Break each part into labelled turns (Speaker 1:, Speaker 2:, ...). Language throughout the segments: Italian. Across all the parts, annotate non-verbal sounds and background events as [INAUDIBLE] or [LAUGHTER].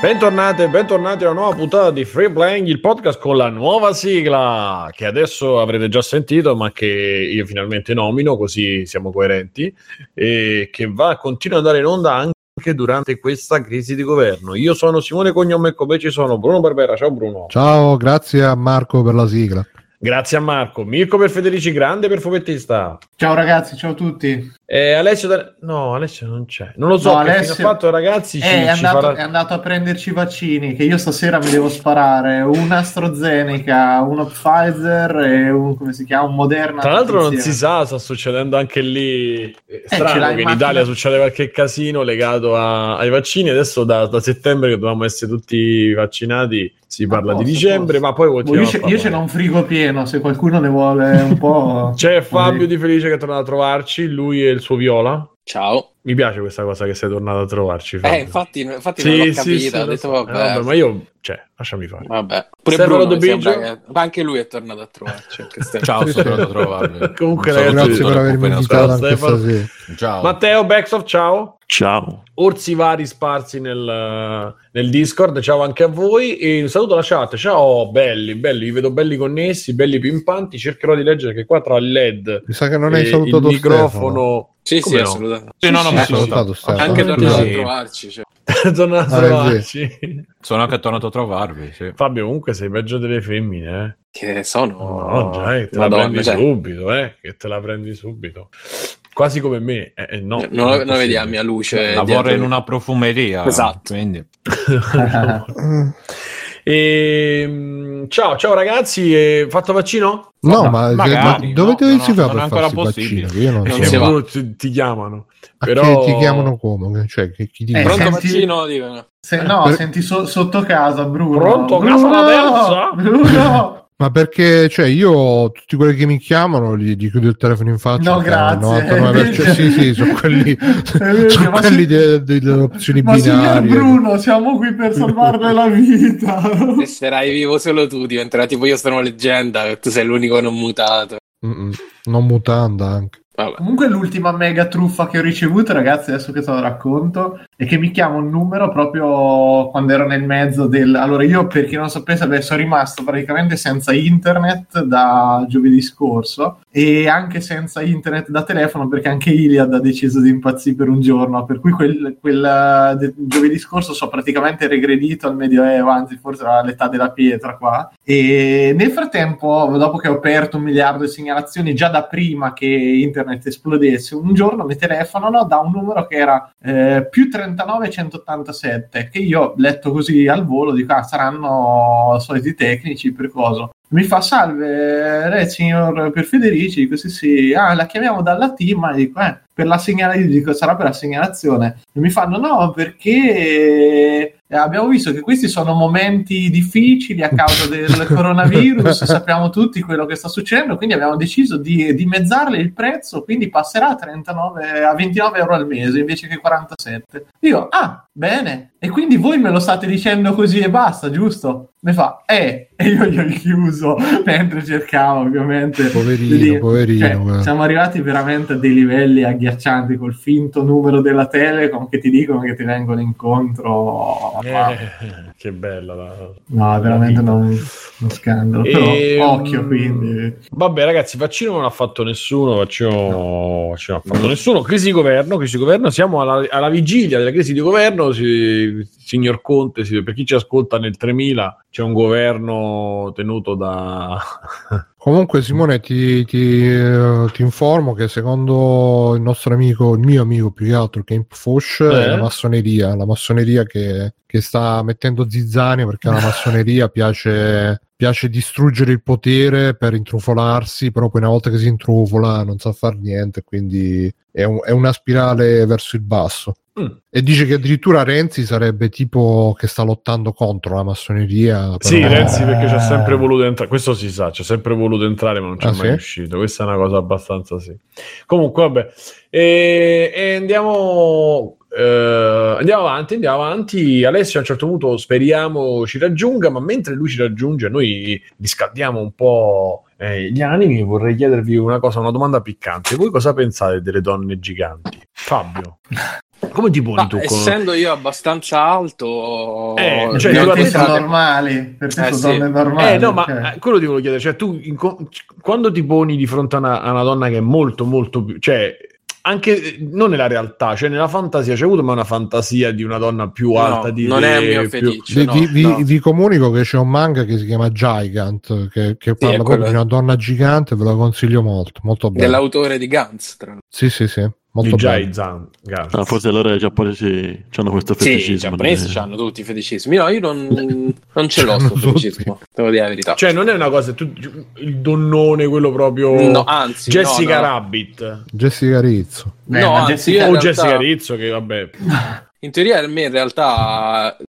Speaker 1: Bentornati e bentornati a una nuova puntata di Free Playing, il podcast con la nuova sigla che adesso avrete già sentito, ma che io finalmente nomino, così siamo coerenti, e che va continua ad andare in onda anche durante questa crisi di governo. Io sono Simone Cognome e con me ci sono Bruno Barbera. Ciao Bruno.
Speaker 2: Ciao, grazie a Marco per la sigla.
Speaker 1: Grazie a Marco. Mirko per Federici, grande per fumettista.
Speaker 3: Ciao ragazzi, ciao a tutti.
Speaker 1: Eh, Alessio, da... no, Alessio non c'è. Non lo so
Speaker 3: No, Alessio-
Speaker 1: ha fatto, ragazzi. Ci,
Speaker 3: Eh, è, andato,
Speaker 1: farà-
Speaker 3: è andato a prenderci i vaccini che io stasera mi devo sparare un AstraZeneca, uno Pfizer e un, come si chiama, un Moderna.
Speaker 1: Tra l'altro non si sa, sta succedendo anche lì.
Speaker 3: L'hai
Speaker 1: strano
Speaker 3: in
Speaker 1: che in? Italia succede qualche casino legato a- ai vaccini. Adesso da, da settembre che dovevamo essere tutti vaccinati, si parla di
Speaker 3: posto,
Speaker 1: dicembre,
Speaker 3: posto.
Speaker 1: ma poi
Speaker 3: Boh,
Speaker 1: continuiamo
Speaker 3: io, ce, io
Speaker 1: parlare.
Speaker 3: ce n'ho un frigo pieno, se qualcuno ne vuole un po'. [LAUGHS]
Speaker 1: C'è Fabio di Felice che è tornato a trovarci, lui e il suo viola.
Speaker 4: Ciao.
Speaker 1: Mi piace questa cosa che sei tornato a trovarci. Fabio.
Speaker 4: Eh, infatti, infatti
Speaker 1: Sì,
Speaker 4: non l'ho
Speaker 1: sì,
Speaker 4: capito.
Speaker 1: sì,
Speaker 4: ho detto,
Speaker 1: so.
Speaker 4: vabbè,
Speaker 1: Eh, vabbè, ma io, cioè, lasciami fare.
Speaker 4: vabbè. Pure Bruno mi
Speaker 1: Dobigio?
Speaker 4: sembra che... Ma anche lui è tornato a trovarci.
Speaker 5: Ciao,
Speaker 2: Sì,
Speaker 5: sono
Speaker 2: sì.
Speaker 5: tornato a trovarvi. [LAUGHS]
Speaker 1: Comunque, ragazzi,
Speaker 2: Grazie per avermi invitato.
Speaker 1: Ciao. Matteo Backsoft, ciao.
Speaker 6: Ciao.
Speaker 1: orsi vari sparsi nel, nel Discord. Ciao anche a voi. E un saluto alla chat. Ciao, belli, belli. Vi vedo belli connessi, belli pimpanti. Cercherò di leggere che qua tra il LED
Speaker 2: Mi sa che non hai
Speaker 1: il
Speaker 2: salutato
Speaker 1: microfono.
Speaker 4: Sì,
Speaker 1: Come
Speaker 4: sì,
Speaker 1: no?
Speaker 4: assolutamente.
Speaker 5: Sì, no, no,
Speaker 2: Stefano.
Speaker 5: mi
Speaker 2: salutato Stefano.
Speaker 4: Anche tornato a
Speaker 1: sì.
Speaker 4: trovarci. Cioè. [LAUGHS]
Speaker 1: Tornato a
Speaker 2: Ah,
Speaker 1: trovarci.
Speaker 5: Sono anche tornato a trovarvi. Sì.
Speaker 1: Fabio, comunque sei peggio delle femmine, eh.
Speaker 4: Che sono...
Speaker 1: No, già, eh, te la
Speaker 4: Madonna,
Speaker 1: prendi
Speaker 4: cioè,
Speaker 1: subito, eh. Che te la prendi subito. Quasi come me. Eh, eh, no,
Speaker 4: non,
Speaker 1: è
Speaker 4: non
Speaker 1: possibile.
Speaker 4: vedi la mia luce.
Speaker 5: Lavoro
Speaker 4: dietro-
Speaker 5: in una profumeria.
Speaker 4: Esatto.
Speaker 5: Quindi.
Speaker 2: Mm. [LAUGHS]
Speaker 1: Ehm, ciao, ciao ragazzi. eh, fatto vaccino?
Speaker 2: No,
Speaker 5: No,
Speaker 2: ma,
Speaker 5: magari,
Speaker 2: ma dove
Speaker 5: no, no,
Speaker 2: si
Speaker 5: non è
Speaker 2: per
Speaker 5: ancora
Speaker 2: farsi il
Speaker 5: possibile.
Speaker 2: vaccino? Io non,
Speaker 4: Non
Speaker 2: so.
Speaker 1: ti, ti chiamano.
Speaker 2: A
Speaker 1: Però-
Speaker 2: che ti chiamano come? Cioè, che, chi ti
Speaker 3: Eh?
Speaker 4: Pronto
Speaker 3: senti-
Speaker 4: vaccino? Dicono.
Speaker 3: Se, no,
Speaker 2: Per-
Speaker 3: senti so- sotto casa, Bruno.
Speaker 1: Pronto,
Speaker 3: Bruno!
Speaker 1: casa la terza?
Speaker 3: Bruno!
Speaker 2: Ma perché, cioè, io tutti quelli che mi chiamano gli, gli chiudo il telefono in faccia.
Speaker 3: No,
Speaker 2: perché al
Speaker 3: grazie.
Speaker 2: 99% sì, sì, sono quelli, [LAUGHS] [LAUGHS] sono
Speaker 3: ma
Speaker 2: quelli
Speaker 3: sì-
Speaker 2: de- delle opzioni
Speaker 3: Ma signor
Speaker 2: binarie.
Speaker 3: Bruno, siamo qui per salvarle la vita. [LAUGHS]
Speaker 4: Resterai vivo solo tu, diventerai tipo io sono leggenda, e tu sei l'unico non mutato.
Speaker 2: Mm-mm. Non mutanda anche.
Speaker 4: Vabbè.
Speaker 3: Comunque l'ultima mega truffa che ho ricevuto, ragazzi, adesso che te lo racconto, è che mi chiama un numero proprio quando ero nel mezzo del... Allora io, per chi non sapesse, adesso sono rimasto praticamente senza internet da giovedì scorso e anche senza internet da telefono perché anche Iliad ha deciso di impazzire per un giorno, per cui quel, quel, eh, de- giovedì scorso sono praticamente regredito al Medioevo, anzi forse era l'età della pietra qua. E nel frattempo, dopo che ho aperto un miliardo di segnalazioni già da prima che internet esplodesse, un giorno mi telefonano da un numero che era eh, più 39 187, che io letto così al volo dico ah, saranno soliti tecnici per cosa. Mi fa salve, lei signor per Federici, dico sì ah la chiamiamo dalla team, e dico eh, per la segnalazione, dico sarà per la segnalazione. E mi fanno no perché eh, abbiamo visto che questi sono momenti difficili a causa del [LAUGHS] coronavirus, sappiamo tutti quello che sta succedendo, quindi abbiamo deciso di dimezzarle il prezzo, quindi passerà a, 39, a 29 euro al mese invece che 47. Io, ah, bene, e quindi voi me lo state dicendo così e basta, giusto? Mi fa, eh, e io gli ho chiuso [LAUGHS] mentre cercavo ovviamente.
Speaker 2: Poverino,
Speaker 3: di-
Speaker 2: poverino,
Speaker 3: cioè, siamo arrivati veramente a dei livelli agghiaccianti col finto numero della Telecom che ti dicono che ti vengono incontro. Ma-
Speaker 1: Eh, che bella. la-
Speaker 3: No, veramente uno, uno scandalo. Però
Speaker 1: Ehm,
Speaker 3: occhio, quindi.
Speaker 1: Vabbè, ragazzi, vaccino non ha fatto nessuno. Vaccino, vaccino non ha fatto nessuno. Crisi di governo, crisi di governo. Siamo alla, alla vigilia della crisi di governo. Si- signor Conte, per chi ci ascolta nel 3000, c'è un governo tenuto da. [LAUGHS]
Speaker 2: Comunque, Simone, ti, ti, eh, ti informo che secondo il nostro amico, il mio amico più che altro, Camp Fosh,
Speaker 1: Eh?
Speaker 2: è la massoneria, la massoneria che, che sta mettendo zizzania perché la [LAUGHS] massoneria piace, piace distruggere il potere per intrufolarsi, però poi una volta che si intrufola non sa far niente, quindi è, un- è una spirale verso il basso.
Speaker 1: Mm.
Speaker 2: E dice che addirittura Renzi sarebbe tipo che sta lottando contro la massoneria.
Speaker 1: Sì,
Speaker 2: però-
Speaker 1: Renzi perché c'ha sempre voluto entrare. Questo si sa, c'è sempre voluto entrare, ma non c'è
Speaker 2: Ah,
Speaker 1: mai
Speaker 2: sì?
Speaker 1: uscito. Questa è una cosa abbastanza sì. Comunque, vabbè. E, e andiamo. Eh, andiamo avanti, andiamo avanti. Alessio a un certo punto speriamo ci raggiunga, ma mentre lui ci raggiunge, noi riscaldiamo un po' eh, gli animi. Vorrei chiedervi una cosa, una domanda piccante. Voi cosa pensate delle donne giganti? Fabio, [LAUGHS] come ti poni
Speaker 4: Ma
Speaker 1: tu
Speaker 4: essendo io abbastanza alto,
Speaker 1: Eh,
Speaker 3: Cioè,
Speaker 1: cioè,
Speaker 3: per
Speaker 1: tu
Speaker 3: te sono
Speaker 1: adesso-
Speaker 3: normali, per
Speaker 4: Eh,
Speaker 3: sono
Speaker 4: sì.
Speaker 3: donne normali.
Speaker 1: Eh, no, ma
Speaker 3: ok.
Speaker 1: eh, quello ti volevo chiedere, cioè tu in quando ti poni di fronte a una, a una donna che è molto molto più, cioè anche non nella realtà, cioè nella fantasia, c'è avuto mai una fantasia di una donna più
Speaker 4: No,
Speaker 1: alta di
Speaker 4: non è il mio
Speaker 1: più-
Speaker 4: feticcio.
Speaker 2: Vi,
Speaker 4: no,
Speaker 2: vi- vi-
Speaker 4: no.
Speaker 2: vi comunico che c'è un manga che si chiama Gigant, che, che parla proprio
Speaker 4: quello.
Speaker 2: di una donna gigante, ve lo consiglio molto, molto bello.
Speaker 4: Dell'autore di Guns, tra l'altro.
Speaker 2: Sì, sì, sì, molto
Speaker 1: di
Speaker 2: bello.
Speaker 1: Jai-Zan, Gans.
Speaker 6: Ah, forse allora i giapponesi hanno questo
Speaker 4: Sì, i
Speaker 6: feticismo.
Speaker 4: giapponesi
Speaker 6: eh.
Speaker 4: hanno tutti i feticismi. No, io non, non ce l'ho
Speaker 2: C'hanno
Speaker 4: sto feticismo, devo dire la verità.
Speaker 1: Cioè non è una cosa, tu, il donnone, quello proprio...
Speaker 4: no, anzi,
Speaker 1: Jessica
Speaker 4: no, no.
Speaker 1: Rabbit.
Speaker 2: Jessica Rizzo.
Speaker 3: Beh,
Speaker 4: no, anzi,
Speaker 3: Jessica-
Speaker 1: o
Speaker 4: in realtà-
Speaker 1: Jessica Rizzo che vabbè...
Speaker 4: In teoria, a me in realtà, eh,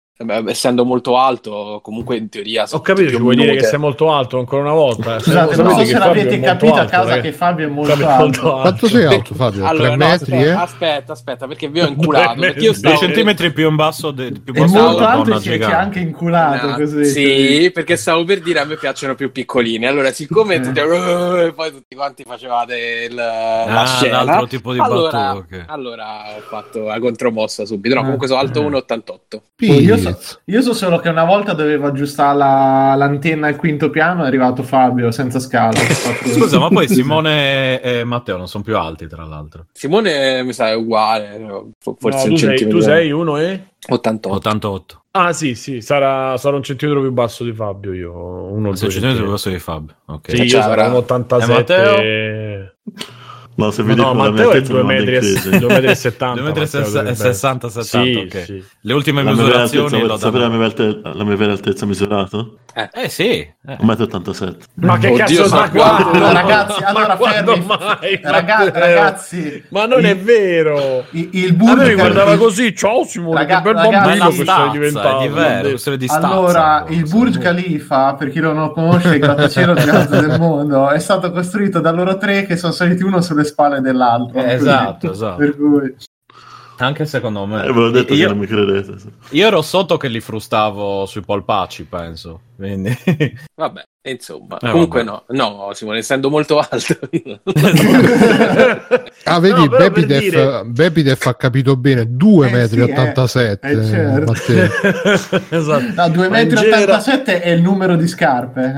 Speaker 4: essendo molto alto, comunque in teoria.
Speaker 1: Ho
Speaker 4: sono
Speaker 1: capito, ci vuoi dire che
Speaker 4: minute.
Speaker 1: sei molto alto ancora una volta?
Speaker 3: Scusate,
Speaker 1: Sapete
Speaker 3: non so
Speaker 1: che
Speaker 3: se l'avete
Speaker 1: è molto
Speaker 3: capito a
Speaker 1: alto,
Speaker 3: casa
Speaker 1: eh?
Speaker 3: che Fabio è molto
Speaker 1: Fabio è
Speaker 3: alto.
Speaker 1: molto alto.
Speaker 2: Quanto sei alto, [LAUGHS] Fabio?
Speaker 4: Allora,
Speaker 2: 3
Speaker 4: no,
Speaker 2: metri,
Speaker 4: aspetta,
Speaker 2: eh?
Speaker 4: aspetta, aspetta, perché vi ho inculato. perché io
Speaker 5: 10
Speaker 4: stavo...
Speaker 5: centimetri più in basso, de- più
Speaker 3: È
Speaker 5: basso
Speaker 3: molto
Speaker 5: della
Speaker 3: alto e ci
Speaker 5: gigante.
Speaker 3: anche inculato
Speaker 4: No,
Speaker 3: così.
Speaker 4: sì, perché stavo per dire a me piacciono più piccoline. Allora, siccome
Speaker 3: Ok.
Speaker 4: tutti, "Uh", poi tutti quanti facevate il, la
Speaker 5: Ah,
Speaker 4: scena,
Speaker 5: l'altro tipo di
Speaker 4: allora,
Speaker 5: battuta, ok.
Speaker 4: allora ho fatto la contromossa subito. No,
Speaker 3: Ah.
Speaker 4: comunque sono alto 1,88.
Speaker 3: Io so, io so solo che una volta dovevo aggiustare la- l'antenna al quinto piano, è arrivato Fabio senza scala. [LAUGHS]
Speaker 5: Scusa, ma poi Simone e Matteo non sono più alti, tra l'altro.
Speaker 4: Simone mi sa è uguale, fo- forse
Speaker 1: No,
Speaker 4: un
Speaker 1: tu, sei,
Speaker 4: centimetro.
Speaker 1: tu sei uno e...
Speaker 4: 88.
Speaker 5: 88.
Speaker 1: Ah sì, sì, sarà, sarà un centimetro più basso di Fabio io, uno o due
Speaker 5: 6 centimetri
Speaker 1: centimetri.
Speaker 5: più basso di Fabio. Ok.
Speaker 1: Sì, io sarò un 87.
Speaker 5: E
Speaker 6: No, se
Speaker 1: Ma
Speaker 6: vedi
Speaker 1: no,
Speaker 6: mia
Speaker 1: Matteo è
Speaker 6: altezza mi
Speaker 1: 2
Speaker 6: manda in
Speaker 1: metri e
Speaker 6: crisi.
Speaker 1: 2 metri e 70.
Speaker 5: 2 metri e
Speaker 1: Matteo,
Speaker 5: sessa-
Speaker 1: dovrebbe
Speaker 5: e
Speaker 1: essere.
Speaker 5: 60, 70,
Speaker 1: Sì,
Speaker 5: ok.
Speaker 1: sì.
Speaker 5: Le ultime
Speaker 6: La
Speaker 5: misurazioni
Speaker 6: altezza, sapere la mia, alte- la mia vera altezza misurato?
Speaker 5: Eh sì. eh.
Speaker 6: 1,87 m.
Speaker 1: Ma che
Speaker 4: Oddio,
Speaker 1: cazzo
Speaker 4: ma
Speaker 1: ma
Speaker 4: quando?
Speaker 1: quando?
Speaker 3: Ragazzi,
Speaker 1: Ma
Speaker 3: allora
Speaker 1: quando
Speaker 3: fermi.
Speaker 1: mai?
Speaker 3: Raga- ragazzi,
Speaker 1: ma non è
Speaker 3: il-
Speaker 1: vero.
Speaker 3: Il, il
Speaker 1: me mi guardava così, ciao Simone,
Speaker 3: Raga-
Speaker 1: che bel
Speaker 3: ragazzi,
Speaker 5: Ma è
Speaker 1: bambino che sei
Speaker 5: stazza,
Speaker 1: diventato.
Speaker 5: è diverso, di stazza.
Speaker 3: Allora,
Speaker 5: boh,
Speaker 3: il. Burj Khalifa, per chi non lo conosce, il grattacielo più alto del mondo, è stato costruito da loro tre che sono saliti uno sulle spalle dell'altro.
Speaker 5: Eh, esatto, esatto.
Speaker 3: Per cui...
Speaker 5: Anche secondo me.
Speaker 6: E ve l'ho detto
Speaker 5: io,
Speaker 6: che non mi credete.
Speaker 5: io ero sotto che li frustavo sui polpacci, penso. Quindi... [LAUGHS]
Speaker 4: Vabbè, insomma.
Speaker 5: Eh,
Speaker 4: comunque
Speaker 5: vabbè.
Speaker 4: no, no, Simone, essendo molto alto. [LAUGHS] [LAUGHS]
Speaker 2: Ah, vedi,
Speaker 1: No,
Speaker 2: Bepidef,
Speaker 1: dire-
Speaker 2: Bepidef ha capito bene, 2
Speaker 3: Eh,
Speaker 2: metri
Speaker 3: sì,
Speaker 2: e 87.
Speaker 3: eh, eh, certo.
Speaker 1: Esatto.
Speaker 3: No, 2,87
Speaker 1: Ma in genera-
Speaker 3: m è il numero di scarpe.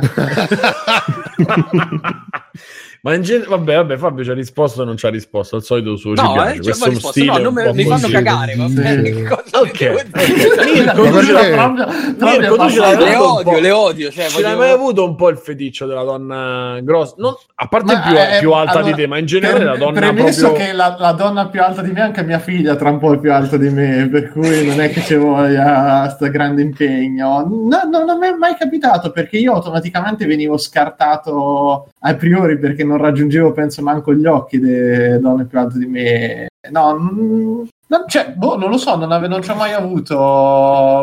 Speaker 1: Ma in genere, vabbè, vabbè, Fabio ci ha risposto o non ci ha risposto, al solito suo ci
Speaker 4: No,
Speaker 1: piace.
Speaker 4: eh,
Speaker 1: Questo
Speaker 4: risposto,
Speaker 1: stile
Speaker 4: no, non me- mi fanno cagare, va bene. [LAUGHS] Che cosa
Speaker 1: Ok,
Speaker 4: devo dire?
Speaker 1: ok. Mirko, tu ce l'hai-
Speaker 4: Le odio, le odio. Cioè,
Speaker 1: Ce l'hai mai avuto un po' il feticcio della donna grossa? Non, a parte più, più alta
Speaker 3: allora,
Speaker 1: di te, ma in generale
Speaker 3: per-
Speaker 1: la donna
Speaker 3: premesso
Speaker 1: proprio...
Speaker 3: che la, la donna più alta di me è anche mia figlia tra un po' è più alta di me per cui non è che ci voglia sto grande impegno no, no, non mi è mai capitato perché io automaticamente venivo scartato a priori perché non raggiungevo penso manco gli occhi delle donne più alte di me no non, non- cioè, boh, non lo so non, ave- non ci ho mai avuto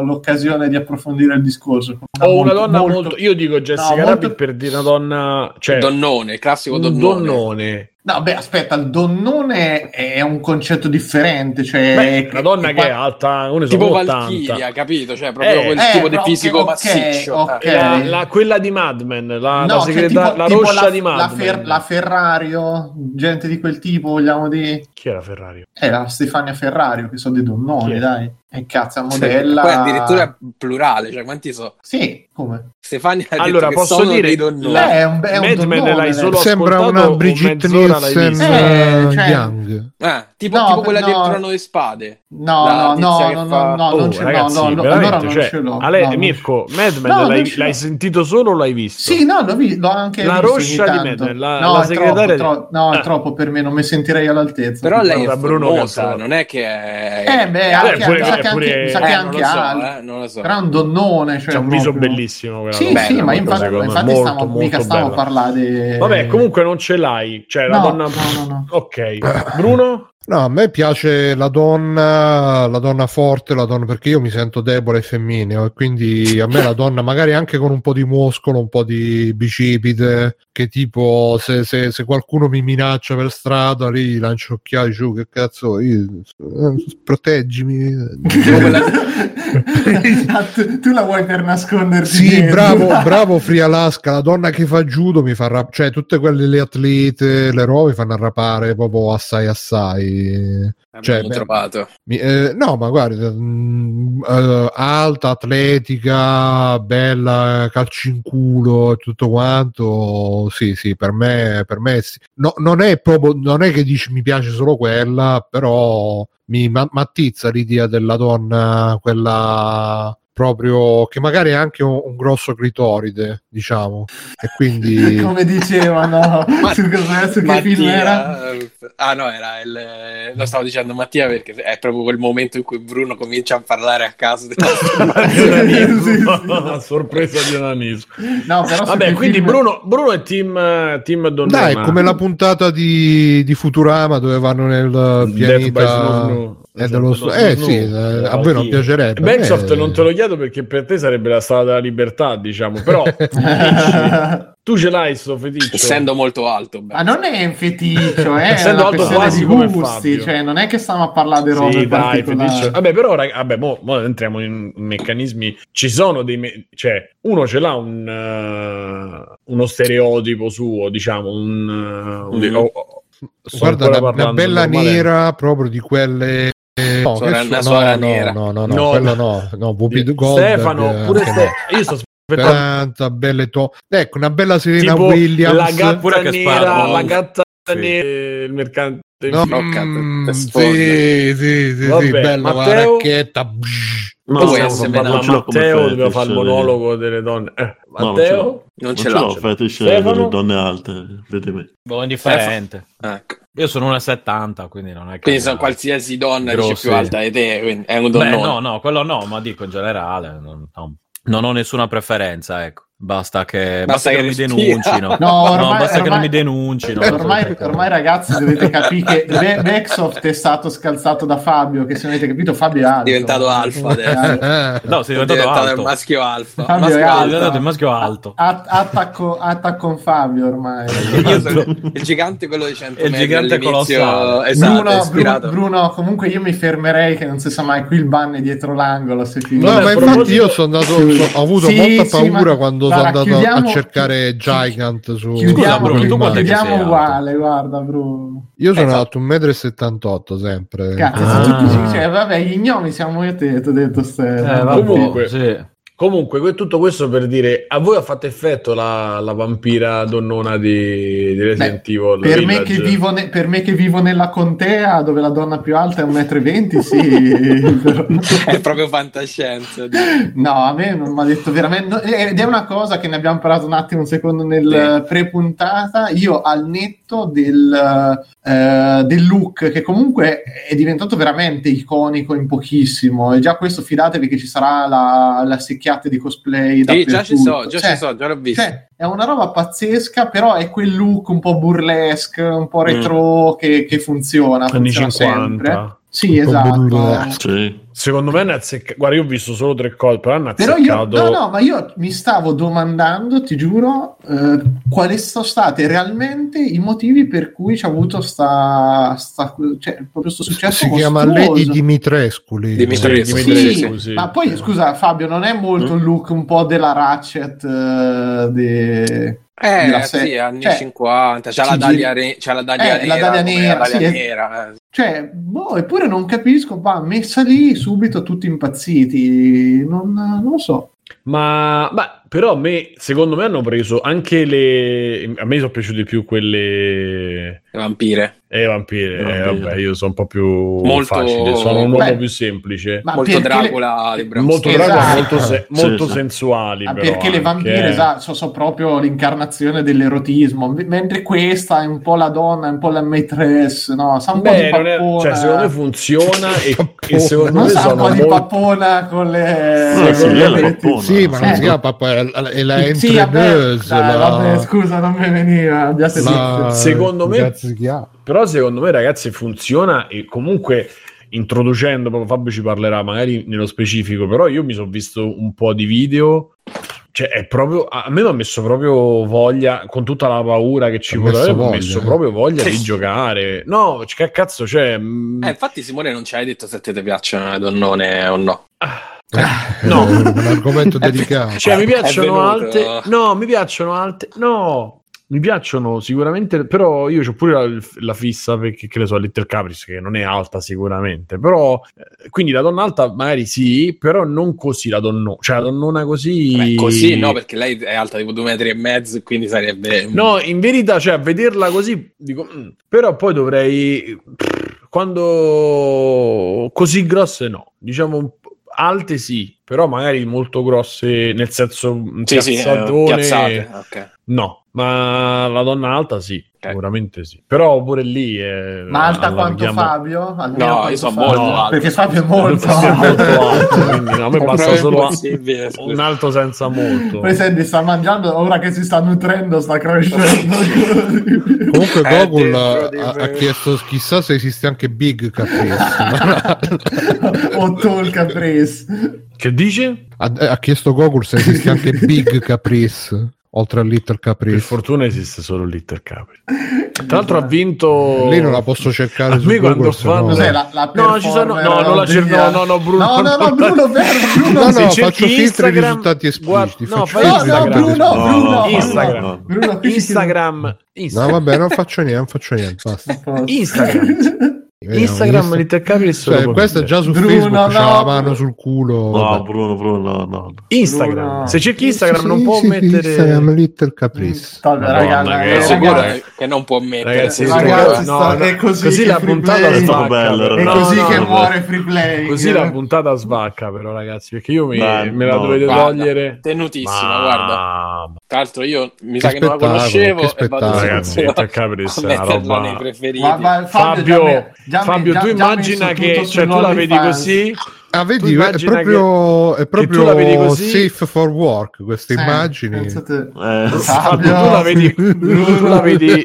Speaker 3: l'occasione di approfondire il discorso
Speaker 1: O una donna molto... Io dico Jessica
Speaker 3: No,
Speaker 1: Rabbit
Speaker 3: molto-
Speaker 1: per dire una donna... Cioè,
Speaker 4: Donnone, classico donnone.
Speaker 1: donnone.
Speaker 3: No, beh, aspetta, il donnone è un concetto differente, cioè...
Speaker 1: Beh, una donna che è alta, uno
Speaker 4: Tipo
Speaker 1: sono
Speaker 4: Valkyria,
Speaker 1: 80.
Speaker 4: capito? Cioè, proprio
Speaker 1: Eh,
Speaker 4: quel
Speaker 3: eh,
Speaker 4: tipo di fisico
Speaker 3: ok,
Speaker 4: massiccio.
Speaker 3: ok.
Speaker 4: Eh.
Speaker 1: La, la- quella di Mad Men, la, la,
Speaker 3: No, cioè,
Speaker 1: segreta-
Speaker 3: tipo-
Speaker 1: la
Speaker 3: tipo
Speaker 1: roscia
Speaker 3: la,
Speaker 1: di
Speaker 3: la,
Speaker 1: Mad
Speaker 3: Fer-
Speaker 1: Men.
Speaker 3: la Ferrario, gente di quel tipo, vogliamo dire...
Speaker 1: Chi era Ferrari?
Speaker 3: Eh, la Stefania Ferrario, che sono dei donnoni, dai. E cazzo,
Speaker 4: Cioè,
Speaker 3: modella...
Speaker 4: Poi addirittura plurale, cioè quanti so?
Speaker 3: Sì, come?
Speaker 4: Stefania ha
Speaker 1: Allora,
Speaker 4: detto che
Speaker 1: posso
Speaker 4: sono
Speaker 1: dire-
Speaker 4: dei
Speaker 3: Beh, è un, è un
Speaker 1: Mad Men l'hai solo
Speaker 2: Sembra una Brigitte Nielsen?
Speaker 3: Eh,
Speaker 2: eh,
Speaker 3: cioè-
Speaker 2: Young.
Speaker 4: Ah, tipo,
Speaker 3: No,
Speaker 4: tipo quella
Speaker 3: no.
Speaker 4: del trono di spade.
Speaker 3: No,
Speaker 4: La
Speaker 3: no, no, no,
Speaker 4: fa-
Speaker 3: no, no,
Speaker 1: Oh,
Speaker 3: non ce l'ho,
Speaker 1: ragazzi,
Speaker 3: no, no, allora non
Speaker 1: cioè,
Speaker 3: ce l'ho.
Speaker 1: Ale-
Speaker 3: no,
Speaker 1: Mirko, Mad Men
Speaker 3: No, non
Speaker 1: l'hai, l'hai sentito solo o l'hai visto?
Speaker 3: Sì, no, l'ho, vi- l'ho anche
Speaker 1: La
Speaker 3: visto
Speaker 1: roscia
Speaker 3: ogni
Speaker 1: di. Medel, la-
Speaker 3: no,
Speaker 1: la
Speaker 3: è
Speaker 1: segretaria
Speaker 3: troppo,
Speaker 1: di-
Speaker 3: tro- no, è
Speaker 1: Ah.
Speaker 3: troppo per me, non mi sentirei all'altezza.
Speaker 4: Però lei è
Speaker 1: Cazzo.
Speaker 4: non è che è...
Speaker 3: Eh, beh,
Speaker 1: Eh,
Speaker 3: anche,
Speaker 1: pure-
Speaker 3: sa che anche, sa
Speaker 1: eh,
Speaker 3: che
Speaker 4: non
Speaker 3: anche
Speaker 4: lo so,
Speaker 3: Al-
Speaker 4: eh, non lo so.
Speaker 3: Però è un donnone. Cioè
Speaker 1: C'ha un viso bellissimo.
Speaker 3: Sì, sì, ma infatti, stiamo, mica stiamo a parlare.
Speaker 1: Vabbè, comunque non ce l'hai. Cioè, la donna...
Speaker 3: no, no, no.
Speaker 1: Ok. Bruno?
Speaker 2: No, a me piace la donna, la donna forte, la donna perché io mi sento debole e femminile e quindi a me la donna magari anche con un po' di muscolo, un po' di bicipite, che tipo se, se- se qualcuno mi minaccia per strada lì lancio occhiali giù, che cazzo, io, eh, proteggimi.
Speaker 3: Ah, [LAUGHS] tu, tu la vuoi per nasconderti
Speaker 2: Sì,
Speaker 3: dietro.
Speaker 2: bravo, [LAUGHS] bravo Free Alaska, la donna che fa judo mi fa rap- cioè tutte quelle le atlete, le robe mi fanno arrapare proprio assai assai. Quindi Cioè, beh,
Speaker 4: trovato.
Speaker 2: mi- eh, no, ma guarda, mm, eh, alta, atletica, bella, calci in culo e tutto quanto. Sì, sì, per me, per me sì. No, non è proprio, non è che dici mi piace solo quella, però mi ma- m'attizza l'idea della donna, quella proprio che magari è anche un, un grosso clitoride, diciamo, e quindi [LAUGHS]
Speaker 3: Come dicevano [LAUGHS] su, cosa- su che film era?
Speaker 4: Mattia, eh, ah no, era il, lo stavo dicendo Mattia perché è proprio quel momento in cui Bruno comincia a parlare a caso. della-. [LAUGHS]
Speaker 3: Sì,
Speaker 1: sorpresa di onanismo.
Speaker 3: No, però su
Speaker 1: Vabbè, quindi
Speaker 3: film-
Speaker 1: Bruno, Bruno è team, team Donnona.
Speaker 2: Dai, è come la puntata di, di Futurama dove vanno nel pianeta. È dello
Speaker 1: Esatto,
Speaker 2: eh sì,
Speaker 1: Snow.
Speaker 2: eh, a voi non piacerebbe. me-
Speaker 1: Backsoft non te lo chiedo perché per te sarebbe la strada della libertà, diciamo, però [LAUGHS] tu ce l'hai sto feticcio.
Speaker 4: Essendo molto alto. beh.
Speaker 3: Ma non è un feticcio, è
Speaker 1: Essendo alto quasi come
Speaker 3: gusti,
Speaker 1: Fabio.
Speaker 3: cioè non è che stiamo a parlare di robe
Speaker 1: Sì, dai, feticcio. Vabbè, però, rag- vabbè, mo, mo entriamo in meccanismi. Ci sono dei. me- cioè, uno ce l'ha un, eh, uno stereotipo suo, diciamo. Un, eh, un-
Speaker 4: Mm.
Speaker 1: sto
Speaker 2: Guarda, una, una bella nera proprio di quelle eh, no,
Speaker 4: Suora-
Speaker 2: che
Speaker 4: una
Speaker 2: so-
Speaker 4: suora
Speaker 2: no,
Speaker 4: nera.
Speaker 2: no, no, no,
Speaker 1: No,
Speaker 2: quello
Speaker 1: no.
Speaker 2: no, no, Whoopi Goldberg,
Speaker 1: Stefano,
Speaker 2: eh,
Speaker 1: pure
Speaker 2: anche
Speaker 1: Ste- Io sto.
Speaker 2: Tanta belle to- ecco, una bella Serena
Speaker 1: Tipo
Speaker 2: Williams.
Speaker 1: la gatta
Speaker 5: Pure che
Speaker 1: nera,
Speaker 5: spara.
Speaker 1: la gatta
Speaker 5: Sì.
Speaker 1: nera, il mercante.
Speaker 2: No,
Speaker 4: No,
Speaker 2: mm, sì, sì, sì, sì, bella la
Speaker 1: Matteo?
Speaker 2: racchetta.
Speaker 6: No, no,
Speaker 1: Matteo doveva fare il monologo delle donne. Eh,
Speaker 6: No, non ce
Speaker 1: Matteo?
Speaker 6: l'ho.
Speaker 4: Non ce
Speaker 6: ce
Speaker 4: l'ho.
Speaker 6: fetish delle donne alte, vedi me.
Speaker 5: Boh, indifferente.
Speaker 4: Ecco.
Speaker 5: Io sono 1,70, quindi non è che...
Speaker 4: Quindi sono qualsiasi donna dice più alta di te, quindi è un
Speaker 5: Beh,
Speaker 4: donnone.
Speaker 5: no, no, quello no, ma dico in generale. Non, no. Non ho nessuna preferenza, ecco. Basta che, basta
Speaker 4: Basta
Speaker 5: che
Speaker 4: che
Speaker 5: mi denuncino. [LAUGHS]
Speaker 3: No,
Speaker 5: No,
Speaker 3: ormai-
Speaker 5: basta che non
Speaker 3: ormai-
Speaker 5: mi denuncino.
Speaker 3: Ormai, ormai, ragazzi dovete capire che [LAUGHS] Be- Backsoft è stato scalzato da Fabio che se non avete capito Fabio è alto
Speaker 4: diventato alfa adesso.
Speaker 5: No, sei
Speaker 4: È
Speaker 5: diventato,
Speaker 4: diventato il
Speaker 5: alto.
Speaker 4: maschio alfa.
Speaker 3: Fabio
Speaker 4: Maschio
Speaker 3: è alto.
Speaker 5: diventato il maschio alto.
Speaker 3: A- attacco, attacco con Fabio ormai [LAUGHS]
Speaker 4: il gigante quello di 100
Speaker 5: Il gigante colossale.
Speaker 4: Esatto,
Speaker 3: Bruno. Bruno, comunque io mi fermerei che non si sa mai qui il ban è dietro l'angolo se
Speaker 2: No,
Speaker 3: finisce.
Speaker 1: Vabbè,
Speaker 2: ma infatti io sono andato, ho avuto
Speaker 3: Sì,
Speaker 2: molta
Speaker 3: sì,
Speaker 2: paura
Speaker 3: ma-
Speaker 2: quando
Speaker 3: guarda,
Speaker 2: sono andato
Speaker 3: chiudiamo-
Speaker 2: a cercare Gigant su
Speaker 3: chiudiamo,
Speaker 5: Scusa,
Speaker 3: chiudiamo uguale guarda Bruno
Speaker 2: Io sono
Speaker 4: Esatto.
Speaker 2: alto 1,78 m sempre.
Speaker 3: Cazzo,
Speaker 1: Ah.
Speaker 3: se tu così, cioè, vabbè, gli gnomi siamo io e te, ti ho detto ste.
Speaker 5: Eh,
Speaker 1: Comunque.
Speaker 5: sì.
Speaker 1: Comunque, que- tutto questo per dire a voi ha fatto effetto la, la vampira donnona di, di Resident Evil
Speaker 3: Per me,
Speaker 1: Village?
Speaker 3: che vivo ne- per me che vivo nella contea dove la donna più alta è 1,20 m, sì. [LAUGHS] però-
Speaker 4: È proprio fantascienza.
Speaker 3: No, a me non mi ha detto veramente. no, Ed è una cosa che ne abbiamo parlato un attimo, un secondo nel
Speaker 4: Sì.
Speaker 3: pre-puntata. Io al netto del, eh, del look, che comunque è diventato veramente iconico in pochissimo. E già questo fidatevi che ci sarà la, la secchiata di cosplay.
Speaker 4: Sì, già ci so, già
Speaker 3: Cioè,
Speaker 4: ci so, già l'ho visto.
Speaker 3: cioè, è una roba pazzesca, però è quel look un po' burlesque, un po' retro che, che funziona.
Speaker 1: anni
Speaker 3: funziona
Speaker 1: 50.
Speaker 3: sempre. Sì, esatto.
Speaker 6: Sì.
Speaker 1: Secondo me hanno azzeccato. Guarda, io ho visto solo tre cose, però hanno
Speaker 3: Però io,
Speaker 1: azzeccato.
Speaker 3: no, no, ma io mi stavo domandando, ti giuro, eh, quali sono stati realmente i motivi per cui c'è avuto sta, sta cioè, proprio questo successo
Speaker 2: si chiama
Speaker 3: mostruoso.
Speaker 2: Lady Dimitrescu lì.
Speaker 4: Dimitrescu.
Speaker 1: Sì,
Speaker 3: Sì,
Speaker 1: Dimitrescu, sì.
Speaker 3: ma poi scusa Fabio, non è molto il look un po' della Ratchet eh, de-
Speaker 4: Eh,
Speaker 3: della
Speaker 4: sì, anni
Speaker 3: cioè,
Speaker 4: 50, c'è la
Speaker 3: giri-
Speaker 4: re- c'è la Dalia
Speaker 3: Eh, la
Speaker 4: nera,
Speaker 3: Dalia
Speaker 4: come
Speaker 3: nera,
Speaker 4: la
Speaker 3: sì.
Speaker 4: nera, eh.
Speaker 3: Cioè, boh, eppure non capisco, ma messa lì subito tutti impazziti, non, non lo so.
Speaker 1: Ma, ma però a me, secondo me, hanno preso anche le. A me sono piaciute più quelle.
Speaker 4: Le vampire.
Speaker 1: Eh, vampire. Eh,
Speaker 6: Vampire.
Speaker 1: vabbè, io sono un po' più
Speaker 4: Molto-
Speaker 1: facile. Sono un uomo
Speaker 3: Beh,
Speaker 1: più semplice.
Speaker 3: Ma
Speaker 4: Molto
Speaker 3: perché le-
Speaker 4: Dracula Bram
Speaker 1: molto
Speaker 4: Stoker.
Speaker 1: Dracula,
Speaker 3: Esatto.
Speaker 1: molto, se-
Speaker 6: Sì,
Speaker 1: molto
Speaker 6: sì.
Speaker 1: sensuali. Però
Speaker 3: perché le
Speaker 1: anche,
Speaker 3: vampire
Speaker 1: eh.
Speaker 3: esatto, sono, sono proprio l'incarnazione dell'erotismo, M- mentre questa è un po' la donna, è un po' la maîtresse, no? Sa un po' di
Speaker 1: Beh, non è-
Speaker 3: pappona.
Speaker 1: cioè, secondo me funziona [LAUGHS] e, e secondo
Speaker 3: non
Speaker 1: me
Speaker 3: sa un
Speaker 1: sono
Speaker 3: po' di
Speaker 1: molto...
Speaker 3: pappona con le...
Speaker 6: Sì, sì,
Speaker 3: le
Speaker 6: pappona.
Speaker 2: Sì, ma non
Speaker 3: Eh.
Speaker 2: si chiama papà, è la, è la
Speaker 3: Sì, vabbè,
Speaker 2: la-
Speaker 3: vabbè, scusa, non mi veniva.
Speaker 2: la-.
Speaker 1: Secondo me-? Però secondo me, ragazzi, funziona e comunque introducendo, proprio Fabio ci parlerà magari nello specifico, però io mi sono visto un po' di video. Cioè, è proprio a me mi ha messo proprio voglia, con tutta la paura che ci poteva avere, mi ha messo
Speaker 2: eh.
Speaker 1: proprio voglia di giocare. No, che cazzo c'è? Mm,
Speaker 4: Eh, infatti Simone non ci hai detto se te ti piacciono le donnone o no.
Speaker 1: No.
Speaker 2: È un argomento delicato.
Speaker 1: Cioè, mi piacciono alte. No, mi piacciono alte. No. mi piacciono sicuramente, però io ho pure la, la fissa perché che ne so, Little Caprice che non è alta sicuramente, però eh, quindi la donna alta magari sì, però non così la donna, cioè la donnona così
Speaker 4: Beh, così no, perché lei è alta tipo due metri e mezzo, quindi sarebbe...
Speaker 1: No, in verità, cioè a vederla così dico, mm, però poi dovrei quando così grosse no, diciamo un po' alte sì, però magari molto grosse nel senso
Speaker 4: Sì, sì, eh,
Speaker 1: piazzatone,
Speaker 4: piazzate, ok.
Speaker 1: no, ma la donna alta sì,
Speaker 4: Ok.
Speaker 1: sicuramente sì. Però pure lì è,
Speaker 3: Ma alta quanto
Speaker 1: allarghiamo-
Speaker 3: Fabio? Almeno
Speaker 4: No,
Speaker 3: quanto
Speaker 4: io sono
Speaker 3: Fabio?
Speaker 4: molto alto.
Speaker 3: Perché Fabio è molto
Speaker 1: Fabio è molto
Speaker 3: alto.
Speaker 1: alto, quindi a me basta solo un alto senza molto.
Speaker 3: Poi senti, sta mangiando, ora che si sta nutrendo, sta crescendo.
Speaker 2: Comunque
Speaker 4: dentro di
Speaker 2: ha, ha chiesto chissà se esiste anche Big Caprice. [LAUGHS]
Speaker 3: o Tall Caprice.
Speaker 1: Che dice?
Speaker 2: ha, ha chiesto Google se esiste anche [LAUGHS] Big Caprice oltre a Little
Speaker 1: Per
Speaker 2: Caprice.
Speaker 1: fortuna esiste solo Little Capri. Tra l'altro ha vinto
Speaker 2: Lì non la posso cercare
Speaker 1: A
Speaker 2: su
Speaker 1: me
Speaker 2: Google,
Speaker 1: quando
Speaker 2: no-
Speaker 1: fanno-
Speaker 3: Cos'è la, la
Speaker 1: No, ci sono- no, non la cerco- no, no, no, Bruno,
Speaker 3: No, no, no, Bruno, [LAUGHS] fermo, Bruno.
Speaker 2: No, no, faccio filtri
Speaker 1: Instagram-
Speaker 2: risultati espliciti.
Speaker 1: Guarda- no, fai
Speaker 3: No, no,
Speaker 1: Instagram.
Speaker 3: Bruno,
Speaker 6: No,
Speaker 3: Bruno.
Speaker 1: Instagram.
Speaker 6: no.
Speaker 3: Bruno, ci
Speaker 1: Instagram,
Speaker 2: No,
Speaker 1: Instagram,
Speaker 2: vabbè, non faccio niente, non faccio niente. Basta.
Speaker 3: Instagram. [LAUGHS]
Speaker 2: Vediamo,
Speaker 1: Instagram Capri
Speaker 2: Cioè, questo è già su
Speaker 3: Bruno,
Speaker 2: Facebook, c'ha
Speaker 3: no.
Speaker 2: la mano sul culo.
Speaker 6: No,
Speaker 2: vabbè.
Speaker 6: Bruno, Bruno, no, no.
Speaker 1: Instagram.
Speaker 3: Bruno.
Speaker 1: Se cerchi Instagram
Speaker 2: Sì,
Speaker 1: non
Speaker 2: sì,
Speaker 1: può
Speaker 2: sì,
Speaker 1: mettere
Speaker 2: Instagram Little Caprice.
Speaker 3: Vabbè,
Speaker 1: Madonna,
Speaker 3: raga,
Speaker 1: che
Speaker 3: eh,
Speaker 4: sicuro
Speaker 3: ragazzi,
Speaker 4: che non può mettere.
Speaker 1: Ragazzi,
Speaker 3: ragazzi,
Speaker 1: no,
Speaker 3: sta-
Speaker 1: no,
Speaker 3: è così che
Speaker 1: la puntata svacca.
Speaker 6: Bello.
Speaker 3: È
Speaker 1: No,
Speaker 3: così
Speaker 1: no,
Speaker 3: che
Speaker 1: no.
Speaker 3: muore free play.
Speaker 1: Così la puntata svacca però ragazzi, perché io mi-
Speaker 6: Dai,
Speaker 1: me la
Speaker 6: no.
Speaker 1: dovete
Speaker 4: Guarda,
Speaker 1: togliere.
Speaker 4: Tenutissima,
Speaker 1: Ma-
Speaker 4: guarda. Tra l'altro io mi sa che non la conoscevo
Speaker 2: che
Speaker 4: e vado
Speaker 2: spettacolo.
Speaker 1: Ragazzi,
Speaker 4: subito
Speaker 1: Little Capri [LAUGHS]
Speaker 4: a
Speaker 1: è una roba- Fabio,
Speaker 3: già
Speaker 1: Fabio,
Speaker 3: già-
Speaker 1: tu immagina che cioè, tu la vedi
Speaker 3: OnlyFans.
Speaker 1: così,
Speaker 2: Ah, vedi, è proprio, è
Speaker 1: che vedi
Speaker 2: proprio
Speaker 1: così-
Speaker 2: safe for work queste
Speaker 3: Sì,
Speaker 2: immagini.
Speaker 3: pensate-
Speaker 6: Eh,
Speaker 1: Fabio,
Speaker 3: Fabio.
Speaker 1: tu la vedi, [LAUGHS] tu la vedi,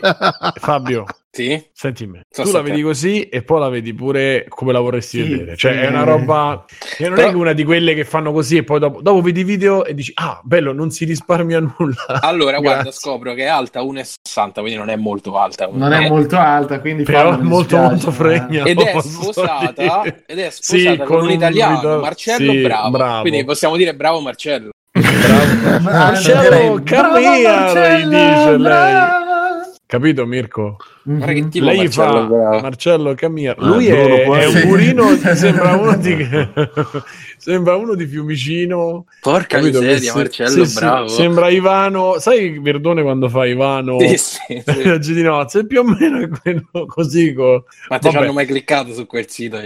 Speaker 1: Fabio,
Speaker 4: Sì?
Speaker 1: senti me,
Speaker 4: So
Speaker 1: tu la vedi
Speaker 4: te.
Speaker 1: così e poi la vedi pure come la vorresti
Speaker 3: Sì,
Speaker 1: vedere. Cioè,
Speaker 3: sì.
Speaker 1: è una roba che non
Speaker 4: Però-
Speaker 1: è una di quelle che fanno così e poi dopo, dopo vedi i video e dici, ah, bello, non si risparmia [LAUGHS] nulla.
Speaker 4: Allora, guarda,
Speaker 1: Grazie.
Speaker 4: scopro che è alta 1,60, quindi non è molto alta.
Speaker 3: Non è
Speaker 4: Eh,
Speaker 3: molto alta, quindi
Speaker 1: Però
Speaker 3: mi
Speaker 1: molto,
Speaker 3: dispiace,
Speaker 1: molto
Speaker 3: eh.
Speaker 1: fregna.
Speaker 4: Ed è [LAUGHS] sposata, [LAUGHS] ed è
Speaker 1: Sì,
Speaker 4: sposata con, un italiano,
Speaker 1: ita-
Speaker 4: Marcello
Speaker 1: sì,
Speaker 4: bravo. Quindi possiamo dire bravo Marcello.
Speaker 1: Bravo. Marcello, come
Speaker 3: bravo
Speaker 1: here,
Speaker 3: Marcello,
Speaker 1: dice lei.
Speaker 3: bravo.
Speaker 1: Capito Mirko?
Speaker 4: Guarda che tipo
Speaker 1: lei
Speaker 4: Marcello
Speaker 1: fa
Speaker 4: bravo.
Speaker 1: Marcello Camia.
Speaker 6: Eh,
Speaker 1: Lui
Speaker 6: Bruno,
Speaker 1: è, è un
Speaker 3: Sì.
Speaker 1: burino, [LAUGHS] sembra uno di [LAUGHS] sembra uno di Fiumicino.
Speaker 4: Porca
Speaker 1: capito?
Speaker 4: Miseria,
Speaker 1: se-
Speaker 4: Marcello
Speaker 1: sì,
Speaker 4: bravo.
Speaker 1: sembra Ivano, sai Verdone quando fa Ivano?
Speaker 4: Sì, sì, sì. [LAUGHS]
Speaker 1: Di nozze, più o meno è quello così. co-
Speaker 4: Ma ti hanno mai cliccato su quel sito?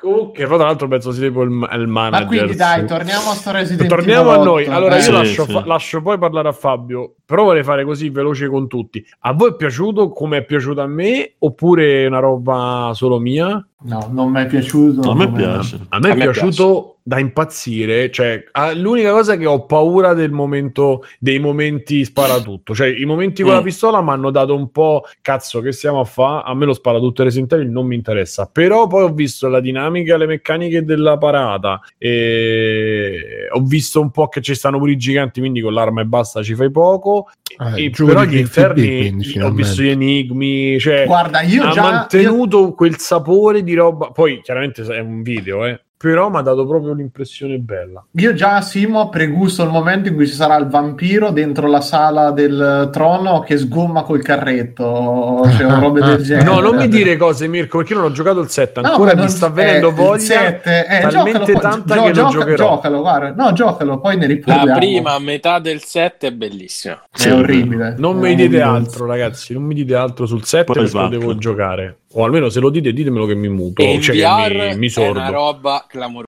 Speaker 1: Comunque, fra l'altro penso sia tipo il, il manager.
Speaker 3: Ma quindi dai, torniamo a sto Resident
Speaker 1: Torniamo a
Speaker 3: Evil
Speaker 1: noi.
Speaker 3: 8.
Speaker 1: Allora,
Speaker 3: Eh,
Speaker 1: io
Speaker 6: Sì,
Speaker 1: lascio,
Speaker 6: sì.
Speaker 1: fa- lascio poi parlare a Fabio. Però vorrei fare così veloce con tutti. A voi è piaciuto come è piaciuto a me? Oppure è una roba solo mia?
Speaker 3: No, non mi è piaciuto.
Speaker 6: a me piace.
Speaker 1: A me è
Speaker 4: A me
Speaker 1: piaciuto da impazzire. Cioè, l'unica cosa è che ho paura del momento, dei momenti sparatutto. Cioè, i momenti con la
Speaker 4: Mm.
Speaker 1: pistola mi hanno dato un po' cazzo che stiamo a fare. A me lo sparatutto Resident Evil non mi interessa. Però poi ho visto la dinamica, le meccaniche della parata. E ho visto un po' che ci stanno pure i giganti. Quindi con l'arma e basta ci fai poco.
Speaker 2: Ah,
Speaker 1: E però gli
Speaker 2: FB, quindi,
Speaker 1: interni ho visto gli enigmi. Cioè,
Speaker 3: Guarda, io
Speaker 1: ha
Speaker 3: già... io-
Speaker 1: mantenuto quel sapore di roba. Poi chiaramente è un video, eh. Però mi ha dato proprio un'impressione bella.
Speaker 3: Io già, Simo, pregusto il momento in cui ci sarà il vampiro dentro la sala del trono che sgomma col carretto, cioè robe del genere.
Speaker 1: No, non mi dire cose, Mirko, perché io non ho giocato il 7.
Speaker 3: No,
Speaker 1: Ancora
Speaker 3: ma
Speaker 1: mi sta venendo
Speaker 3: eh,
Speaker 1: voglia.
Speaker 3: sette, eh,
Speaker 1: talmente
Speaker 3: giocalo, poi-
Speaker 1: tanta
Speaker 3: gio-
Speaker 1: che lo
Speaker 3: gioca-
Speaker 1: giocherò.
Speaker 3: Giocalo, guarda. No, giocalo, poi ne
Speaker 4: La
Speaker 3: riparliamo.
Speaker 4: prima metà del set è bellissima.
Speaker 3: È orribile.
Speaker 1: Non
Speaker 3: È
Speaker 1: mi dite altro, ragazzi. Non mi dite altro sul 7
Speaker 6: Poi
Speaker 1: perché lo devo giocare. O almeno se lo dite, ditemelo che mi muto.
Speaker 4: E
Speaker 1: cioè
Speaker 4: VR
Speaker 1: che mi, mi
Speaker 4: è
Speaker 1: sordo.
Speaker 4: una roba clamorosa.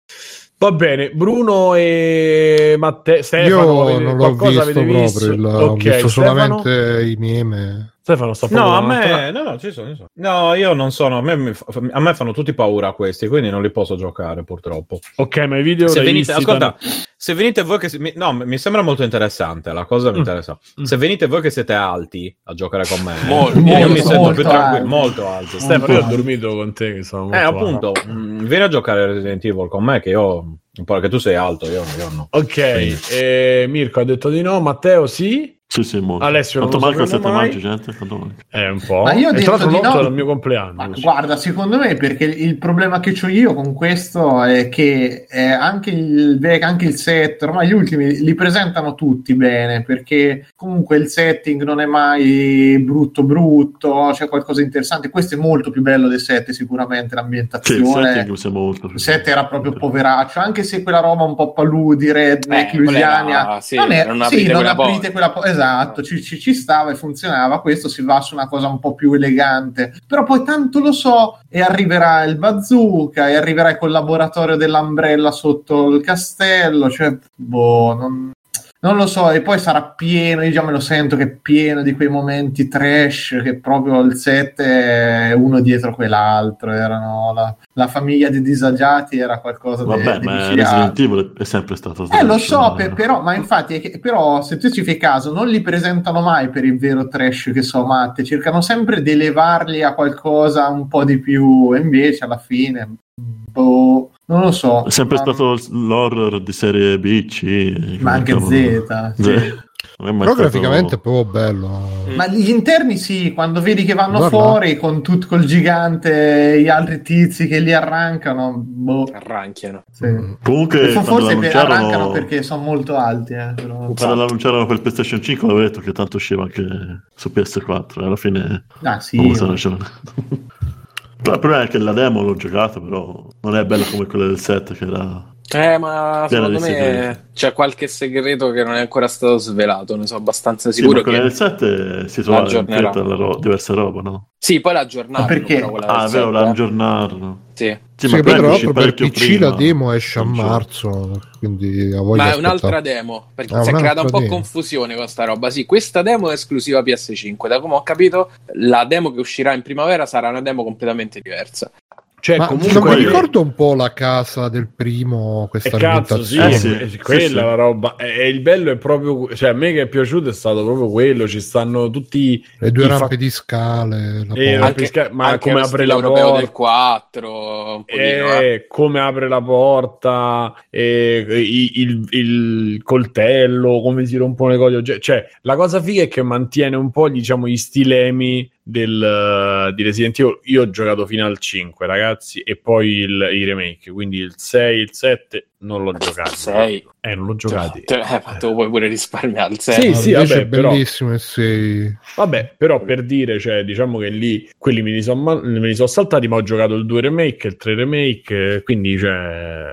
Speaker 1: Va bene, Bruno e Matteo. Stefano,
Speaker 2: Io non l'ho
Speaker 1: qualcosa
Speaker 2: visto proprio, il- ho
Speaker 1: Ok,
Speaker 2: visto
Speaker 1: Stefano?
Speaker 2: solamente i meme.
Speaker 1: Stefano sta
Speaker 5: No, a me, no, no, ci sono, ci sono. No, io non sono. A me, fa- a me fanno tutti paura questi, quindi non li posso giocare purtroppo.
Speaker 1: Ok, ma i video
Speaker 5: Se venite, ascolta,
Speaker 1: tan-
Speaker 5: se venite voi che. si- no, mi sembra molto interessante. La cosa mi
Speaker 1: Mm.
Speaker 5: interessa.
Speaker 1: Mm.
Speaker 5: Se venite voi che siete alti a giocare con me,
Speaker 4: Molto,
Speaker 5: io
Speaker 3: molto,
Speaker 5: mi sento
Speaker 3: molto
Speaker 5: più tranquillo, molto alti.
Speaker 1: Stefano, io ho dormito con te che sono molto
Speaker 5: Eh,
Speaker 1: alto.
Speaker 5: appunto, mm, vieni a giocare Resident Evil con me, che io. un po' Che tu sei alto, io, io no.
Speaker 1: Ok, eh, Mirko ha detto di no, Matteo sì.
Speaker 6: Sì, sì, molto.
Speaker 1: Alessio non
Speaker 6: Quanto manca il
Speaker 1: sapremo
Speaker 6: 7
Speaker 1: mai.
Speaker 6: maggio, gente? Quanto manca?
Speaker 1: È un po'.
Speaker 3: Ma io ho
Speaker 1: e
Speaker 3: detto
Speaker 1: tra l'altro
Speaker 3: di
Speaker 1: l'8
Speaker 3: no.
Speaker 1: il mio compleanno.
Speaker 3: Ma
Speaker 1: sì.
Speaker 3: guarda, secondo me, perché il problema che ho io con questo è che eh, anche, il, anche il set, ormai gli ultimi li presentano tutti bene, perché comunque il setting non è mai brutto brutto, c'è qualcosa di interessante. Questo è molto più bello del set, sicuramente,
Speaker 6: Sì, il
Speaker 3: l'ambientazione.
Speaker 6: setting siamo molto
Speaker 3: il set era proprio poveraccio, anche se quella roba un po' paludi, redneck,
Speaker 4: Eh,
Speaker 3: louisiana,
Speaker 4: era- sì,
Speaker 3: non, è,
Speaker 4: non
Speaker 3: sì,
Speaker 4: aprite
Speaker 3: non
Speaker 4: quella
Speaker 3: aprite
Speaker 4: porta.
Speaker 3: quella po- esatto, ci, ci- ci stava e funzionava. Questo si va su una cosa un po' più elegante, però poi tanto lo so, e arriverà il bazooka, e arriverà il collaboratorio dell'Umbrella sotto il castello, cioè, boh, non, non lo so, e poi sarà pieno, io già me lo sento che è pieno di quei momenti trash che proprio il set è uno dietro quell'altro, erano la, la famiglia di disagiati era qualcosa di
Speaker 6: Vabbè,
Speaker 3: di
Speaker 6: ma
Speaker 3: micidiale.
Speaker 6: Resident Evil è sempre stato
Speaker 3: Eh, lo so, per- però, ma infatti, che- però se tu ci fai caso, non li presentano mai per il vero trash che so matte, cercano sempre di elevarli a qualcosa un po' di più, e invece alla fine, boh, non lo so.
Speaker 6: È sempre
Speaker 3: ma,
Speaker 6: stato l'horror di serie B, C.
Speaker 3: ma anche Z.
Speaker 6: chiamano?
Speaker 3: sì.
Speaker 6: Z. Mai
Speaker 2: Però
Speaker 6: stato-
Speaker 2: graficamente è proprio bello.
Speaker 3: Ma gli interni sì, quando vedi che vanno
Speaker 2: Guarda.
Speaker 3: fuori con tutto col gigante e gli altri tizi che li arrancano, boh,
Speaker 4: Arranchiano.
Speaker 3: sì.
Speaker 2: Mm.
Speaker 6: Comunque,
Speaker 3: forse per- arrancano perché sono molto alti. Eh, però.
Speaker 6: quando l'annunciarono per PlayStation 5 avevo detto che tanto usciva anche su PS4. Alla fine,
Speaker 3: Ah, sì,
Speaker 6: ho avuto ragione. Però è che la demo l'ho giocato, però non è bella come quella del set, che era
Speaker 4: Eh, ma secondo me c'è qualche segreto che non è ancora stato svelato. Ne sono abbastanza
Speaker 6: Sì,
Speaker 4: sicuro
Speaker 6: ma quella
Speaker 4: che
Speaker 6: del 7 si trova anche la ro- diversa roba, no?
Speaker 4: sì, poi l'aggiornarono.
Speaker 3: Ma perché?
Speaker 4: però,
Speaker 6: Ah, è vero,
Speaker 4: 7,
Speaker 6: la
Speaker 4: eh.
Speaker 6: aggiornarono.
Speaker 4: Sì.
Speaker 6: Sì,
Speaker 2: Sì,
Speaker 6: ma
Speaker 2: poi tra l'altro per PC
Speaker 6: prima.
Speaker 2: la demo esce a marzo, quindi ha voglia
Speaker 4: Ma è un'altra demo perché
Speaker 2: Ah,
Speaker 4: si è creata un po'
Speaker 2: demo.
Speaker 4: confusione con sta roba. Sì, questa demo è esclusiva PS5. Da come ho capito, la demo che uscirà in primavera sarà una demo completamente diversa.
Speaker 1: Cioè,
Speaker 2: Ma
Speaker 1: comunque...
Speaker 2: non mi ricordo un po' la casa del primo, questa
Speaker 1: cazzo, sì.
Speaker 6: Eh, sì,
Speaker 1: eh, quella
Speaker 6: sì,
Speaker 1: è la roba. E, e il bello è proprio, cioè, a me che è piaciuto è stato proprio quello. Ci stanno tutti
Speaker 2: Le due
Speaker 1: i
Speaker 2: rampe
Speaker 1: fa-
Speaker 2: di scale, la
Speaker 1: Eh,
Speaker 2: porta.
Speaker 1: Anche- pesca- ma
Speaker 4: anche
Speaker 1: come apre la porta.
Speaker 4: del 4, un pochino, eh.
Speaker 1: eh, come apre la porta, eh, i- il, il coltello, come si rompono le cose. Cioè, la cosa figa è che mantiene un po' diciamo gli stilemi del, eh, di Resident Evil. Io ho giocato fino al 5, ragazzi, e poi il- i remake, quindi il 6, il 7 non l'ho giocato.
Speaker 4: 6.
Speaker 1: Eh, non l'ho giocati.
Speaker 4: Te, eh, ma te lo puoi pure risparmiare
Speaker 1: Sì,
Speaker 4: 6.
Speaker 2: Ah,
Speaker 1: sì,
Speaker 2: invece
Speaker 1: vabbè,
Speaker 2: è
Speaker 1: però-
Speaker 2: bellissimo e sei...
Speaker 1: Vabbè, però per dire, cioè, diciamo che lì quelli me li sono saltati, ma ho giocato il 2 remake, il 3 remake, quindi cioè,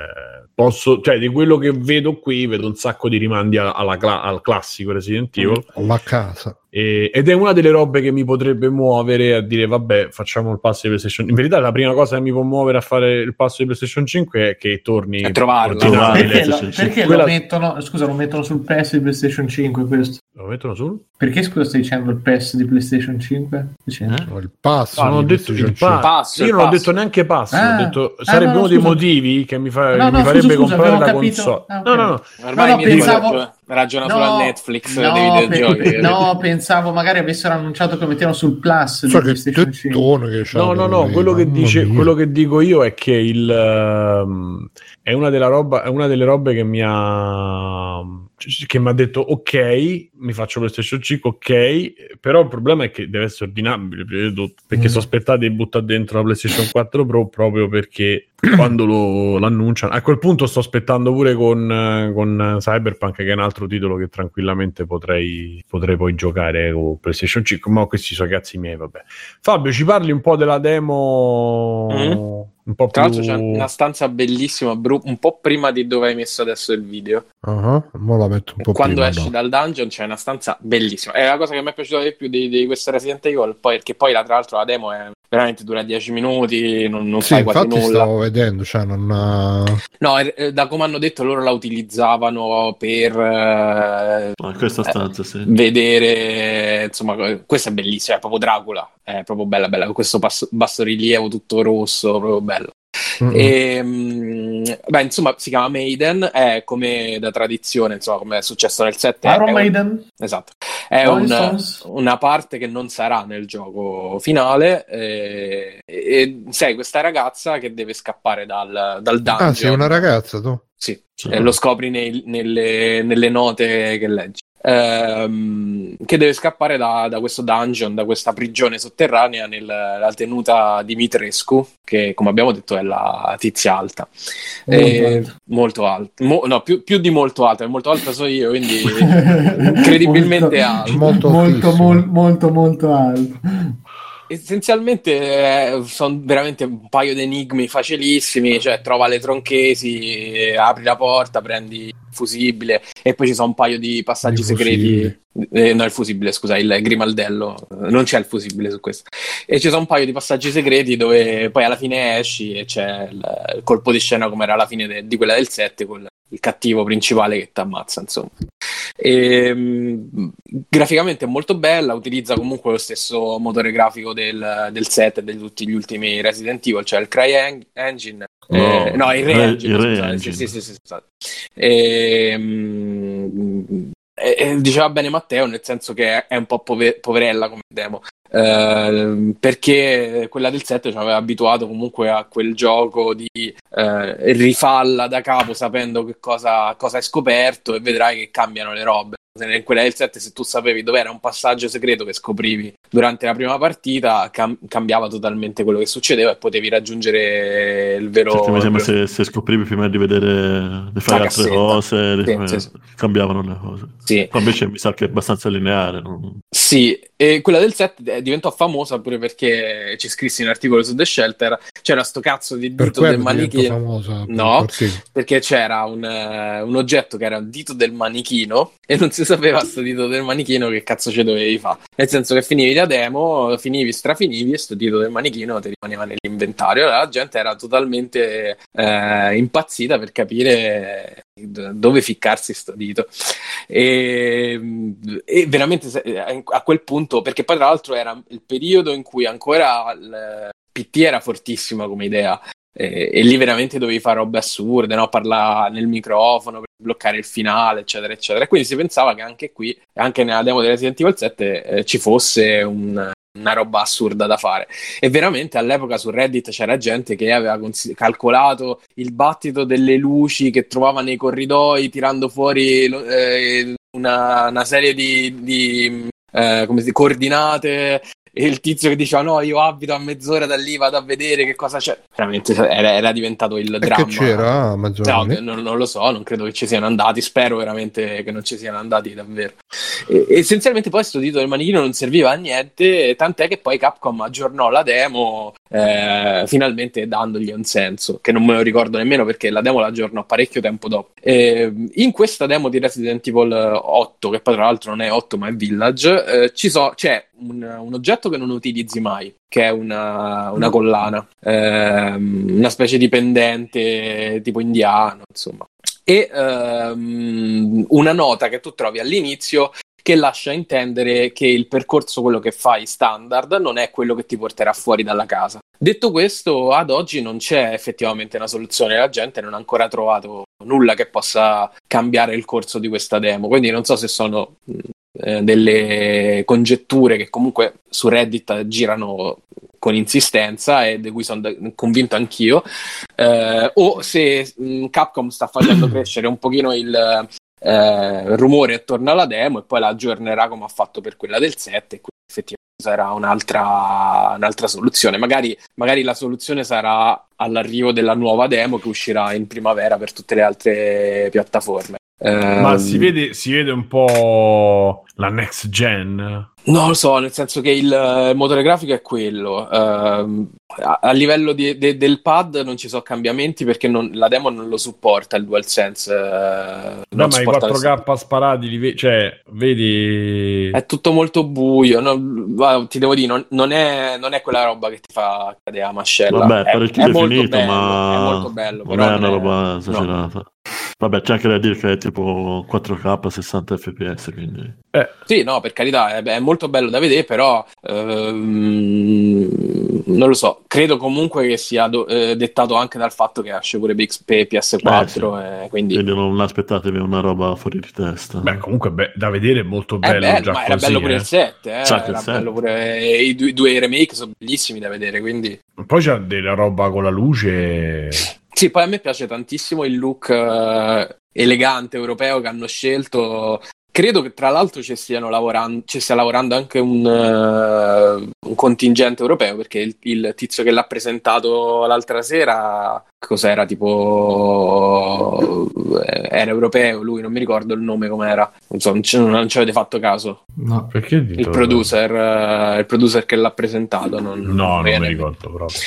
Speaker 1: posso, cioè, di quello che vedo qui, vedo un sacco di rimandi alla cla- al classico Resident Evil.
Speaker 2: la casa.
Speaker 1: E- ed è una delle robe che mi potrebbe muovere a dire vabbè facciamo il passo di PlayStation in verità la prima cosa che mi può muovere a fare il passo di PlayStation 5 è che torni
Speaker 4: trovarla.
Speaker 1: ordinabile.
Speaker 3: Perché, lo, perché
Speaker 1: Quella-
Speaker 3: lo mettono? Scusa, lo mettono sul PES di PlayStation 5 questo?
Speaker 1: lo mettono sul?
Speaker 3: Perché scusa stai dicendo il PES di PlayStation 5? Dicendo?
Speaker 6: Eh?
Speaker 2: Il passo.
Speaker 1: non ho detto il pa-
Speaker 4: Passo,
Speaker 1: io
Speaker 4: il
Speaker 1: non ho
Speaker 4: passo.
Speaker 1: detto neanche passo
Speaker 3: Ah.
Speaker 1: ho detto
Speaker 3: Ah,
Speaker 1: sarebbe
Speaker 3: no, no,
Speaker 1: uno dei
Speaker 3: scusa.
Speaker 1: motivi che mi, fa-
Speaker 3: No,
Speaker 1: mi farebbe
Speaker 3: scusa,
Speaker 1: comprare la
Speaker 3: capito.
Speaker 1: console
Speaker 3: Ah, ok.
Speaker 1: no no no
Speaker 4: Ormai
Speaker 3: No, no,
Speaker 4: mi
Speaker 3: pensavo-
Speaker 4: ricordo, ragiona
Speaker 3: No,
Speaker 4: solo a Netflix
Speaker 3: no,
Speaker 4: dei videogiochi.
Speaker 3: per- no, pensavo magari avessero annunciato che mettevano sul Plus di
Speaker 2: So che
Speaker 3: PlayStation 5.
Speaker 2: tettone che
Speaker 1: No, no, no, quello che, dice, quello che dico io è che il, ehm, è, una della roba, è una delle robe che mi ha che mi ha detto ok, mi faccio PlayStation 5, ok, però il problema è che deve essere ordinabile, perché
Speaker 2: Mm.
Speaker 1: sono aspettati di buttare dentro la PlayStation 4 Pro proprio perché [CLEARS THROAT] quando lo, l'annunciano, a quel punto sto aspettando pure con, eh, con Cyberpunk che è un altro titolo che tranquillamente potrei, potrei poi giocare con PlayStation 5, ma questi sono cazzi miei, vabbè. Fabio, ci parli un po' della demo?
Speaker 4: Mm.
Speaker 1: Un po'
Speaker 4: Tra
Speaker 1: più...
Speaker 4: l'altro c'è una stanza bellissima, Bru, un po' prima di dove hai messo adesso il video.
Speaker 2: Ah, mo la metto un po'
Speaker 4: Quando
Speaker 2: prima,
Speaker 4: esci
Speaker 2: no.
Speaker 4: dal dungeon c'è una stanza bellissima. È la cosa che mi è piaciuta di più di, di questa Resident Evil, poi, perché poi la, tra l'altro la demo è veramente dura 10 minuti, non, non
Speaker 2: Sì,
Speaker 4: fai quasi
Speaker 2: infatti
Speaker 4: nulla.
Speaker 2: stavo vedendo, cioè non ha...
Speaker 4: No, eh, eh, da come hanno detto loro la utilizzavano per eh,
Speaker 6: questa stanza, sì.
Speaker 4: vedere, insomma, eh, questa è bellissima, è proprio Dracula, è proprio bella bella, con questo passo- bassorilievo tutto rosso, proprio bello.
Speaker 2: Mm-mm.
Speaker 4: E, mm, beh, insomma, si chiama Maiden, è come da tradizione, insomma, come è successo nel 7.
Speaker 3: Iron
Speaker 4: è un-
Speaker 3: Maiden?
Speaker 4: Esatto, è un- una parte che non sarà nel gioco finale. eh, E, sei questa ragazza che deve scappare dal, dal dungeon.
Speaker 2: Ah, sei una ragazza tu?
Speaker 4: Sì,
Speaker 6: Sì.
Speaker 4: e lo scopri nei- nelle, nelle note che leggi. Ehm, che deve scappare da, da questo dungeon, da questa prigione sotterranea nella tenuta Dimitrescu, che come abbiamo detto è la tizia alta.
Speaker 3: Molto
Speaker 4: Eh,
Speaker 3: alta.
Speaker 4: molto alta, Mo- no, più, più di molto alta, è molto alta so io, quindi [LAUGHS] incredibilmente
Speaker 3: Molto-
Speaker 4: alta.
Speaker 2: Molto
Speaker 3: molto, molto, molto alto.
Speaker 4: Essenzialmente sono veramente un paio di enigmi facilissimi, cioè trova le tronchesi, eh, apri la porta, prendi il fusibile e poi ci sono un paio di passaggi
Speaker 2: Il
Speaker 4: segreti. Eh, no, il fusibile, scusa, il grimaldello, non c'è il fusibile su questo. E ci sono un paio di passaggi segreti dove poi alla fine esci e c'è il, il colpo di scena come era alla fine de- di quella del 7 con il cattivo principale che ti ammazza, insomma. E, mh, graficamente è molto bella, utilizza comunque lo stesso motore grafico del, del set e di tutti gli ultimi Resident Evil, cioè il Cry En- Engine. eh, no, il Re
Speaker 6: Re-
Speaker 4: Engine,
Speaker 6: il Re
Speaker 4: scusate,
Speaker 6: Engine.
Speaker 4: Sì, sì, sì, sì. E, mh, e- e diceva bene Matteo, nel senso che è un po' pove- poverella come demo. eh, perché quella del 7 ci aveva abituato comunque a quel gioco di eh, rifalla da capo sapendo che cosa, cosa hai scoperto e vedrai che cambiano le robe. In quella del 7, se tu sapevi dov'era un passaggio segreto che scoprivi durante la prima partita, cam- cambiava totalmente quello che succedeva e potevi raggiungere il vero.
Speaker 6: Sembra
Speaker 4: il vero-
Speaker 6: se, se scoprivi prima di vedere di fare
Speaker 4: La
Speaker 6: altre
Speaker 4: cassetta.
Speaker 6: cose,
Speaker 4: Sì,
Speaker 6: fare-
Speaker 4: sì, sì.
Speaker 6: cambiavano le cose.
Speaker 4: Sì.
Speaker 6: Qua invece mi sa che è abbastanza lineare. non-
Speaker 4: Sì, e quella del 7 diventò famosa pure perché ci scrissi un articolo su The Shelter. C'era sto cazzo di
Speaker 2: Per
Speaker 4: dito del manichino.
Speaker 2: famosa. per
Speaker 4: No. Perché c'era un, eh, un oggetto che era un dito del manichino e non si sapeva sto dito del manichino che cazzo ci dovevi fare. Nel senso che finivi la demo, finivi, strafinivi e sto dito del manichino ti rimaneva nell'inventario. Allora la gente era totalmente eh, impazzita per capire dove ficcarsi sto dito. E, e veramente eh, a quel punto, perché poi tra l'altro era il periodo in cui ancora il PT era fortissima come idea. E, e lì veramente dovevi fare robe assurde, no? parlare nel microfono bloccare il finale, eccetera, eccetera. Quindi si pensava che anche qui, anche nella demo di Resident Evil 7, eh, ci fosse un- una roba assurda da fare. E veramente all'epoca su Reddit c'era gente che aveva consi- calcolato il battito delle luci che trovava nei corridoi, tirando fuori eh, una, una serie di, di, eh, come si coordinate. E il tizio che diceva: No, io abito a mezz'ora da lì, vado a vedere che cosa c'è. Veramente era, era diventato il
Speaker 2: E
Speaker 4: dramma.
Speaker 2: che c'era a mezz'ora?
Speaker 4: No, non, non lo so, non credo che ci siano andati, spero veramente che non ci siano andati davvero. E, essenzialmente poi sto dito del manichino non serviva a niente, tant'è che poi Capcom aggiornò la demo eh, finalmente dandogli un senso, che non me lo ricordo nemmeno perché la demo l'aggiornò parecchio tempo dopo. E, in questa demo di Resident Evil 8, che poi tra l'altro non è 8 ma è Village, eh, ci so- c'è un, un oggetto che non utilizzi mai, che è una, una collana, ehm, una specie di pendente tipo indiano, insomma. E ehm, una nota che tu trovi all'inizio che lascia intendere che il percorso, quello che fai standard, non è quello che ti porterà fuori dalla casa. Detto questo, ad oggi non c'è effettivamente una soluzione, la gente non ha ancora trovato nulla che possa cambiare il corso di questa demo, quindi non so se sono eh, delle congetture che comunque su Reddit girano con insistenza e di cui sono convinto anch'io, eh, o se mh, Capcom sta facendo [CLEARS THROAT] crescere un pochino il eh, rumore attorno alla demo e poi la aggiornerà come ha fatto per quella del 7 e quindi effettivamente sarà un'altra, un'altra soluzione. Magari, magari la soluzione sarà all'arrivo della nuova demo che uscirà in primavera per tutte le altre piattaforme.
Speaker 1: Ma
Speaker 4: Ehm,
Speaker 1: si vede, si vede un po' la next gen.
Speaker 4: Non lo so, nel senso che il, eh, motore grafico è quello. Ehm, a, a livello di- de- del pad non ci sono cambiamenti perché non- la demo non lo supporta il DualSense. eh,
Speaker 1: No,
Speaker 4: non
Speaker 1: ma i
Speaker 4: supporta
Speaker 1: 4K sparati, li ve- cioè, vedi...
Speaker 4: È tutto molto buio. no? Ti devo dire, non, non è, non è quella roba che ti fa cadere la mascella.
Speaker 6: Vabbè,
Speaker 4: è,
Speaker 6: parecchio
Speaker 4: è molto
Speaker 6: definito,
Speaker 4: bello,
Speaker 6: ma
Speaker 4: è molto bello.
Speaker 6: non
Speaker 4: però
Speaker 6: è una roba
Speaker 4: no.
Speaker 6: Vabbè, c'è anche da dire che è tipo 4K 60 fps, quindi...
Speaker 1: Eh,
Speaker 4: Sì, no, per carità, è, è molto bello da vedere, però ehm, non lo so, credo comunque che sia do- eh, dettato anche dal fatto che esce pure PXP, PS4, e quindi
Speaker 6: quindi non aspettatevi una roba fuori di testa.
Speaker 1: beh, comunque be- da vedere è molto
Speaker 4: è
Speaker 1: bello
Speaker 4: bello,
Speaker 1: già
Speaker 4: ma era
Speaker 1: così,
Speaker 4: bello pure
Speaker 1: eh.
Speaker 4: il 7, eh,
Speaker 6: Sa che
Speaker 4: era
Speaker 6: il set.
Speaker 4: bello pure i due, i due remake sono bellissimi da vedere, quindi
Speaker 1: Poi c'è della roba con la luce... [LAUGHS]
Speaker 4: Sì, poi a me piace tantissimo il look eh, elegante europeo che hanno scelto, credo che tra l'altro ci stiano lavorando, ci stia lavorando anche un, eh, un contingente europeo perché il, il tizio che l'ha presentato l'altra sera cos'era tipo era europeo lui non mi ricordo il nome com'era non so non ci, non ci avete fatto caso
Speaker 3: No.
Speaker 1: Perché
Speaker 4: il producer eh, il producer che l'ha presentato non,
Speaker 1: No, non mi ricordo proprio.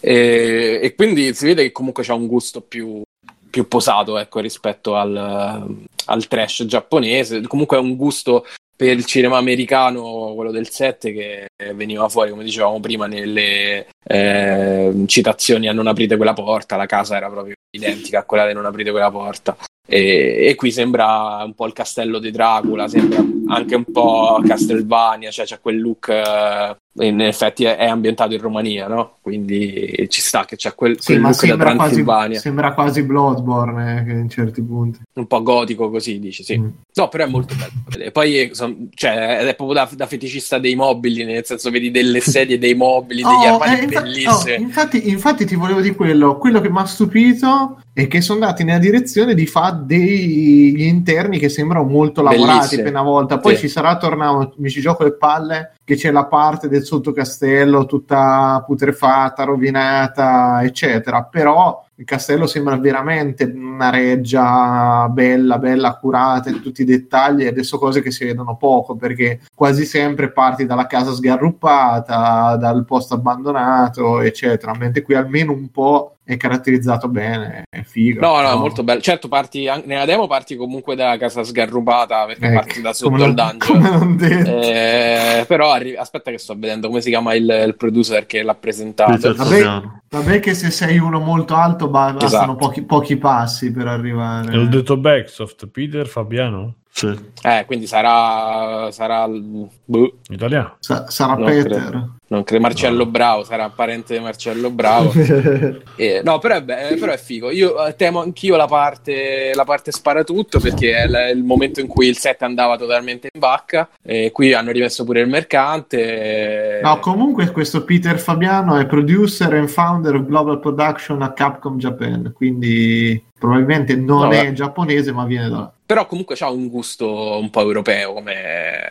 Speaker 4: E, e quindi si vede che comunque c'ha un gusto più, più posato ecco, rispetto al, al trash giapponese comunque è un gusto per il cinema americano, quello del 7, che veniva fuori, come dicevamo prima, nelle eh, citazioni a Non aprite quella porta, la casa era proprio identica a quella di Non aprite quella porta. E, e qui sembra un po' il castello di Dracula, sembra anche un po' Castlevania, cioè c'è quel look, eh, in effetti è, è ambientato in Romania, no? Quindi ci sta che c'è quel,
Speaker 3: Sì,
Speaker 4: quel
Speaker 3: ma
Speaker 4: look da
Speaker 3: sembra quasi, sembra quasi Bloodborne eh, in certi punti.
Speaker 4: un po' gotico così, dici, sì.
Speaker 3: Mm.
Speaker 4: No, però è molto bello. E poi eh, son- cioè, è proprio da, da feticista dei mobili, nel senso vedi delle [LAUGHS] sedie, dei mobili, degli
Speaker 3: Oh,
Speaker 4: armadi
Speaker 3: eh, infa-
Speaker 4: bellissimi.
Speaker 3: oh, infatti, infatti ti volevo dire quello, quello che mi ha stupito è che sono andati nella direzione di fare degli interni che sembrano molto lavorati
Speaker 4: Bellissimi.
Speaker 3: per una volta, poi
Speaker 4: Sì.
Speaker 3: ci sarà tornato, mi ci gioco le palle, che c'è la parte del sottocastello tutta putrefatta, rovinata, eccetera, però il castello sembra veramente una reggia bella, bella accurata in tutti i dettagli e adesso cose che si vedono poco perché quasi sempre parti dalla casa sgarruppata, dal posto abbandonato, eccetera, mentre qui almeno un po' è caratterizzato bene, è figo.
Speaker 4: No, no, molto bello. Certo, parti nella demo parti comunque da casa sgarrubata perché
Speaker 3: Ecco,
Speaker 4: parti da sotto al
Speaker 3: non-
Speaker 4: dungeon.
Speaker 3: come non detto.
Speaker 4: Eh, però arri- aspetta che sto vedendo come si chiama il, il producer che l'ha presentato.
Speaker 3: Vabbè. Vabbè che se sei uno molto alto ba- bastano
Speaker 4: Esatto.
Speaker 3: pochi, pochi passi per arrivare.
Speaker 1: L'ho detto Backsoft, Peter Fabiano?
Speaker 6: Sì.
Speaker 4: Eh, quindi sarà sarà il- boh,
Speaker 1: Italiano.
Speaker 3: Sa- sarà
Speaker 4: No,
Speaker 3: Peter.
Speaker 4: non credo Marcello Bravo, sarà parente di Marcello Bravo. [LAUGHS] Eh, no, però è, be- però è figo. Io eh, temo anch'io la parte, la parte sparatutto perché è l- il momento in cui il set andava totalmente in vacca. E qui hanno rimesso pure il mercante.
Speaker 3: No, comunque questo Peter Fabiano è producer and founder of Global Production a Capcom Japan, quindi probabilmente non
Speaker 4: No,
Speaker 3: è
Speaker 4: beh.
Speaker 3: giapponese ma viene da là.
Speaker 4: Però comunque ha un gusto un po' europeo, come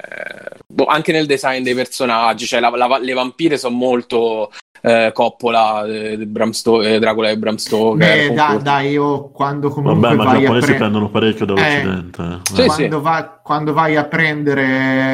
Speaker 4: boh, anche nel design dei personaggi. Cioè, la- la- le vampire sono molto eh, Coppola, eh, di Bram Sto- eh, Dracula e Bram Stoker.
Speaker 3: Beh,
Speaker 4: con
Speaker 3: dai, io quando comunque
Speaker 6: Vabbè, ma i giapponesi
Speaker 3: pre-
Speaker 6: prendono parecchio dall'Occidente. eh.
Speaker 4: Sì,
Speaker 3: quando, va- quando vai a prendere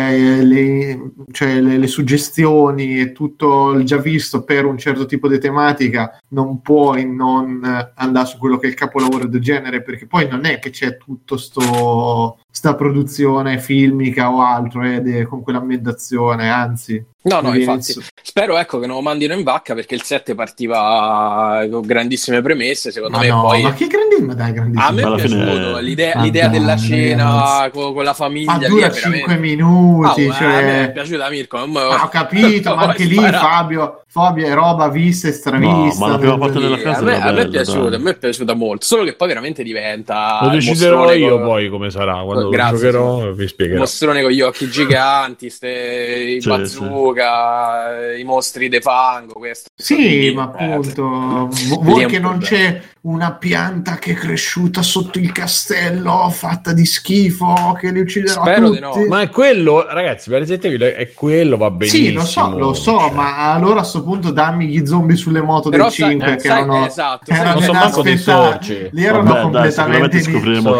Speaker 3: eh, le, cioè, le- le suggestioni e tutto il già visto per un certo tipo di tematica, non puoi non eh, andare su quello che è il capolavoro del genere, perché poi non è che c'è tutto sto sta produzione filmica o altro eh, de- con quell'ambientazione, anzi.
Speaker 4: No, no, infatti.
Speaker 3: su-
Speaker 4: Spero ecco che non lo mandino in vacca perché il 7 partiva con grandissime premesse. Secondo
Speaker 3: Ma
Speaker 4: me
Speaker 3: no,
Speaker 4: poi.
Speaker 3: ma che grandissimo, ma dai,
Speaker 4: A
Speaker 3: grandissimo.
Speaker 4: me è piaciuto l'idea, l'idea
Speaker 3: dai,
Speaker 4: della cena con, con la famiglia.
Speaker 3: Ma
Speaker 4: lì
Speaker 3: dura
Speaker 4: è veramente-
Speaker 3: 5 minuti,
Speaker 4: Ah, eh,
Speaker 3: cioè...
Speaker 4: a me è piaciuta Mirko. me-
Speaker 3: Ah, ho capito, ma [LAUGHS] anche lì? Fabio, Fabio è roba vista e stravista.
Speaker 6: No, ma la prima parte della
Speaker 4: Sì,
Speaker 6: casa
Speaker 4: a me, a me è piaciuta, a me è piaciuta molto. Solo che poi veramente diventa.
Speaker 1: Lo deciderò io
Speaker 4: con-
Speaker 1: poi come sarà. Quando
Speaker 4: Grazie,
Speaker 1: lo giocherò vi
Speaker 4: Il
Speaker 1: spiegherò.
Speaker 4: mostrone con gli occhi [LAUGHS] giganti, ste, i
Speaker 6: Sì,
Speaker 4: bazooka, i mostri de fango. Questo.
Speaker 3: Sì,
Speaker 4: Eh,
Speaker 3: ma appunto,
Speaker 4: lì è
Speaker 3: vuoi che non c'è una pianta che è cresciuta sotto il castello fatta di schifo che li ucciderà
Speaker 4: Spero di
Speaker 3: tutti?
Speaker 4: no.
Speaker 1: Ma è quello, ragazzi, per esempio, è quello, va benissimo.
Speaker 3: Sì, lo so, lo so,
Speaker 1: Cioè,
Speaker 3: ma allora a sto punto dammi gli zombie sulle moto
Speaker 4: Però
Speaker 3: del
Speaker 4: sai-
Speaker 3: 5
Speaker 4: eh,
Speaker 3: che
Speaker 4: sai-
Speaker 3: erano,
Speaker 4: esatto, sai-
Speaker 3: erano
Speaker 1: Non so manco dei sorci.
Speaker 3: Erano
Speaker 6: Vabbè, dai,
Speaker 3: completamente in-
Speaker 6: scopriremo
Speaker 5: So,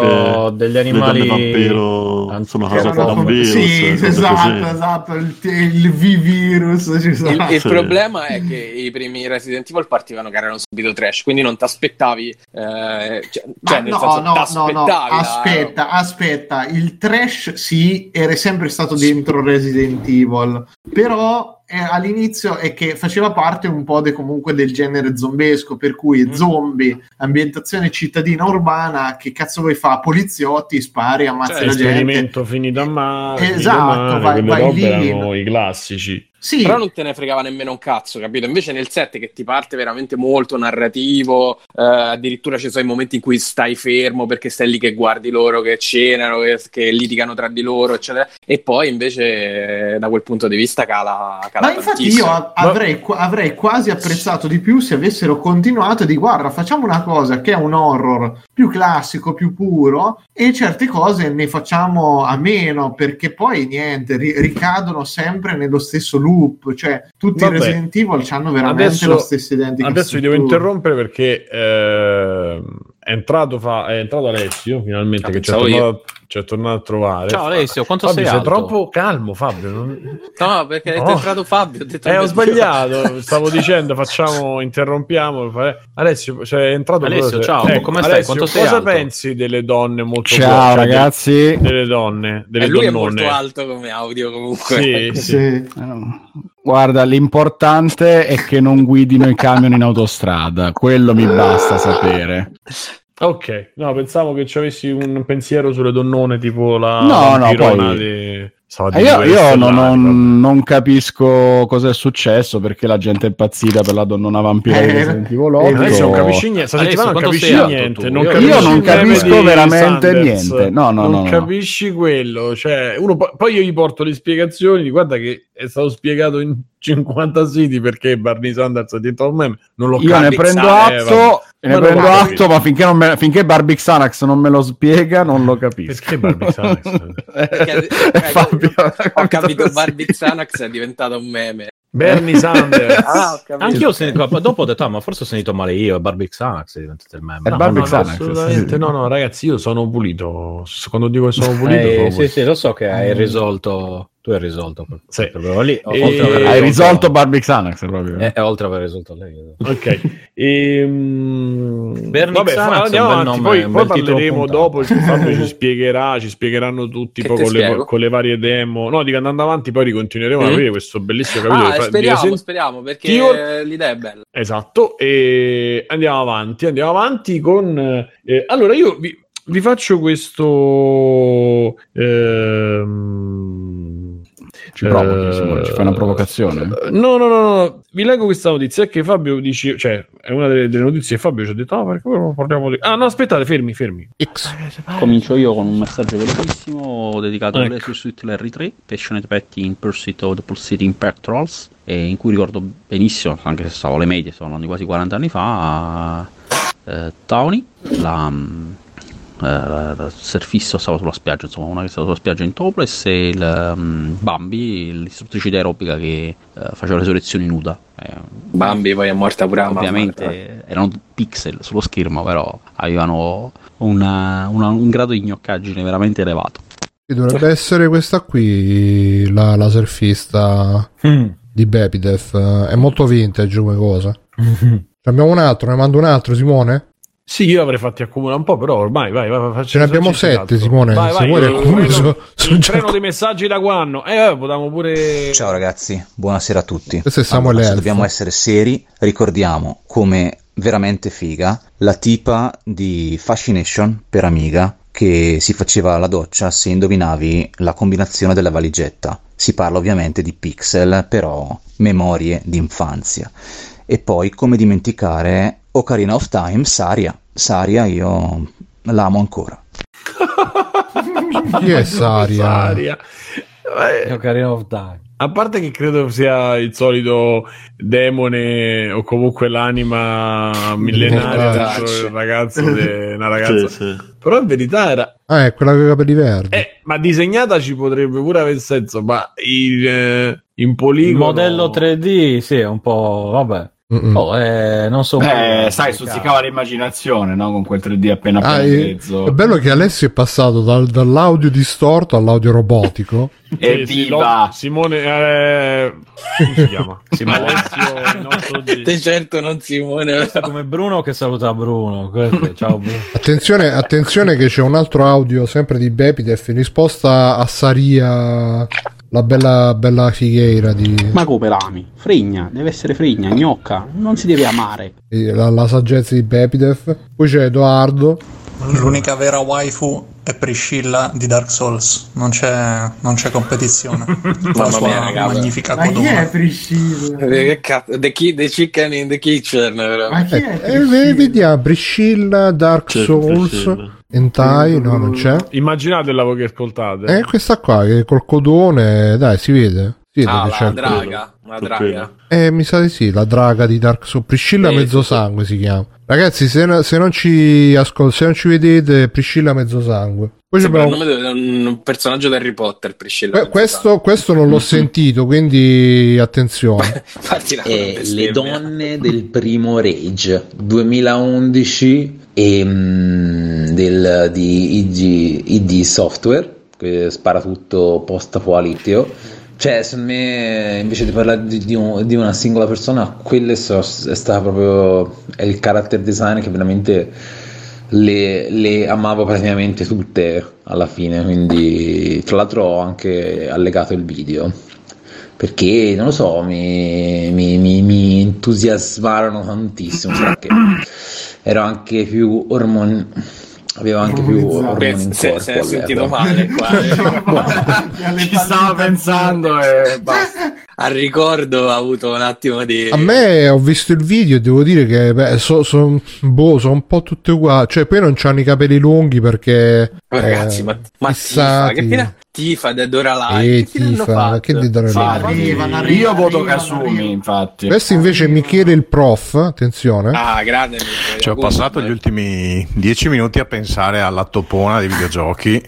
Speaker 6: che
Speaker 5: degli animali
Speaker 6: vampiro sono
Speaker 3: che erano
Speaker 6: da un
Speaker 3: com-
Speaker 6: virus.
Speaker 3: sì, esatto,
Speaker 6: così.
Speaker 3: esatto, il, il V-virus ci
Speaker 4: Il, il
Speaker 6: Sì.
Speaker 4: problema è che i primi Resident Evil partivano che erano subito trash, quindi non ti aspettavi. Eh, cioè, cioè, nel
Speaker 3: no,
Speaker 4: senso,
Speaker 3: no, no, no, aspetta, aspetta, il trash sì, era sempre stato dentro Resident Evil, però eh, all'inizio è che faceva parte un po' de- comunque del genere zombesco, per cui
Speaker 4: Mm.
Speaker 3: zombie, ambientazione cittadina urbana, che cazzo vuoi fare? Poliziotti, spari, ammazzi
Speaker 4: Cioè,
Speaker 3: la gente.
Speaker 1: Esperimento finito a male. finito
Speaker 3: Esatto,
Speaker 1: male,
Speaker 3: vai- vai lì.
Speaker 1: erano i classici.
Speaker 3: Sì,
Speaker 4: Però non te ne fregava nemmeno un cazzo, capito? Invece nel 7 che ti parte veramente molto narrativo, eh, addirittura ci sono i momenti in cui stai fermo perché stai lì che guardi loro che cenano, che, che litigano tra di loro, eccetera. E poi invece eh, da quel punto di vista cala, cala
Speaker 3: Ma infatti
Speaker 4: tantissimo.
Speaker 3: io avrei, avrei quasi apprezzato di più se avessero continuato di guarda, facciamo una cosa che è un horror più classico, più puro e certe cose ne facciamo a meno perché poi niente, ri- ricadono sempre nello stesso loop, cioè tutti
Speaker 1: Vabbè.
Speaker 3: i Resident Evil hanno veramente
Speaker 1: Adesso-
Speaker 3: lo stesso identico
Speaker 1: Adesso vi devo interrompere perché ehm, è, entrato fa- è entrato Alessio finalmente
Speaker 4: Ah,
Speaker 1: che ci
Speaker 4: io.
Speaker 1: tornato, ci è tornato a trovare.
Speaker 5: Ciao Alessio, quanto
Speaker 1: Fabio,
Speaker 5: sei
Speaker 1: sei
Speaker 5: alto?
Speaker 1: troppo calmo Fabio. non-
Speaker 4: No, perché è entrato Fabio. Ho detto
Speaker 1: Eh, ho sbagliato, [LAUGHS] stavo dicendo facciamo, interrompiamo. fa- Alessio, cioè, è entrato
Speaker 5: Alessio, ciao,
Speaker 1: Ecco,
Speaker 5: come stai?
Speaker 1: Alessio,
Speaker 5: Quanto sei
Speaker 1: cosa
Speaker 5: alto?
Speaker 1: pensi delle donne molto
Speaker 7: Ciao
Speaker 1: cioè,
Speaker 7: ragazzi.
Speaker 1: de- delle donne, delle
Speaker 4: E lui è
Speaker 1: donnone?
Speaker 4: molto alto come audio comunque.
Speaker 1: Sì, [LAUGHS] sì.
Speaker 3: Sì.
Speaker 7: Eh, Guarda, l'importante è che non guidino i camion in autostrada, quello mi basta sapere.
Speaker 1: Ok, no, pensavo che ci avessi un pensiero sulle donnone tipo la
Speaker 7: No, no, poi-
Speaker 1: di...
Speaker 7: Eh, io io non, non- non capisco cosa è successo perché la gente è impazzita per la donnona vampira di
Speaker 3: Eh,
Speaker 7: Resident Evil
Speaker 3: eh,
Speaker 7: 8.
Speaker 1: Alessio non capisci niente, sta settimana non capisci niente, non
Speaker 5: Io-
Speaker 1: capisci
Speaker 7: io non capisco veramente
Speaker 1: Sanders,
Speaker 7: niente. No, no,
Speaker 1: non
Speaker 7: no, no.
Speaker 1: capisci quello, cioè, uno po- poi io gli porto le spiegazioni, di guarda che è stato spiegato in 50 siti perché Barney Sanders è dentro un meme, non lo
Speaker 7: Io ne prendo
Speaker 1: Eh,
Speaker 7: atto, ne prendo atto, ma finché, non me, finché Barbie Xanax non me lo spiega, non lo capisco.
Speaker 1: Perché Barbie Xanax? [LAUGHS]
Speaker 4: Perché-
Speaker 7: Eh, Fabio,
Speaker 4: Ho capito,
Speaker 7: così.
Speaker 4: Barbie Xanax è diventato un meme.
Speaker 1: Bernie [LAUGHS] Sanders.
Speaker 4: Ah.
Speaker 5: Anch'io ho sentito, dopo ho detto, ah, ma forse ho sentito male io, Barbie Xanax è diventato il meme.
Speaker 7: È
Speaker 1: No,
Speaker 7: Barbie
Speaker 1: no, no,
Speaker 7: Xanax,
Speaker 1: assolutamente
Speaker 7: sì.
Speaker 1: no, no, ragazzi, io sono pulito. Quando dico che sono pulito,
Speaker 5: Eh,
Speaker 1: sono
Speaker 5: sì,
Speaker 1: pulito.
Speaker 5: sì, lo so che hai risolto. Tu hai risolto.
Speaker 1: Sì.
Speaker 5: Proprio lì,
Speaker 1: E-
Speaker 5: aver
Speaker 7: Hai risolto Barbie Xanax proprio.
Speaker 5: Eh, oltre ad aver risolto lei.
Speaker 1: Ok, [LAUGHS] ehm,
Speaker 5: Bernie
Speaker 1: vabbè,
Speaker 5: Xanax
Speaker 1: andiamo
Speaker 5: è un bel
Speaker 1: avanti.
Speaker 5: nome,
Speaker 1: Poi,
Speaker 5: un
Speaker 1: poi parleremo dopo. Fabio ci [LAUGHS] spiegherà, ci spiegheranno tutti poi con le, con le varie demo. No, dico andando avanti, poi ricontinueremo a
Speaker 4: Mm.
Speaker 1: aprire questo bellissimo capitolo.
Speaker 4: Ah, speriamo,
Speaker 1: Resident-
Speaker 4: speriamo, perché
Speaker 1: Io-
Speaker 4: eh, l'idea è bella.
Speaker 1: Esatto, e andiamo avanti, andiamo avanti con... eh, allora io vi, vi faccio questo... ehm,
Speaker 7: Ci
Speaker 1: eh,
Speaker 7: Simone, ci fai una provocazione?
Speaker 1: No, no, no, no, vi leggo questa notizia è che Fabio dice, cioè è una delle, delle notizie che Fabio ci ha detto, ah perché non parliamo di... Ah no, aspettate, fermi, fermi.
Speaker 2: X.
Speaker 8: Comincio io con un messaggio velocissimo dedicato
Speaker 1: Ecco.
Speaker 8: a Suit Larry 3, Passionate Pet in Pursuit of the Pulsating e in cui ricordo benissimo, anche se stavo alle medie, sono di quasi 40 anni fa, eh, Tawny, la, mm, eh, la- la surfista stava sulla spiaggia, insomma, una che stava sulla spiaggia in topless e il mm, Bambi, l'istruttrice di aerobica che eh, faceva le sue lezioni nuda. Eh,
Speaker 4: Bambi poi è morta pure la mamma.
Speaker 8: ovviamente erano pixel sullo schermo, però avevano una- una- un grado di gnoccaggine veramente elevato.
Speaker 2: Dovrebbe essere questa qui, la, la surfista di Bepidef. È molto vintage come cosa. [LAUGHS] Abbiamo un altro, ne mando un altro, Simone?
Speaker 1: Sì, io avrei fatti accumulare un po', però ormai vai, vai, vai
Speaker 2: Ce ne abbiamo sette. Simone.
Speaker 1: Vai,
Speaker 2: Se
Speaker 1: vai,
Speaker 2: vuoi [LAUGHS]
Speaker 1: il
Speaker 2: già-
Speaker 1: treno dei messaggi da quando? Eh, eh, potevamo pure...
Speaker 9: Ciao ragazzi, buonasera a tutti.
Speaker 2: Questo è Samuel
Speaker 9: Allora, dobbiamo essere seri, ricordiamo come veramente figa la tipa di Fascination per Amiga che si faceva la doccia se indovinavi la combinazione della valigetta. Si parla ovviamente di pixel, però memorie d'infanzia. E poi come dimenticare Ocarina of Time, Saria. Saria io l'amo ancora.
Speaker 2: Chi è Saria?
Speaker 1: Saria. Eh,
Speaker 5: Ocarina of Time.
Speaker 1: A parte che credo sia il solito demone o comunque l'anima millenaria dentro il ragazzo di una ragazza.
Speaker 6: Sì, sì.
Speaker 1: Però in verità era...
Speaker 2: Ah, è quella con i capelli verdi.
Speaker 1: Eh, ma disegnata ci potrebbe pure avere senso, ma in, eh, in
Speaker 5: Il
Speaker 1: poligono...
Speaker 5: modello 3D, sì, è un po'. Vabbè.
Speaker 2: Mm-mm.
Speaker 5: Oh, eh, non so.
Speaker 7: Beh, sai, stuzzicava l'immaginazione, no? Con quel 3D appena
Speaker 2: Ah,
Speaker 7: appena
Speaker 2: e-
Speaker 7: grezzo.
Speaker 2: è bello che Alessio è passato dal- dall'audio distorto all'audio robotico. [LAUGHS]
Speaker 1: Lo-
Speaker 7: Evviva!
Speaker 1: Simone... Eh, come si chiama? [LAUGHS] Alessio, il nostro [LAUGHS] G.
Speaker 4: Certo non Simone.
Speaker 5: Come Bruno che saluta Bruno. Ciao Bruno.
Speaker 2: Attenzione, attenzione che c'è un altro audio sempre di Bepidef in risposta a Saria, la bella, bella figheira di
Speaker 8: Ma come l'ami? Fregna, deve essere fregna, gnocca, non si deve amare.
Speaker 2: la, la saggezza di Bepidef. Poi c'è Edoardo
Speaker 10: L'unica vera waifu è Priscilla di Dark Souls, non c'è, non c'è competizione. [LAUGHS] La sua
Speaker 4: mia, raga,
Speaker 10: magnifica
Speaker 3: Ma chi è
Speaker 10: codona.
Speaker 3: Priscilla?
Speaker 4: Che cazzo, the, the chicken in the kitchen.
Speaker 3: Ma chi è
Speaker 2: Eh, eh,
Speaker 3: Priscilla?
Speaker 2: vediamo, Priscilla, Dark
Speaker 6: C'è
Speaker 2: Souls,
Speaker 6: Priscilla.
Speaker 2: Hentai, no non c'è.
Speaker 1: Immaginate la voi che ascoltate.
Speaker 2: Eh, questa qua che col codone, dai, si vede. Si vede
Speaker 4: Ah,
Speaker 2: che
Speaker 4: la
Speaker 2: c'è il
Speaker 4: draga, la
Speaker 6: Su
Speaker 4: draga.
Speaker 2: Eh, mi sa di sì, la draga di Dark Souls. Priscilla
Speaker 4: Sì,
Speaker 2: Mezzosangue si chiama. Ragazzi, se, no- se non ci ascol- se non ci vedete, Priscilla Mezzosangue. Poi
Speaker 4: Sembra il
Speaker 2: abbiamo-
Speaker 4: nome di un personaggio di Harry Potter, Priscilla.
Speaker 2: que- questo, questo non l'ho [LAUGHS] sentito, quindi attenzione. [LAUGHS]
Speaker 4: Bestemmia.
Speaker 9: le donne del primo Rage 2011 e, mm, del, di IG, ID Software che spara tutto post apocalittico cioè secondo me invece di parlare di, di un- di una singola persona quelle so- è stata proprio è il character design che veramente le, le amavo praticamente tutte alla fine quindi tra l'altro ho anche allegato il video perché non lo so, mi, mi, mi, mi entusiasmarono tantissimo. Che ero anche più ormoni. Avevo anche più ormoni
Speaker 4: se,
Speaker 9: corpo.
Speaker 4: se è sentito male qua. eh. [LAUGHS]
Speaker 7: Ci stavo pensando e basta.
Speaker 4: Al ricordo ha avuto un attimo di...
Speaker 2: A me ho visto il video e devo dire che beh, so, so- boh, sono un po' tutte uguali. Cioè, poi non c'hanno i capelli lunghi perché.
Speaker 4: Ragazzi,
Speaker 2: eh,
Speaker 4: ma, ma che fine Tifa, Dead or Alive,
Speaker 2: Eh,
Speaker 4: che
Speaker 2: Tifa,
Speaker 4: fatto?
Speaker 2: che di Dead or Alive?
Speaker 7: Io voto Kasumi, infatti.
Speaker 2: Questo invece è Michele il prof, attenzione.
Speaker 4: Ah, grande.
Speaker 11: Ci ho passato gli ultimi dieci minuti a pensare alla toppona dei videogiochi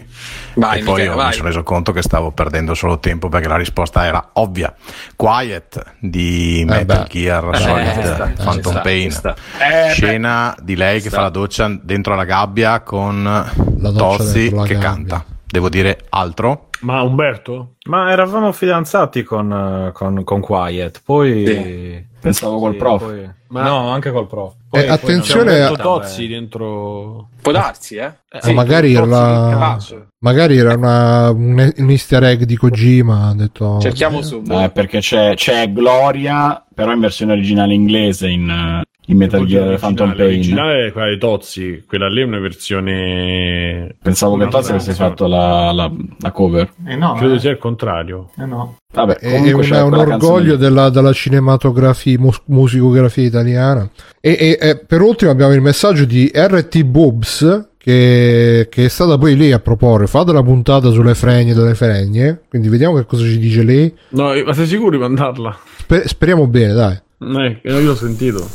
Speaker 4: Vai,
Speaker 11: e poi
Speaker 4: Michele,
Speaker 11: mi sono reso conto che stavo perdendo solo tempo perché la risposta era ovvia. Quiet di Metal
Speaker 2: beh.
Speaker 11: Gear
Speaker 4: Eh,
Speaker 11: Solid
Speaker 4: ci
Speaker 11: Phantom
Speaker 4: sta,
Speaker 11: Pain.
Speaker 7: Eh,
Speaker 11: Scena di lei che fa la doccia dentro la gabbia con
Speaker 2: doccia
Speaker 11: Tozzi
Speaker 2: la
Speaker 11: che
Speaker 2: gabbia.
Speaker 11: canta. Devo dire altro?
Speaker 1: Ma Umberto?
Speaker 5: Ma eravamo fidanzati con, eh, con, con Quiet, poi...
Speaker 4: Sì.
Speaker 7: Pensavo col
Speaker 5: Sì,
Speaker 7: prof.
Speaker 5: poi-
Speaker 1: Ma-
Speaker 5: No, anche col prof.
Speaker 2: Eh,
Speaker 5: Poi-
Speaker 2: attenzione
Speaker 5: poi non
Speaker 2: a-
Speaker 1: Tozzi dentro...
Speaker 4: Può darsi, eh?
Speaker 2: Ah, magari era la-. Magari era una- un, un easter egg di Kojima. Ha detto.
Speaker 4: Cerchiamo su.
Speaker 7: Eh, perché c'è, c'è Gloria, però in versione originale inglese in, eh, in Metal Gear Phantom Pain.
Speaker 1: L'originale è quella dei Tozzi, quella lì è una versione...
Speaker 7: Pensavo che Tozzi avesse fatto la, la, la cover.
Speaker 3: Eh no,
Speaker 1: Credo
Speaker 3: eh.
Speaker 1: sia il contrario.
Speaker 3: Eh no.
Speaker 7: Vabbè,
Speaker 2: È, un
Speaker 7: quella
Speaker 2: orgoglio della, della cinematografia, mus- musicografia italiana. E, e- e per ultimo abbiamo il messaggio di RT Boobs. Che, che è stata poi lei a proporre. Fate la puntata sulle fregne delle fregne. Quindi vediamo che cosa ci dice lei.
Speaker 1: No, ma sei sicuro di mandarla?
Speaker 2: Sper- speriamo bene, dai.
Speaker 1: Eh, io l'ho sentito.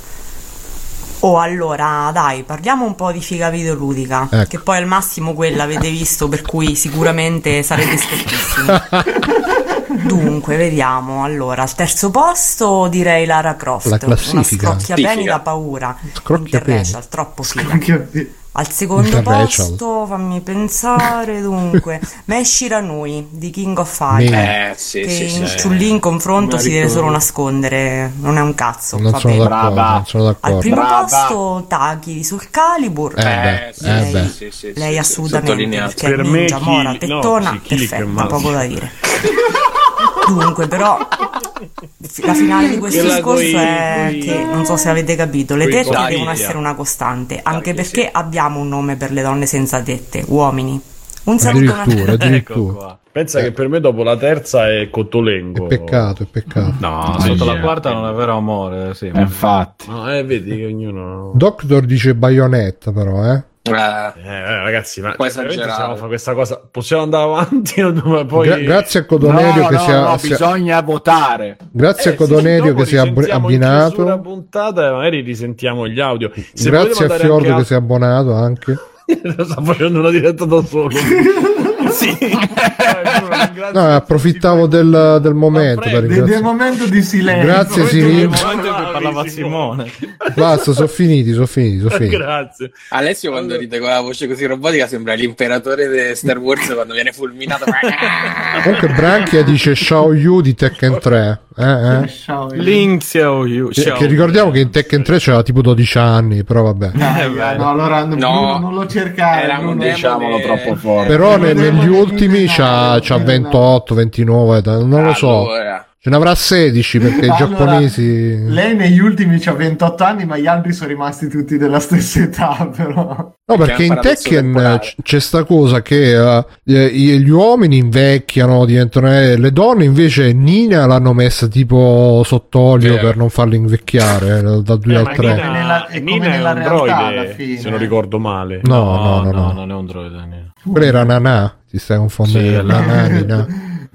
Speaker 12: Oh, allora, dai, parliamo un po' di figa videoludica.
Speaker 2: Ecco.
Speaker 12: Che poi al massimo quella avete visto, per cui sicuramente sarete scottissimi. [LAUGHS] Dunque, vediamo. Allora, al terzo posto direi Lara Croft.
Speaker 2: La classifica.
Speaker 12: Una scrocchiapeni
Speaker 4: Figa.
Speaker 12: da paura.
Speaker 2: Scrocchiapeni.
Speaker 12: Interracial, troppo figa.
Speaker 3: Anche
Speaker 12: Al secondo posto, fammi pensare, dunque, [LAUGHS] Meshi Ranui di King of Fire.
Speaker 2: Me.
Speaker 4: Eh, sì,
Speaker 12: che
Speaker 4: sì, sì.
Speaker 12: in Chun-Li in confronto
Speaker 1: Me
Speaker 12: si deve solo nascondere, non è un cazzo.
Speaker 2: Non sono d'accordo.
Speaker 7: Brava.
Speaker 2: Non sono
Speaker 12: Al
Speaker 2: d'accordo.
Speaker 12: primo
Speaker 7: Brava.
Speaker 12: posto Taki sul Calibur.
Speaker 2: Eh, beh,
Speaker 4: sì,
Speaker 2: eh,
Speaker 12: lei,
Speaker 2: beh.
Speaker 4: sì, sì,
Speaker 12: lei
Speaker 4: sì,
Speaker 12: assolutamente perché è
Speaker 1: Per me
Speaker 12: ninja,
Speaker 1: chi-
Speaker 12: mora,
Speaker 1: no,
Speaker 12: tettona,
Speaker 1: sì, chi li
Speaker 12: perfetta, poco da dire. [LAUGHS] Dunque, però, la finale di questo
Speaker 1: Quella
Speaker 12: discorso
Speaker 1: coi-
Speaker 12: è
Speaker 1: coi-
Speaker 12: che non so se avete capito, le tette devono essere una costante, anche
Speaker 4: Dai,
Speaker 12: perché
Speaker 4: sì.
Speaker 12: abbiamo un nome per le donne senza tette, uomini. Un saluto
Speaker 2: Addirittura, addirittura.
Speaker 5: Ecco qua.
Speaker 1: Pensa che per me dopo la terza è Cotolengo.
Speaker 2: È peccato, è peccato.
Speaker 5: No, sotto la quarta non è vero amore, sì.
Speaker 7: Eh, infatti.
Speaker 1: No, eh, vedi che ognuno...
Speaker 2: Doctor dice Bayonetta, però, eh.
Speaker 4: Eh,
Speaker 1: Eh, ragazzi, ma stiamo a fare questa cosa? Possiamo andare avanti? [LAUGHS] o no? poi...
Speaker 2: Gra- grazie a Codonerio
Speaker 7: no,
Speaker 2: che
Speaker 7: no,
Speaker 2: si è-
Speaker 7: no,
Speaker 2: si
Speaker 7: bisogna votare.
Speaker 2: grazie
Speaker 1: Eh,
Speaker 2: a Codonerio
Speaker 1: sì,
Speaker 2: che si è ab- abbinato.
Speaker 1: puntata e magari risentiamo gli audio. Se
Speaker 2: Grazie a Fiordo
Speaker 1: anche
Speaker 2: che si è abbonato anche. [LAUGHS]
Speaker 1: Sta facendo una diretta da solo. [LAUGHS] sì. [LAUGHS]
Speaker 2: No, approfittavo del, del momento per
Speaker 3: del, momento di silenzio.
Speaker 2: Grazie Siri.
Speaker 5: Parlava Simone.
Speaker 2: Basta, sono finiti, sono finiti, sono finiti.
Speaker 1: Grazie.
Speaker 4: Alessio quando ride con la voce così robotica sembra l'imperatore di Star Wars quando viene fulminato. [LAUGHS]
Speaker 2: Comunque Branchia dice Shao Yu di Tekken 3. Eh, eh.
Speaker 5: Link Xiao Yu.
Speaker 2: Che,
Speaker 5: Xiao
Speaker 2: che ricordiamo che in Tekken 3 c'era tipo 12 anni, però vabbè.
Speaker 3: Dai, dai, no, allora Bruno, non lo cercare.
Speaker 4: demone.
Speaker 7: Diciamolo troppo forte.
Speaker 2: Però ne-
Speaker 3: Devo
Speaker 2: negli
Speaker 3: dire
Speaker 2: ultimi
Speaker 3: no,
Speaker 2: c'ha, c'ha
Speaker 3: no.
Speaker 2: 28, 29, non lo so.
Speaker 4: Allora,
Speaker 2: Ce ne avrà 16 perché i
Speaker 3: Allora,
Speaker 2: giapponesi...
Speaker 3: Lei negli ultimi ha 28 anni, ma gli altri sono rimasti tutti della stessa età, però.
Speaker 2: No, perché in Tekken eh, c'è sta cosa che eh, gli gli uomini invecchiano, diventano eh, le donne invece Nina l'hanno messa tipo sott'olio
Speaker 1: Vero.
Speaker 2: per non farla invecchiare eh, da 2
Speaker 1: Eh,
Speaker 2: al
Speaker 1: ma
Speaker 2: 3.
Speaker 1: Nina,
Speaker 3: nella- è come
Speaker 1: Nina è
Speaker 3: nella
Speaker 1: un
Speaker 3: realtà, alla
Speaker 1: droide,
Speaker 3: fine.
Speaker 1: se non ricordo male.
Speaker 2: No, no, no, no.
Speaker 5: non è un droide. Nina.
Speaker 2: Quella era Nana, ti stai confondendo.
Speaker 5: Sì,
Speaker 2: Nina.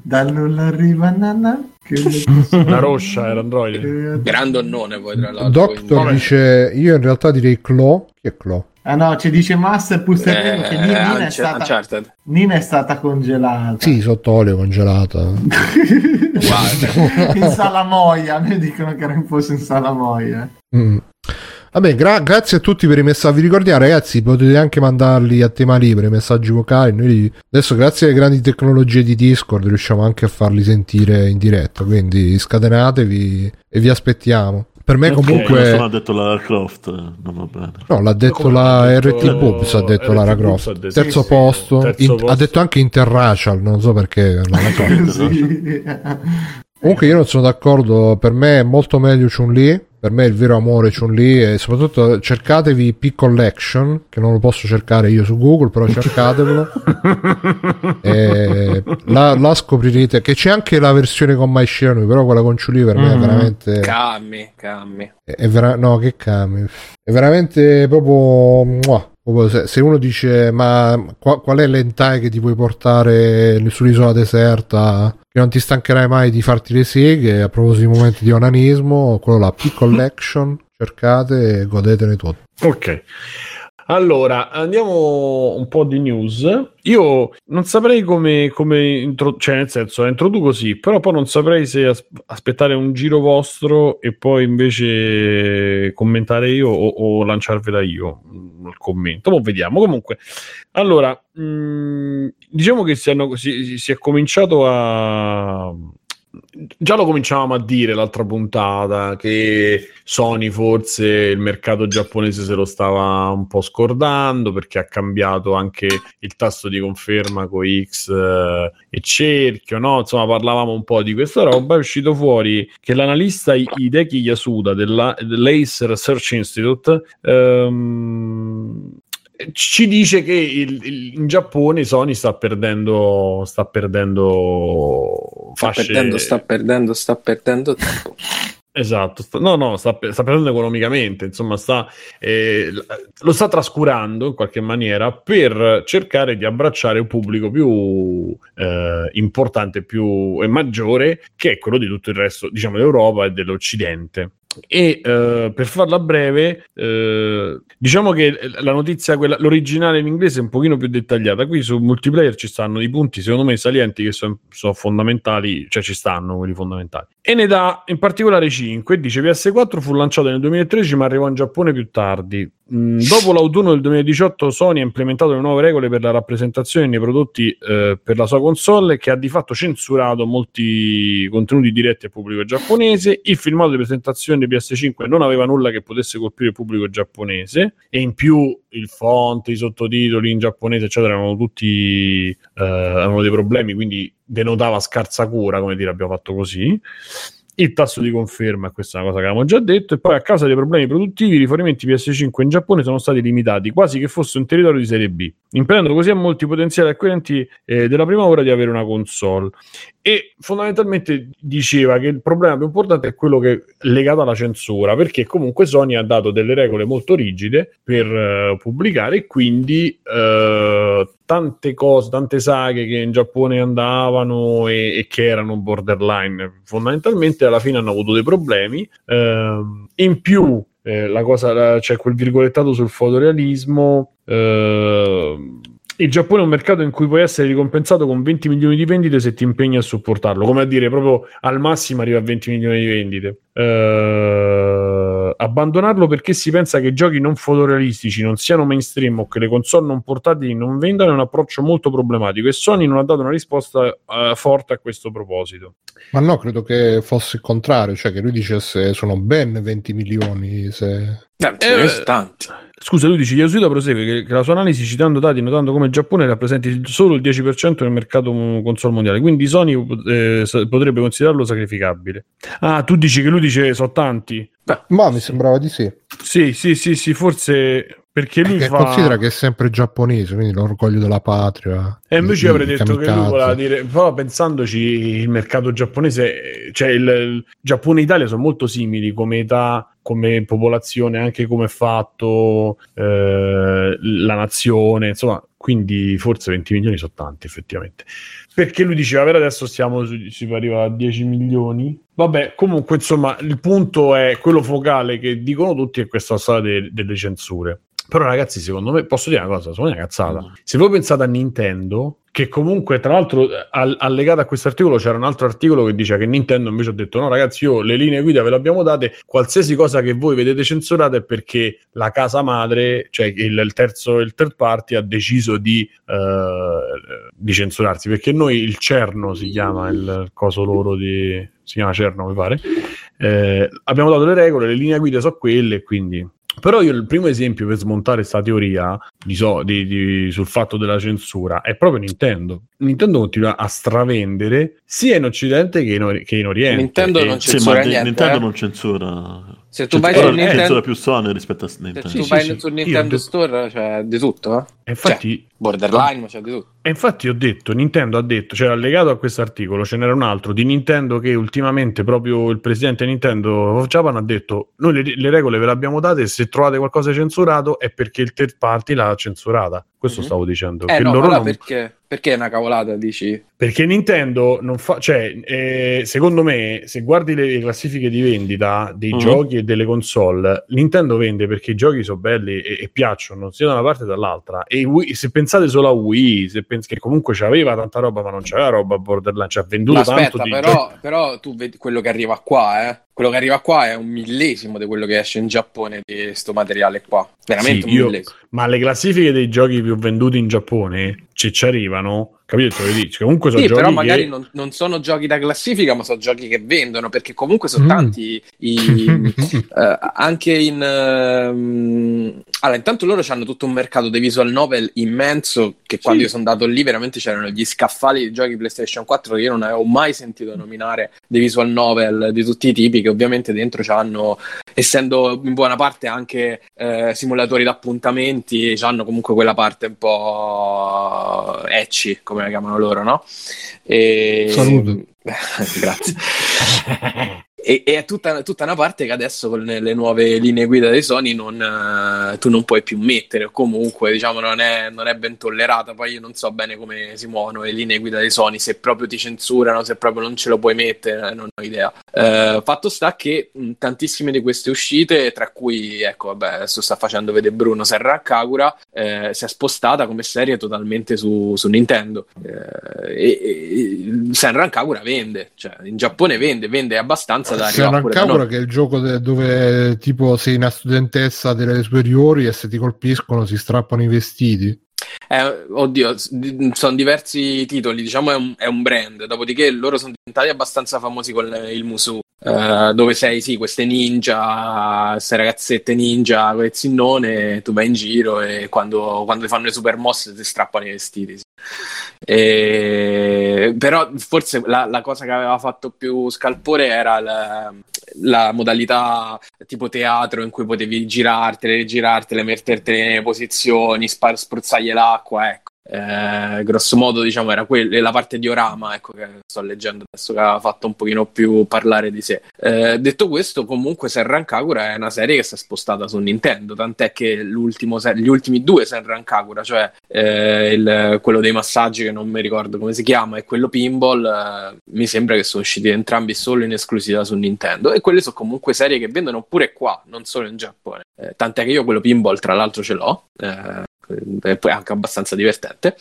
Speaker 3: Da nulla arriva Nana. Che [LAUGHS]
Speaker 1: La roscia era un droide.
Speaker 4: Grandonnone poi tra l'altro.
Speaker 2: Doctor
Speaker 4: quindi-
Speaker 2: dice, io in realtà direi Clo. Chi è Clo?
Speaker 3: Ah no, ci dice Master Pusterino che
Speaker 4: Eh,
Speaker 3: Nina, è
Speaker 4: Unch-
Speaker 3: stata,
Speaker 4: Uncharted.
Speaker 3: Nina è stata congelata.
Speaker 2: Sì, sott'olio congelata. [LAUGHS]
Speaker 3: in salamoia, a me dicono che era fosse in salamoia.
Speaker 2: Mm. Vabbè, gra- grazie a tutti per i messaggi. Vi ricordiamo, ragazzi, potete anche mandarli a tema libero, i messaggi vocali. Noi adesso, grazie alle grandi tecnologie di Discord, riusciamo anche a farli sentire in diretta. Quindi scatenatevi e vi aspettiamo. Per me,
Speaker 6: Comunque
Speaker 2: comunque,
Speaker 6: non ha detto Lara Croft, eh, non va bene.
Speaker 2: no, l'ha detto la RT Boobs. Ha detto
Speaker 1: RT
Speaker 2: Lara Croft.
Speaker 1: ha detto-
Speaker 2: terzo
Speaker 1: sì, sì,
Speaker 2: posto.
Speaker 1: terzo
Speaker 2: In-
Speaker 1: posto.
Speaker 2: Ha detto anche interracial. Non so perché. Lara [LAUGHS] Croft.
Speaker 3: Sì.
Speaker 2: Comunque io non sono d'accordo, per me è molto meglio Chun-Li, per me il vero amore Chun-Li e soprattutto cercatevi P Collection, che non lo posso cercare io su Google, però cercatevelo. [LAUGHS] e la, la scoprirete, che c'è anche la versione con Mai Shiranui, però quella con Chun-Li per me è
Speaker 3: Mm.
Speaker 2: veramente...
Speaker 4: Cammi, cammi.
Speaker 2: È vera- no, che cami. È veramente proprio. mua. Se, uno dice, ma qua- qual è l'entai che ti puoi portare sull'isola deserta? Che non ti stancherai mai di farti le seghe. A proposito di momenti di onanismo, quello là, P-Collection. Cercate e godetene tutti.
Speaker 1: Ok. Allora, andiamo un po' di news. Io non saprei come, come intro- cioè nel senso, la introduco sì, però poi non saprei se as- aspettare un giro vostro e poi invece commentare io o, o lanciarvela io mm, il commento. Ma vediamo. Comunque, allora, mh, diciamo che si, hanno- si- si è cominciato a già lo cominciavamo a dire l'altra puntata che Sony forse il mercato giapponese se lo stava un po' scordando perché ha cambiato anche il tasto di conferma con X eh, e cerchio, no? Insomma, parlavamo un po' di questa roba. È uscito fuori che l'analista Hideki Yasuda della, dell'Ace Research Institute ehm, ci dice che il- il- in Giappone Sony sta perdendo sta perdendo
Speaker 4: Sta
Speaker 1: fasce
Speaker 4: perdendo, sta perdendo, sta perdendo tempo.
Speaker 1: Esatto, sta- no, no, sta, sta perdendo economicamente, insomma, sta, eh, lo sta trascurando in qualche maniera per cercare di abbracciare un pubblico più eh, importante più, e maggiore, che è quello di tutto il resto, diciamo, dell'Europa e dell'Occidente. E eh, per farla breve, eh, diciamo che la notizia, quella, l'originale in inglese è un pochino più dettagliata. Qui su multiplayer ci stanno dei punti, secondo me, salienti che sono, sono fondamentali, cioè ci stanno quelli fondamentali. E ne dà in particolare 5. Dice PS4 fu lanciato nel 2013, ma arrivò in Giappone più tardi. Mm, dopo l'autunno del 2018, Sony ha implementato le nuove regole per la rappresentazione nei prodotti eh, per la sua console, che ha di fatto censurato molti contenuti diretti al pubblico giapponese. Il filmato di presentazione di PS5 non aveva nulla che potesse colpire il pubblico giapponese, e in più il font, i sottotitoli in giapponese, eccetera, erano tutti eh, avevano dei problemi, quindi denotava scarsa cura, come dire, abbiamo fatto così il tasso di conferma, questa è una cosa che avevamo già detto, e poi a causa dei problemi produttivi i rifornimenti PS5 in Giappone sono stati limitati, quasi che fosse un territorio di serie B, impedendo così a molti potenziali acquirenti eh, della prima ora di avere una console. E fondamentalmente diceva che il problema più importante è quello che è legato alla censura, perché comunque Sony ha dato delle regole molto rigide per eh, pubblicare e quindi eh, tante cose, tante saghe che in Giappone andavano e, e che erano borderline, fondamentalmente alla fine hanno avuto dei problemi. Ehm, in più, eh, la cosa, c'è quel virgolettato sul fotorealismo. ehm, il Giappone è un mercato in cui puoi essere ricompensato con 20 milioni di vendite se ti impegni a supportarlo, come a dire, proprio al massimo arriva a 20 milioni di vendite. Eh, abbandonarlo perché si pensa che giochi non fotorealistici non siano mainstream o che le console non portatili non vendano è un approccio molto problematico e Sony non ha dato una risposta eh, forte a questo proposito.
Speaker 2: Ma no, credo che fosse il contrario, cioè che lui dicesse sono ben 20 milioni. Se...
Speaker 1: Eh, Scusa, lui dice Yoshida prosegue che, che la sua analisi citando dati notando come il Giappone rappresenti solo il 10% del mercato console mondiale, quindi Sony eh, potrebbe considerarlo sacrificabile. Ah, tu dici che lui dice sono tanti.
Speaker 2: Ma mi sembrava di sì.
Speaker 1: Sì, sì, sì, sì, forse perché lui
Speaker 2: Perché
Speaker 1: fa...
Speaker 2: considera che è sempre giapponese, quindi l'orgoglio della patria.
Speaker 1: E invece
Speaker 2: i-
Speaker 1: avrei detto che lui
Speaker 2: kamikaze.
Speaker 1: voleva dire, però pensandoci il mercato giapponese, cioè il, il Giappone e Italia sono molto simili come età, come popolazione, anche come è fatto eh, la nazione, insomma, quindi forse 20 milioni sono tanti effettivamente. Perché lui diceva, per adesso stiamo su, si arriva a 10 milioni. Vabbè, comunque, insomma, il punto è quello focale che dicono tutti è questa storia de- delle censure. Però, ragazzi, secondo me, posso dire una cosa, è una cazzata. Se voi pensate a Nintendo, che comunque, tra l'altro, al- allegato a questo articolo c'era un altro articolo che dice che Nintendo invece ha detto: no, ragazzi, io le linee guida ve le abbiamo date. Qualsiasi cosa che voi vedete censurata è perché la casa madre, cioè il, il terzo, il third party, ha deciso di, eh, di censurarsi. Perché noi il Cerno si chiama il coso loro di. si chiama Cerno, mi pare. Eh, abbiamo dato le regole, le linee guida sono quelle, quindi. Però io il primo esempio per smontare questa teoria di so- di- di- sul fatto della censura è proprio Nintendo. Nintendo continua a stravendere sia in Occidente che in, Ori- che in Oriente.
Speaker 4: Nintendo
Speaker 1: E-
Speaker 4: non
Speaker 6: Sì,
Speaker 4: censura
Speaker 6: ma Ni-
Speaker 4: niente,
Speaker 6: Nintendo
Speaker 4: eh.
Speaker 6: non censura.
Speaker 4: Se tu vai
Speaker 6: censura,
Speaker 4: su Nintendo-
Speaker 6: più Sony rispetto a
Speaker 4: Se
Speaker 6: Nintendo.
Speaker 4: tu vai sul Nintendo Store c'è di tutto, eh?
Speaker 1: E infatti,
Speaker 4: Cioè, borderline, c'è di tutto.
Speaker 1: E infatti ho detto, Nintendo ha detto, cioè allegato a questo articolo ce n'era un altro di Nintendo che ultimamente proprio il presidente Nintendo Japan ha detto noi le, le regole ve le abbiamo date se trovate qualcosa censurato è perché il third party l'ha censurata. Questo stavo dicendo.
Speaker 4: Eh no, là
Speaker 1: non-
Speaker 4: perché, perché è una cavolata, dici?
Speaker 1: Perché Nintendo non fa, cioè, eh, secondo me, se guardi le classifiche di vendita dei
Speaker 6: Mhm.
Speaker 1: giochi e delle console, Nintendo vende perché i giochi sono belli e, e piacciono sia da una parte che dall'altra. E Wii- se pensate solo a Wii, se pens- che comunque c'aveva tanta roba, ma non c'aveva roba Borderlands, cioè ha venduto
Speaker 4: Ma
Speaker 1: tanto
Speaker 4: però, però tu vedi quello che arriva qua, eh? Quello che arriva qua è un millesimo di quello che esce in Giappone di sto materiale qua. Veramente
Speaker 1: Sì,
Speaker 4: un
Speaker 1: io-
Speaker 4: millesimo.
Speaker 1: Ma le classifiche dei giochi più venduti in Giappone ci, ci arrivano, capito? Lo dico. Comunque sono
Speaker 4: Sì,
Speaker 1: giochi
Speaker 4: però magari
Speaker 1: che...
Speaker 4: non, non sono giochi da classifica, ma sono giochi che vendono, perché comunque sono
Speaker 1: Mm.
Speaker 4: tanti i, [LAUGHS] eh, anche in... ehm, allora, intanto loro hanno tutto un mercato dei visual novel immenso, che quando io sono andato lì veramente c'erano gli scaffali di giochi PlayStation 4 che io non avevo mai sentito nominare dei visual novel di tutti i tipi, che ovviamente dentro hanno, essendo in buona parte anche eh, simulatori d'appuntamenti, hanno comunque quella parte un po' ecci, come la chiamano loro, no? E...
Speaker 2: Salute. [LAUGHS]
Speaker 4: Grazie. [LAUGHS] E, e è tutta, tutta una parte che adesso con le, nuove linee guida dei Sony non, eh, tu non puoi più mettere, o comunque diciamo non è, non è ben tollerata. Poi io non so bene come si muovono le linee guida dei Sony, se proprio ti censurano, se proprio non ce lo puoi mettere, eh, non ho idea. Eh, fatto sta che tantissime di queste uscite, tra cui, ecco, vabbè, adesso sta facendo vedere Bruno Serra Kagura, eh, si è spostata come serie totalmente su, su Nintendo. Eh, e, e Senran Kagura vende, cioè in Giappone vende, vende abbastanza da
Speaker 2: C'è
Speaker 4: arrivare pure da
Speaker 2: cavolo che è il gioco de- dove tipo sei una studentessa delle superiori e se ti colpiscono si strappano i vestiti.
Speaker 4: Eh, oddio, sono diversi titoli, diciamo è un, è un brand, dopodiché loro sono diventati abbastanza famosi con il Musu, eh, dove sei, sì, queste ninja, queste ragazzette ninja il zinnone, tu vai in giro e quando, quando fanno le super mosse ti strappano i vestiti. sì. E- però forse la, la cosa che aveva fatto più scalpore era la, la modalità tipo teatro in cui potevi girartele, rigirartele, mettertele nelle posizioni, spar- spruzzargli l'acqua, ecco. Eh, grosso modo, diciamo, era quella la parte diorama, ecco, che sto leggendo adesso che aveva fatto un pochino più parlare di sé. Eh, detto questo, comunque, Senran Kagura è una serie che si è spostata su Nintendo, tant'è che gli ultimi due Senran Kagura, cioè eh, il- quello dei massaggi, che non mi ricordo come si chiama, e quello pinball, eh, mi sembra che sono usciti entrambi solo in esclusiva su Nintendo. E quelle sono comunque serie che vendono pure qua, non solo in Giappone. Eh, tant'è che io quello pinball, tra l'altro, ce l'ho. Eh, e poi è anche abbastanza divertente.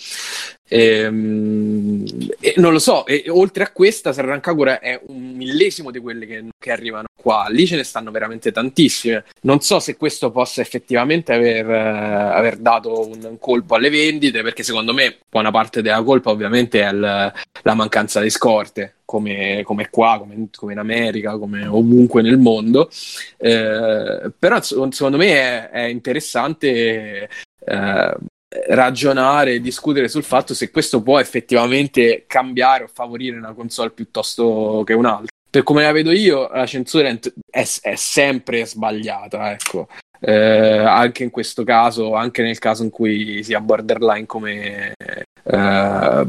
Speaker 4: Ehm, E, non lo so, e oltre a questa, Kagura è un millesimo di quelle che, che arrivano qua, lì ce ne stanno veramente tantissime. Non so se questo possa effettivamente aver, eh, aver dato un, un colpo alle vendite, perché secondo me buona parte della colpa ovviamente è il- la mancanza di scorte, come, come qua, come, come in America, come ovunque nel mondo. Eh, però secondo me è, è interessante eh, ragionare e discutere sul fatto se questo può effettivamente cambiare o favorire una console piuttosto che un'altra. Per come la vedo io, la censura è, è- sempre sbagliata, ecco. Eh, anche in questo caso, anche nel caso in cui sia borderline come, eh,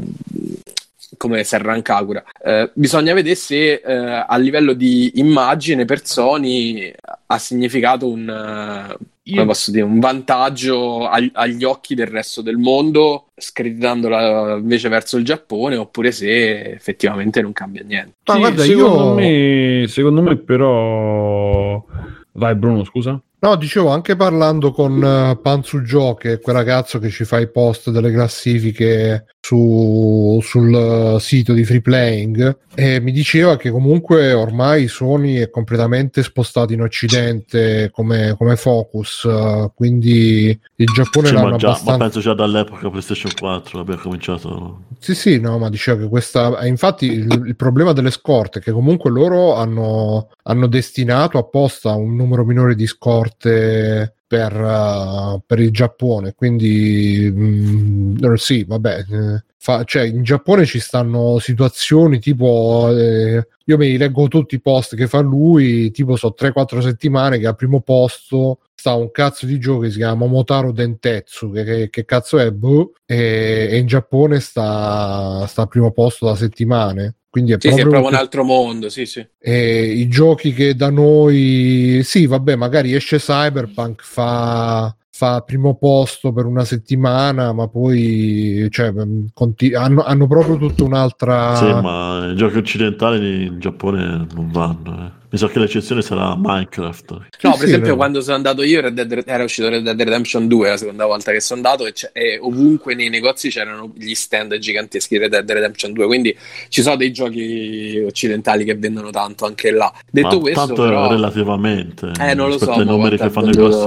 Speaker 4: come Serran Kagura. Eh, bisogna vedere se eh, a livello di immagine per Sony ha significato un, come posso dire, un vantaggio ag- agli occhi del resto del mondo, screditandola invece verso il Giappone, oppure se effettivamente non cambia niente.
Speaker 2: Ma
Speaker 1: Sì,
Speaker 2: guarda,
Speaker 1: secondo,
Speaker 2: io-
Speaker 1: me, secondo me però... Vai Bruno, scusa.
Speaker 2: No, dicevo anche parlando con eh, Panzu Gio, che è quel ragazzo che ci fa i post delle classifiche su- sul eh, sito di Free Playing, e mi diceva che comunque ormai Sony è completamente spostato in Occidente come, come focus, eh, quindi il Giappone
Speaker 6: Sì,
Speaker 2: l'hanno
Speaker 6: ma, già, ma
Speaker 2: abbastanza...
Speaker 6: penso già dall'epoca PlayStation 4 abbia cominciato.
Speaker 2: Sì, sì, no, ma diceva che questa. eh, Infatti, il, il problema delle scorte è che comunque loro hanno, hanno destinato apposta un numero minore di scorte per, eh, per il Giappone. Quindi, mm, sì, vabbè. eh, fa- cioè, in Giappone ci stanno situazioni tipo. eh, io mi leggo tutti i post che fa lui, tipo so 3-4 settimane che al primo posto sta un cazzo di gioco che si chiama Momotaro Dentetsu, che, che- che cazzo è? Boh, e, e in Giappone sta, sta al primo posto da settimane. Quindi è
Speaker 4: Sì, sì, è
Speaker 2: proprio,
Speaker 4: proprio un altro mondo, sì, sì.
Speaker 2: e i giochi che da noi, sì, vabbè, magari esce Cyberpunk, fa, fa primo posto per una settimana, ma poi cioè, mh, conti- hanno, hanno proprio tutta un'altra.
Speaker 6: Sì, ma i giochi occidentali in Giappone non vanno. eh. Mi sa che l'eccezione sarà Minecraft.
Speaker 4: No, per esempio, quando sono andato io, Red Dead- era uscito Red Dead Redemption 2 la seconda volta che sono andato, e, e ovunque nei negozi c'erano gli stand giganteschi di Red Dead Redemption 2. Quindi ci sono dei giochi occidentali che vendono tanto anche là. Detto
Speaker 6: Ma
Speaker 4: questo,
Speaker 6: tanto
Speaker 4: però,
Speaker 6: relativamente
Speaker 4: Eh, non lo so, ma
Speaker 6: numeri che fanno i grossi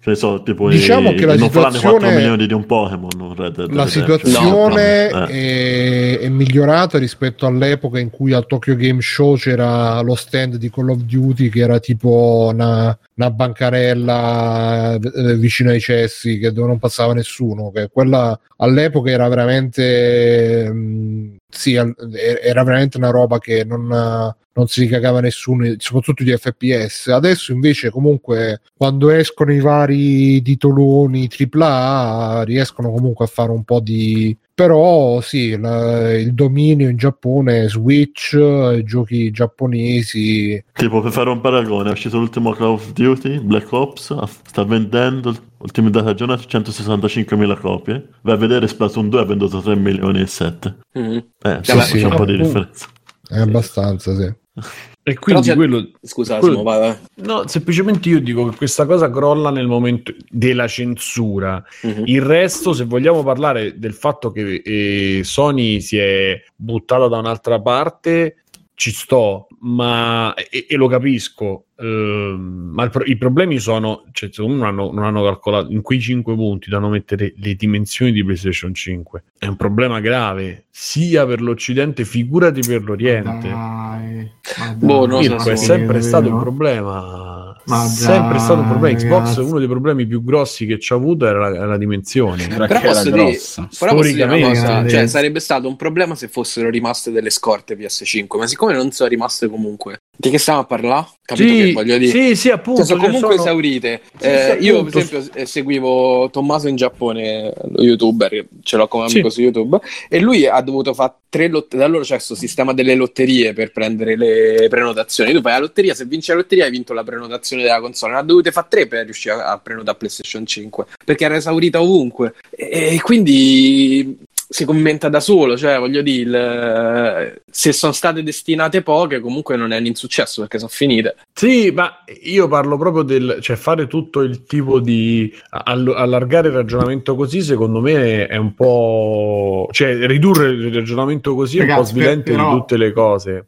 Speaker 6: che ne so tipo
Speaker 2: Diciamo
Speaker 6: i,
Speaker 2: che la
Speaker 6: non faranno i 4
Speaker 2: situazione-
Speaker 6: milioni di un Pokémon Red Dead
Speaker 2: La
Speaker 6: Redemption.
Speaker 2: situazione
Speaker 6: No,
Speaker 2: è,
Speaker 6: eh.
Speaker 2: è migliorata rispetto all'epoca in cui al Tokyo Game Show c'era lo stand di Call of Duty che era tipo una, una bancarella eh, vicino ai cessi che dove non passava nessuno. Che quella all'epoca era veramente mh, sì, al- era veramente una roba che non, non si ricagava nessuno, soprattutto di FPS. Adesso invece, comunque, quando escono i vari titoloni AAA, riescono comunque a fare un po' di. Però sì, la- il dominio in Giappone, Switch, i giochi giapponesi.
Speaker 6: tipo per fare un paragone è uscito l'ultimo Call of Duty Black Ops sta vendendo ultime data aggiornate 165.000 copie vai a vedere Splatoon 2 ha venduto 3 milioni e 7
Speaker 4: Mhm.
Speaker 6: eh,
Speaker 2: Sì,
Speaker 6: sì,
Speaker 2: sì.
Speaker 6: c'è un po' di differenza
Speaker 2: È abbastanza, sì. [LAUGHS]
Speaker 1: E quindi
Speaker 4: c'è-
Speaker 1: quello...
Speaker 4: Scusa,
Speaker 1: quello-
Speaker 4: Simo, vai.
Speaker 1: No, semplicemente io dico che questa cosa crolla nel momento della censura.
Speaker 4: Mhm.
Speaker 1: Il resto, se vogliamo parlare del fatto che eh, Sony si è buttata da un'altra parte, ci sto, ma e, e lo capisco. ehm, ma il pro- i problemi sono, cioè, secondo me non hanno, non hanno calcolato in quei 5 punti da non mettere le dimensioni di PlayStation 5. È un problema grave sia per l'Occidente, figurati per l'Oriente.
Speaker 3: Dai,
Speaker 4: Boh,
Speaker 3: dai,
Speaker 1: Mirko
Speaker 4: se
Speaker 1: è sempre stato un problema.
Speaker 3: Ma
Speaker 1: sempre
Speaker 3: dai,
Speaker 1: stato un problema. Xbox
Speaker 3: ragazzi.
Speaker 1: uno dei problemi più grossi che ci ha avuto era la, la dimensione.
Speaker 4: Però posso, dire, però posso dire una cosa, cioè, sarebbe stato un problema se fossero rimaste delle scorte PS5, ma siccome non sono rimaste comunque, di che stiamo a parlare? Capito
Speaker 1: Sì,
Speaker 4: che voglio dire?
Speaker 1: sì, sì, appunto,
Speaker 4: Cioè, sono
Speaker 1: cioè,
Speaker 4: comunque
Speaker 1: sono-
Speaker 4: esaurite.
Speaker 1: Sì,
Speaker 4: Eh,
Speaker 1: sì,
Speaker 4: io, per esempio, eh, seguivo Tommaso in Giappone, lo youtuber, ce l'ho come amico su YouTube, e lui ha dovuto fare tre lotterie. Da loro c'è questo sistema delle lotterie per prendere le prenotazioni. Tu fai la lotteria, se vinci la lotteria hai vinto la prenotazione della console. Ne ha dovute fare tre per riuscire a, a prenotare PlayStation 5 perché era esaurita ovunque. E, e quindi si commenta da solo, cioè voglio dire, il- se sono state destinate poche, comunque non è un insuccesso perché sono finite.
Speaker 1: Sì, ma io parlo proprio del, cioè fare tutto il tipo di all- allargare il ragionamento così, secondo me è un po', cioè ridurre il ragionamento così è un po' svilente
Speaker 3: però-
Speaker 1: di tutte le cose.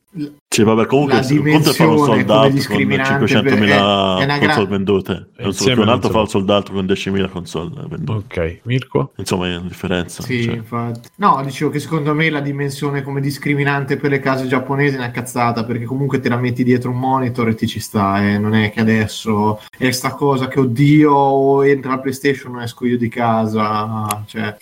Speaker 6: Sì, vabbè, comunque conto è fare un
Speaker 3: dimensione
Speaker 6: sold
Speaker 3: come
Speaker 6: out con
Speaker 3: discriminante
Speaker 6: 500.000
Speaker 3: per- è- è una
Speaker 6: console vendute, e un,
Speaker 1: Insieme
Speaker 6: un altro fa un sold out con 10.000 console vendute.
Speaker 1: Ok, Mirko?
Speaker 6: Insomma, è una differenza.
Speaker 3: Sì,
Speaker 6: cioè.
Speaker 3: infatti. No, dicevo che secondo me la dimensione come discriminante per le case giapponesi è una cazzata perché comunque te la metti dietro un monitor e ti ci sta, eh. non è che adesso è sta cosa che oddio entra la PlayStation esco io di casa, cioè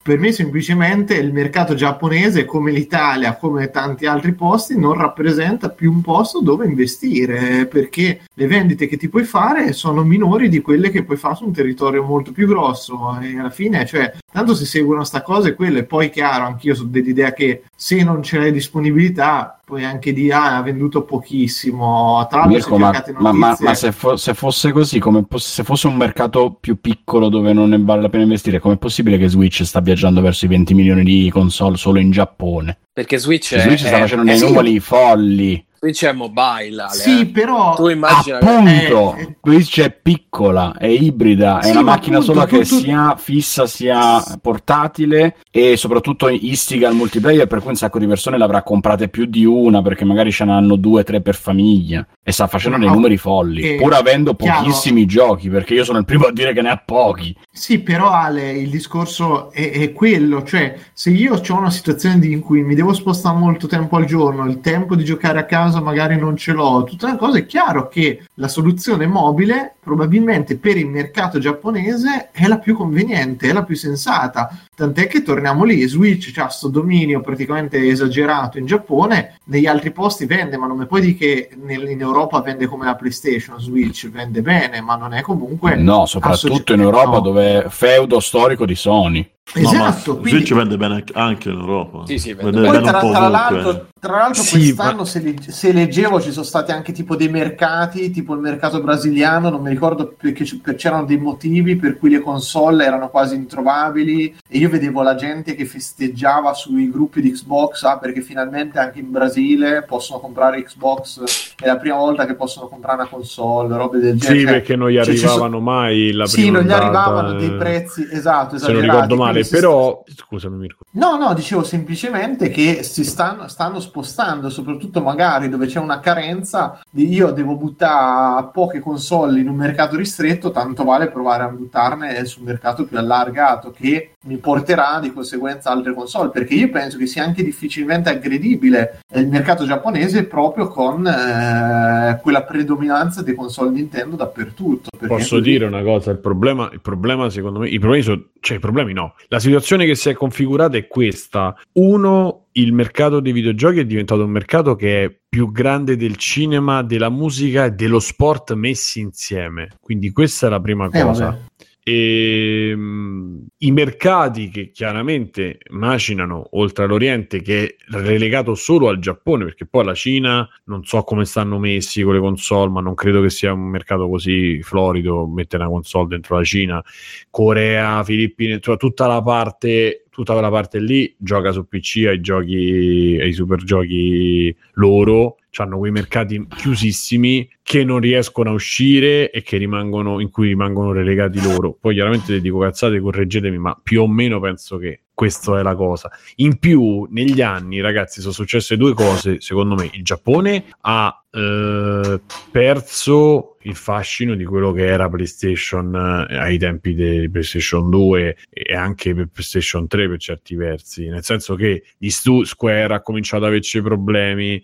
Speaker 3: per me semplicemente il mercato giapponese come l'Italia, come tanti altri posti, non rappresenta più un posto dove investire perché le vendite che ti puoi fare sono minori di quelle che puoi fare su un territorio molto più grosso e alla fine, cioè, tanto se seguono sta cosa è quello e poi chiaro, anch'io sono dell'idea che se non c'è la disponibilità puoi anche dire ah, ha venduto pochissimo, tra l'altro
Speaker 7: ma, ma- ma- ma se, fo- se fosse così, come poss- se fosse un mercato più piccolo dove non ne vale la pena investire, com'è possibile che Switch sta viaggiando verso i 20 milioni di console solo in Giappone?
Speaker 4: Perché Switch,
Speaker 7: Cioè,
Speaker 4: è,
Speaker 7: Switch sta
Speaker 4: è-
Speaker 7: facendo
Speaker 4: eh
Speaker 7: dei
Speaker 4: sì,
Speaker 7: numeri folli.
Speaker 4: Switch è mobile, Ale,
Speaker 3: Sì,
Speaker 4: eh.
Speaker 3: però
Speaker 4: Tu immagina
Speaker 7: Appunto,
Speaker 3: eh,
Speaker 7: Switch è piccola, è ibrida, è
Speaker 3: Sì,
Speaker 7: una
Speaker 3: ma
Speaker 7: macchina
Speaker 3: appunto,
Speaker 7: sola che
Speaker 3: tu- tu-
Speaker 7: sia fissa sia portatile e soprattutto istiga al multiplayer, per cui un sacco di persone l'avrà comprate più di una perché magari ce n'hanno due, tre per famiglia e sta facendo dei
Speaker 3: No,
Speaker 7: numeri folli,
Speaker 3: eh,
Speaker 7: pur avendo
Speaker 3: chiaro.
Speaker 7: pochissimi giochi, perché io sono il primo a dire che ne ha pochi.
Speaker 3: Sì, però Ale, il discorso è, è quello, cioè se io ho una situazione di- in cui mi devo spostare molto tempo al giorno, il tempo di giocare a casa magari non ce l'ho, tutta una cosa è chiaro che la soluzione mobile probabilmente per il mercato giapponese è la più conveniente, è la più sensata, tant'è che torniamo lì, Switch ha sto dominio praticamente esagerato in Giappone, negli altri posti vende, ma non mi puoi dire che nel- in Europa vende come la PlayStation, Switch vende bene, ma non è comunque...
Speaker 7: No, soprattutto in Europa
Speaker 3: no.
Speaker 7: dove è feudo storico di Sony.
Speaker 6: No,
Speaker 3: Esatto, quindi-
Speaker 6: Switch vende bene anche- in Europa.
Speaker 4: Sì, sì, vende
Speaker 6: vende
Speaker 3: Poi
Speaker 6: bene
Speaker 3: tra,
Speaker 6: un po'
Speaker 3: tra l'altro, tra l'altro
Speaker 1: Sì,
Speaker 3: quest'anno
Speaker 1: ma-
Speaker 3: se, leg- se leggevo ci sono stati anche tipo dei mercati, tipo il mercato brasiliano, non mi ricordo perché c'erano dei motivi per cui le console erano quasi introvabili e io vedevo la gente che festeggiava sui gruppi di Xbox ah, perché finalmente anche in Brasile possono comprare Xbox, è la prima volta che possono comprare una console, robe del genere.
Speaker 1: Sì, perché non gli
Speaker 3: cioè, ci sono-
Speaker 1: arrivavano mai la
Speaker 3: Sì,
Speaker 1: prima
Speaker 3: non gli arrivavano dei
Speaker 1: eh,
Speaker 3: prezzi esatto,
Speaker 1: Se non ricordo male, però scusami Mirko.
Speaker 3: No, no, dicevo semplicemente che si stanno, stanno spostando, soprattutto magari dove c'è una carenza, di io devo buttare poche console in un mercato ristretto, tanto vale provare a buttarne sul mercato più allargato che mi porterà di conseguenza altre console, perché io penso che sia anche difficilmente aggredibile il mercato giapponese proprio con eh, quella predominanza dei console Nintendo dappertutto.
Speaker 1: Posso
Speaker 3: così-
Speaker 1: dire una cosa, il problema, il problema secondo me, i problemi sono, cioè i problemi no, la situazione che si è configurata è questa, uno, il mercato dei videogiochi è diventato un mercato che è più grande del cinema, della musica e dello sport messi insieme, quindi questa è la prima
Speaker 3: Eh,
Speaker 1: cosa.
Speaker 3: vabbè.
Speaker 1: E, mh, I mercati che chiaramente macinano oltre all'Oriente, che è relegato solo al Giappone, perché poi la Cina non so come stanno messi con le console, ma non credo che sia un mercato così florido mettere una console dentro la Cina. Corea, Filippine, tutta la parte, tutta quella parte lì gioca su PC ai giochi, ai super giochi loro. Hanno quei mercati chiusissimi che non riescono a uscire e rimangono in cui rimangono relegati loro. Poi chiaramente ti dico cazzate, correggetemi, ma più o meno penso che questa è la cosa. In più, negli anni, ragazzi, sono successe due cose. Secondo me, il Giappone ha eh, perso il fascino di quello che era PlayStation eh, ai tempi di PlayStation 2 e anche per PlayStation 3 per certi versi. Nel senso che stu- Square ha cominciato ad averci problemi,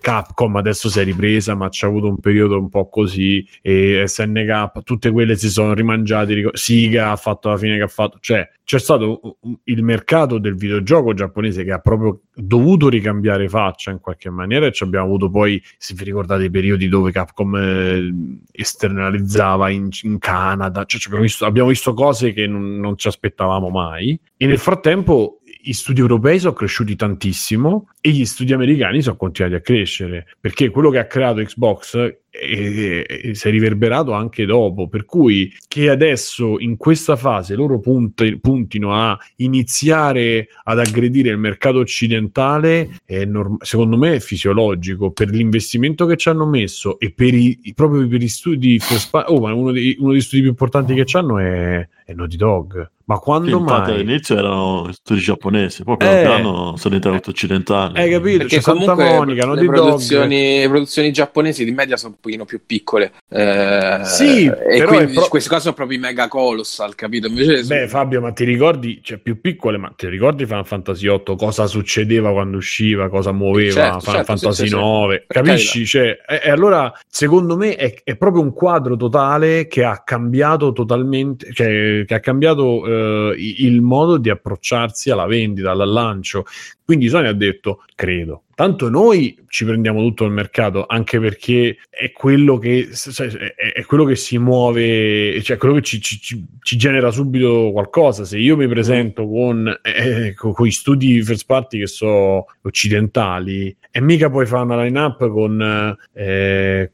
Speaker 1: Capcom adesso si è ripresa, ma c'ha avuto un periodo un po' così. SNK, tutte quelle si sono rimangiate. Ric- Siga ha fatto la fine che ha fatto, cioè c'è stato il mercato del videogioco giapponese che ha proprio dovuto ricambiare faccia in qualche maniera e ci abbiamo avuto poi, se vi ricordate, i periodi dove Capcom eh, esternalizzava in, in Canada, cioè, ci abbiamo, visto, abbiamo visto cose che non, non ci aspettavamo mai. E nel frattempo gli studi europei sono cresciuti tantissimo e gli studi americani sono continuati a crescere perché quello che ha creato Xbox e, si è riverberato anche dopo. Per cui che adesso in questa fase loro punti- puntino a iniziare ad aggredire il mercato occidentale norm- secondo me è fisiologico. Per l'investimento che ci hanno messo e per i, proprio per gli studi oh, uno, dei, uno degli studi più importanti che ci hanno è, è Naughty Dog ma quando
Speaker 6: infatti
Speaker 1: mai
Speaker 6: all'inizio erano studi giapponesi, poi piano
Speaker 1: Eh.
Speaker 6: piano sono diventati occidentali.
Speaker 1: hai capito
Speaker 4: Perché
Speaker 1: c'è Santa
Speaker 4: comunque
Speaker 1: Monica
Speaker 4: le, produzioni, le produzioni giapponesi di media sono un pochino più piccole. Eh,
Speaker 1: Sì,
Speaker 4: e
Speaker 1: però
Speaker 4: quindi
Speaker 1: pro-
Speaker 4: questi qua sono proprio i mega colossal, capito? Invece
Speaker 1: Beh, Fabio, ma ti ricordi, cioè più piccole, ma ti ricordi Final Fantasy 8 cosa succedeva quando usciva, cosa muoveva
Speaker 4: Certo,
Speaker 1: Final
Speaker 4: certo,
Speaker 1: Fantasy
Speaker 4: sì, sì, sì.
Speaker 1: 9?
Speaker 4: Per
Speaker 1: Capisci? Cioè, e, e allora, secondo me, è, è proprio un quadro totale che ha cambiato totalmente, cioè che ha cambiato eh, il modo di approcciarsi alla vendita, al lancio. Quindi Sony ha detto, credo, tanto noi ci prendiamo tutto il mercato, anche perché è quello che, cioè, è, è quello che si muove, cioè quello che ci, ci- ci- genera subito qualcosa. Se io mi presento con, eh, con, con studi first party che sono occidentali, e mica puoi fare una line-up con... eh,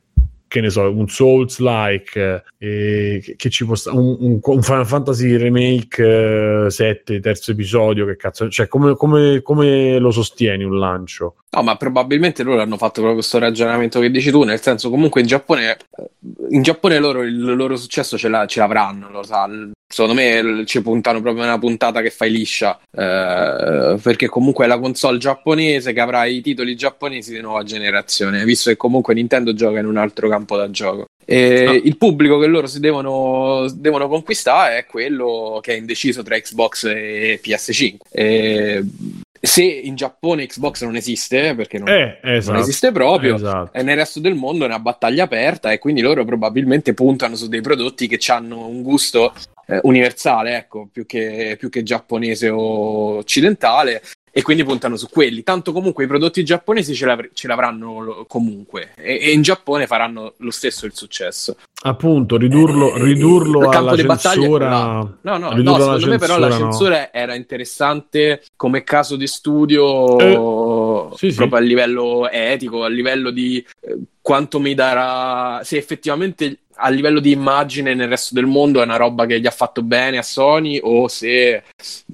Speaker 1: che ne so, un Souls like eh, che, ci può sta- un, un- un Final Fantasy Remake eh, 7, terzo episodio, che cazzo, cioè come, come- come lo sostieni un lancio?
Speaker 4: No, ma probabilmente loro hanno fatto proprio questo ragionamento che dici tu, nel senso comunque in Giappone, eh, in Giappone loro il loro successo ce, ce l'avranno, lo sa. Secondo me l- ci puntano proprio una puntata che fai liscia, eh, perché comunque è la console giapponese che avrà i titoli giapponesi di nuova generazione, visto che comunque Nintendo gioca in un altro campo da gioco. E il pubblico che loro si devono, devono conquistare è quello che è indeciso tra Xbox e PS5. E se in Giappone Xbox non esiste, perché non,
Speaker 1: Eh, esatto.
Speaker 4: non esiste proprio,
Speaker 1: Esatto.
Speaker 4: e nel resto del mondo è una battaglia aperta e quindi loro probabilmente puntano su dei prodotti che hanno un gusto eh, universale, ecco, più che, più che giapponese o occidentale. E quindi puntano su quelli. Tanto comunque i prodotti giapponesi ce, l'avr- ce l'avranno lo- comunque. E, e in Giappone faranno lo stesso il successo.
Speaker 1: Appunto, ridurlo, ridurlo
Speaker 4: il campo
Speaker 1: alla
Speaker 4: di
Speaker 1: censura.
Speaker 4: No, no, no,
Speaker 1: alla
Speaker 4: secondo me però la
Speaker 1: censura, no.
Speaker 4: era interessante come caso di studio
Speaker 1: Eh, sì, sì.
Speaker 4: proprio a livello etico, a livello di eh, quanto mi darà se effettivamente a livello di immagine nel resto del mondo è una roba che gli ha fatto bene a Sony o se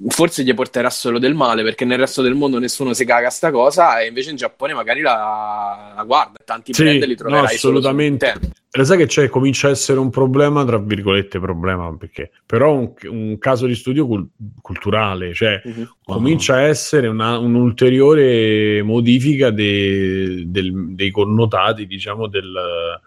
Speaker 4: forse gli porterà solo del male perché nel resto del mondo nessuno si caga sta cosa e invece in Giappone magari la, la guarda tanti
Speaker 1: Sì,
Speaker 4: brand li
Speaker 1: no,
Speaker 4: troverai su
Speaker 1: assolutamente. Lo sai che c'è, comincia a essere un problema, tra virgolette, problema, perché però un, un caso di studio cul- culturale, cioè
Speaker 4: Mhm.
Speaker 1: comincia a essere una- un'ulteriore modifica de- del- dei connotati, diciamo, del,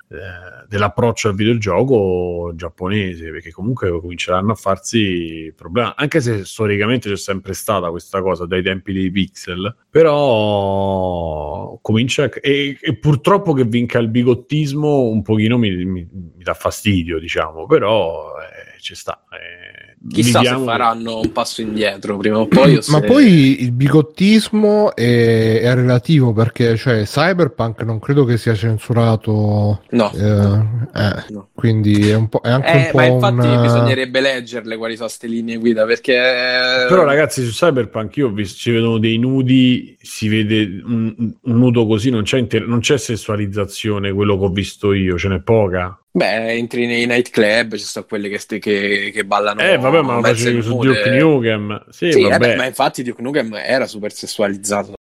Speaker 1: eh, dell'approccio al videogioco giapponese, perché comunque cominceranno a farsi problemi, anche se storicamente c'è sempre stata questa cosa dai tempi dei pixel, però comincia e, e purtroppo che vinca il bigottismo un pochino mi, mi- mi dà fastidio, diciamo, però eh, ci sta. eh,
Speaker 4: Chissà
Speaker 1: viviamo-
Speaker 4: se faranno un passo indietro prima o poi. o
Speaker 2: Ma
Speaker 4: se-
Speaker 2: poi il bigottismo è, è relativo perché cioè, Cyberpunk non credo che sia censurato.
Speaker 4: No.
Speaker 2: eh, eh,
Speaker 4: No.
Speaker 2: Quindi è, un po', è anche
Speaker 4: Eh,
Speaker 2: un po'
Speaker 4: ma infatti
Speaker 2: un,
Speaker 4: bisognerebbe leggerle quali sono queste linee guida perché
Speaker 1: Però ragazzi su Cyberpunk io ho visto, ci vedono dei nudi, si vede un, un nudo così, non c'è, inter- non c'è sessualizzazione, quello che ho visto io, ce n'è poca.
Speaker 4: Beh, entri nei nightclub, ci sono quelle che, ste- che, che ballano
Speaker 1: eh vabbè ma lo facevi su. Duke Nukem. Sì,
Speaker 4: Sì, eh,
Speaker 1: vabbè.
Speaker 4: ma infatti Duke Nukem era super sessualizzato.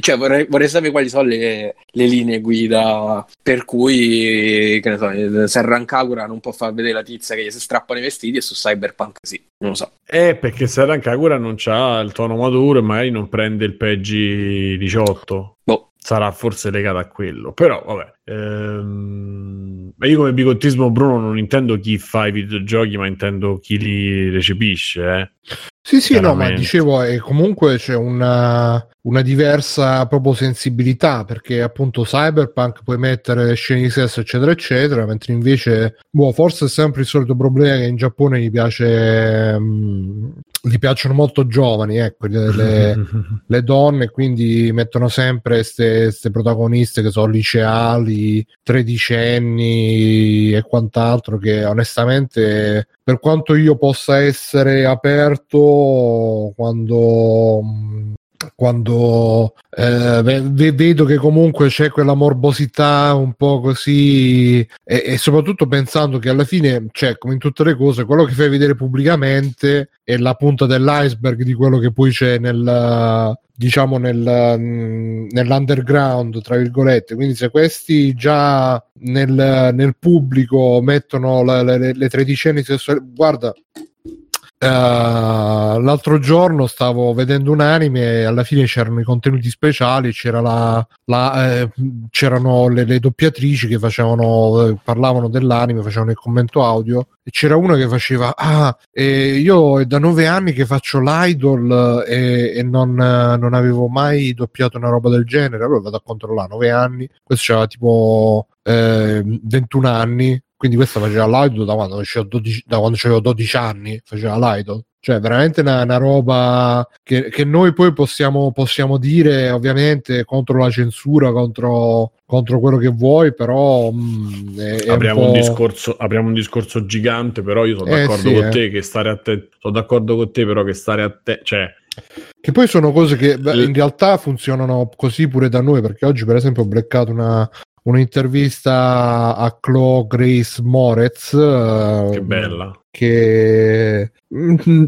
Speaker 4: Cioè, vorrei, vorrei sapere quali sono le, le linee guida per cui, che ne so, Serran Kagura non può far vedere la tizia che gli si strappano i vestiti e su Cyberpunk sì, non lo so.
Speaker 1: Eh, perché Serran Kagura non c'ha il tono maturo e magari non prende il PEGI 18.
Speaker 4: Boh.
Speaker 1: Sarà forse legato a quello. Però, vabbè. Ehm, ma io come bigottismo, Bruno, non intendo chi fa i videogiochi, ma intendo chi li recepisce, eh.
Speaker 2: Sì, sì, no, ma dicevo, e comunque c'è una, una diversa proprio sensibilità, perché appunto Cyberpunk puoi mettere scene di sesso, eccetera, eccetera, mentre invece, boh, forse è sempre il solito problema che in Giappone gli piace, mm, gli piacciono molto giovani, ecco, le, le- [LAUGHS] donne, quindi mettono sempre queste protagoniste che sono liceali, tredicenni e quant'altro, che onestamente, per quanto io possa essere aperto quando quando eh, ve- vedo che comunque c'è quella morbosità un po' così e, e soprattutto pensando che alla fine, cioè come in tutte le cose, quello che fai vedere pubblicamente è la punta dell'iceberg di quello che poi c'è nel diciamo nel, nell'underground tra virgolette. Quindi se questi già nel, nel pubblico mettono la- le, le tredicenni sessuali guarda eh, l'altro giorno stavo vedendo un anime e alla fine c'erano i contenuti speciali, c'era la, la, eh, c'erano le, le doppiatrici che facevano, eh, parlavano dell'anime, facevano il commento audio e c'era una che faceva ah eh, io è da nove anni che faccio l'idol eh, e, e non, eh, non avevo mai doppiato una roba del genere allora vado a controllare nove anni questo c'era tipo eh, 21 anni quindi questa faceva l'idol da quando, c'avevo 12, da quando avevo 12 anni faceva l'idol cioè veramente una, una roba che, che noi poi possiamo, possiamo dire ovviamente contro la censura contro, contro quello che vuoi però mm, è, è
Speaker 1: apriamo,
Speaker 2: un
Speaker 1: un discorso, apriamo un discorso gigante, però io sono
Speaker 2: Eh,
Speaker 1: d'accordo
Speaker 2: sì,
Speaker 1: con
Speaker 2: eh.
Speaker 1: te che stare attento. Sono d'accordo con te, però che stare attento. Cioè,
Speaker 2: Che poi sono cose che beh, in realtà funzionano così pure da noi, perché oggi per esempio ho beccato una, un'intervista a Chloe Grace Moretz.
Speaker 1: che bella.
Speaker 2: Che mm,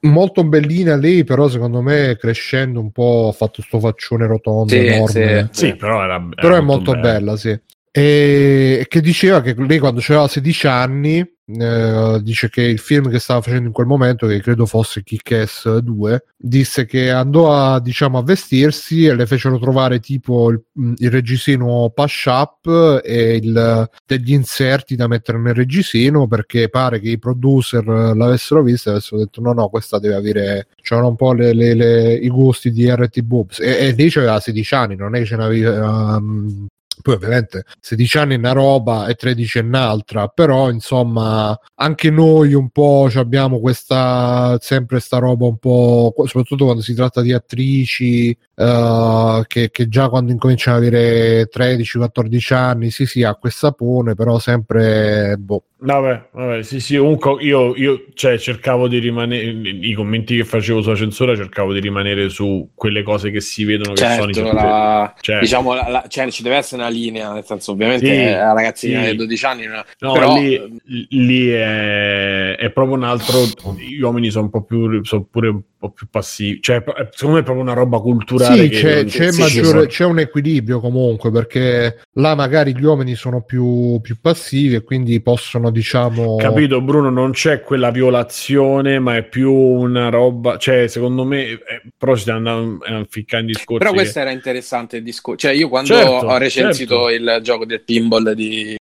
Speaker 2: molto bellina lei, però secondo me crescendo un po' ha fatto sto faccione rotondo
Speaker 4: Sì,
Speaker 2: enorme.
Speaker 1: Sì, però era, era
Speaker 2: Però è molto bella, sì. E che diceva che lei quando aveva 16 anni eh, dice che il film che stava facendo in quel momento, che credo fosse Kick-Ass 2, disse che andò a, diciamo, a vestirsi e le fecero trovare tipo il, il reggiseno push up e il- degli inserti da mettere nel reggiseno perché pare che i producer l'avessero vista e avessero detto no no questa deve avere c'erano un po' le- le- le- i gusti di RT Boobs. E, e lei aveva 16 anni non è che ce n'aveva um, poi ovviamente 16 anni è una roba e 13 è un'altra, però insomma anche noi un po' ci abbiamo questa sempre sta roba un po', soprattutto quando si tratta di attrici eh, che, che già quando incominciano ad avere 13-14 anni sì sì ha quel sapone, però sempre boh.
Speaker 1: Vabbè, vabbè, sì, sì, comunque io, io cioè, cercavo di rimanere, i commenti che facevo sulla censura cercavo di rimanere su quelle cose che si vedono che sono
Speaker 4: Certo, la-
Speaker 1: Cioè-
Speaker 4: diciamo, la- la- cioè, ci deve essere una linea, nel senso, ovviamente
Speaker 1: Sì,
Speaker 4: è la ragazzina
Speaker 1: sì.
Speaker 4: di 12 anni, no,
Speaker 1: No,
Speaker 4: però
Speaker 1: lì, lì è, è proprio un altro. Gli uomini sono un po' più, sono pure un po' più passivi. Cioè, secondo me è proprio una roba culturale.
Speaker 2: Sì,
Speaker 1: che
Speaker 2: c'è, c'è
Speaker 1: sì,
Speaker 2: maggiore-
Speaker 1: sì,
Speaker 2: c'è un equilibrio comunque perché là magari gli uomini sono più, più passivi e quindi possono diciamo
Speaker 1: Capito, Bruno? Non c'è quella violazione, ma è più una roba. Cioè, secondo me, eh, però si sta andando a ficcare in discorsi.
Speaker 4: Però
Speaker 1: che-
Speaker 4: questo era interessante il discorso. Cioè, io quando
Speaker 1: Certo,
Speaker 4: ho recensito il gioco del pinball di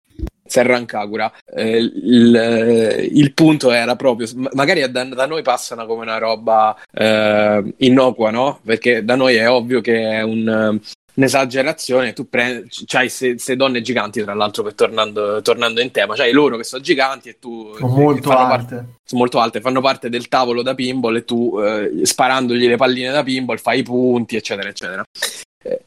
Speaker 4: Serran Kagura, eh, il, il punto era proprio, ma- magari da, da noi passano come una roba eh, innocua, no? Perché da noi è ovvio che è un, un'esagerazione, tu prendi, c'hai queste donne giganti, tra l'altro, per tornando, tornando in tema, c'hai loro che sono giganti e tu...
Speaker 3: Sono molto alte.
Speaker 4: parte- sono molto alte, fanno parte del tavolo da pinball e tu eh, sparandogli le palline da pinball fai i punti, eccetera, eccetera.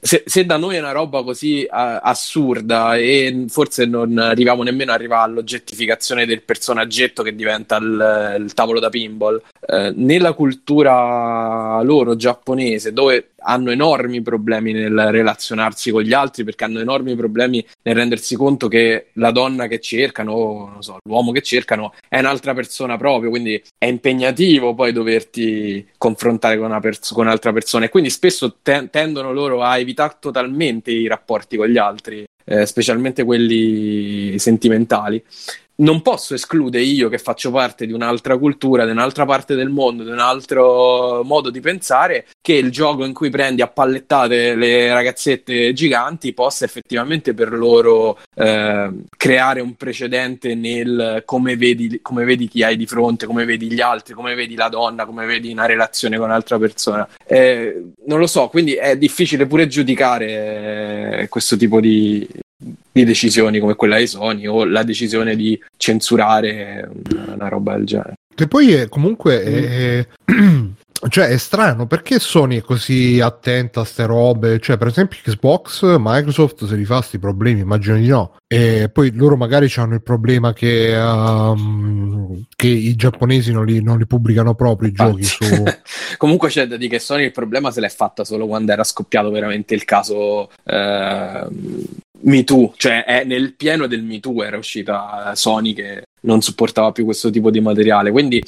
Speaker 4: Se, se da noi è una roba così a- assurda e forse non arriviamo nemmeno all'oggettificazione del personaggetto che diventa il, il tavolo da pinball, eh, nella cultura loro giapponese, dove hanno enormi problemi nel relazionarsi con gli altri perché hanno enormi problemi nel rendersi conto che la donna che cercano, non so, l'uomo che cercano è un'altra persona proprio, quindi è impegnativo poi doverti confrontare con, una pers- con un'altra persona. E quindi spesso te- tendono loro a evitare totalmente i rapporti con gli altri, eh, specialmente quelli sentimentali. Non posso escludere io che faccio parte di un'altra cultura, di un'altra parte del mondo, di un altro modo di pensare, che il gioco in cui prendi a pallettate le ragazzette giganti possa effettivamente per loro eh, creare un precedente nel come vedi, come vedi chi hai di fronte, come vedi gli altri, come vedi la donna, come vedi una relazione con un'altra persona. Eh, non lo so, quindi è difficile pure giudicare eh, questo tipo di, di decisioni come quella di Sony o la decisione di censurare una, una roba del genere.
Speaker 2: Che poi è, comunque è, [CLEARS THROAT] cioè è strano perché Sony è così attenta a ste robe? Cioè per esempio Xbox Microsoft se li fa sti problemi immagino di no. E poi loro magari hanno il problema che, um, che i giapponesi non li, non li pubblicano proprio i giochi su [LAUGHS]
Speaker 4: Comunque c'è da dire che Sony il problema se l'è fatta solo quando era scoppiato veramente il caso eh, Me Too, cioè è nel pieno del Me Too era uscita Sony che non supportava più questo tipo di materiale. Quindi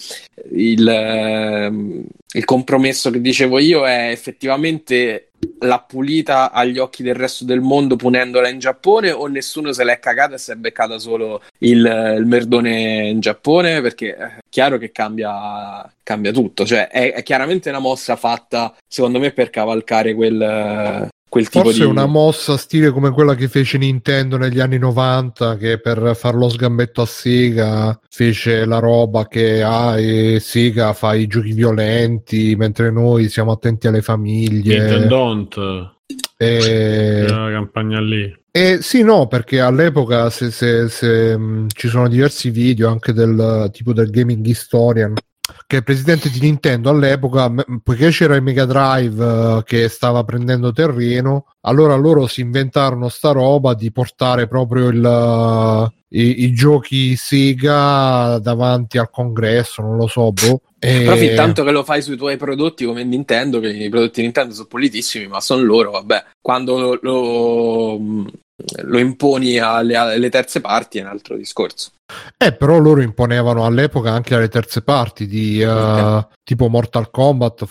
Speaker 4: il, ehm, il compromesso che dicevo io è effettivamente l'ha pulita agli occhi del resto del mondo punendola in Giappone o nessuno se l'è cagata e si è beccata solo il, il merdone in Giappone perché è chiaro che cambia, cambia tutto cioè è, è chiaramente una mossa fatta secondo me per cavalcare quel, quel tipo
Speaker 2: Forse
Speaker 4: di
Speaker 2: una mossa stile come quella che fece Nintendo negli anni 90, che per far lo sgambetto a Sega fece la roba che ha e Sega fa i giochi violenti, mentre noi siamo attenti alle famiglie.
Speaker 1: Don't.
Speaker 2: E...
Speaker 1: Quella campagna lì.
Speaker 2: Eh, sì, no, perché all'epoca se, se- se, mh, ci sono diversi video anche del tipo del Gaming Historian che il presidente di Nintendo all'epoca, poiché c'era il Mega Drive eh, che stava prendendo terreno, allora loro si inventarono sta roba di portare proprio il, eh, i, i giochi Sega davanti al congresso, non lo so, boh. E-
Speaker 4: Però fin tanto che lo fai sui tuoi prodotti come Nintendo, che i prodotti Nintendo sono pulitissimi, ma sono loro, vabbè. Quando lo, lo- lo imponi alle, alle terze parti è un altro discorso.
Speaker 2: Eh, però loro imponevano all'epoca anche alle terze parti di eh, tipo Mortal Kombat,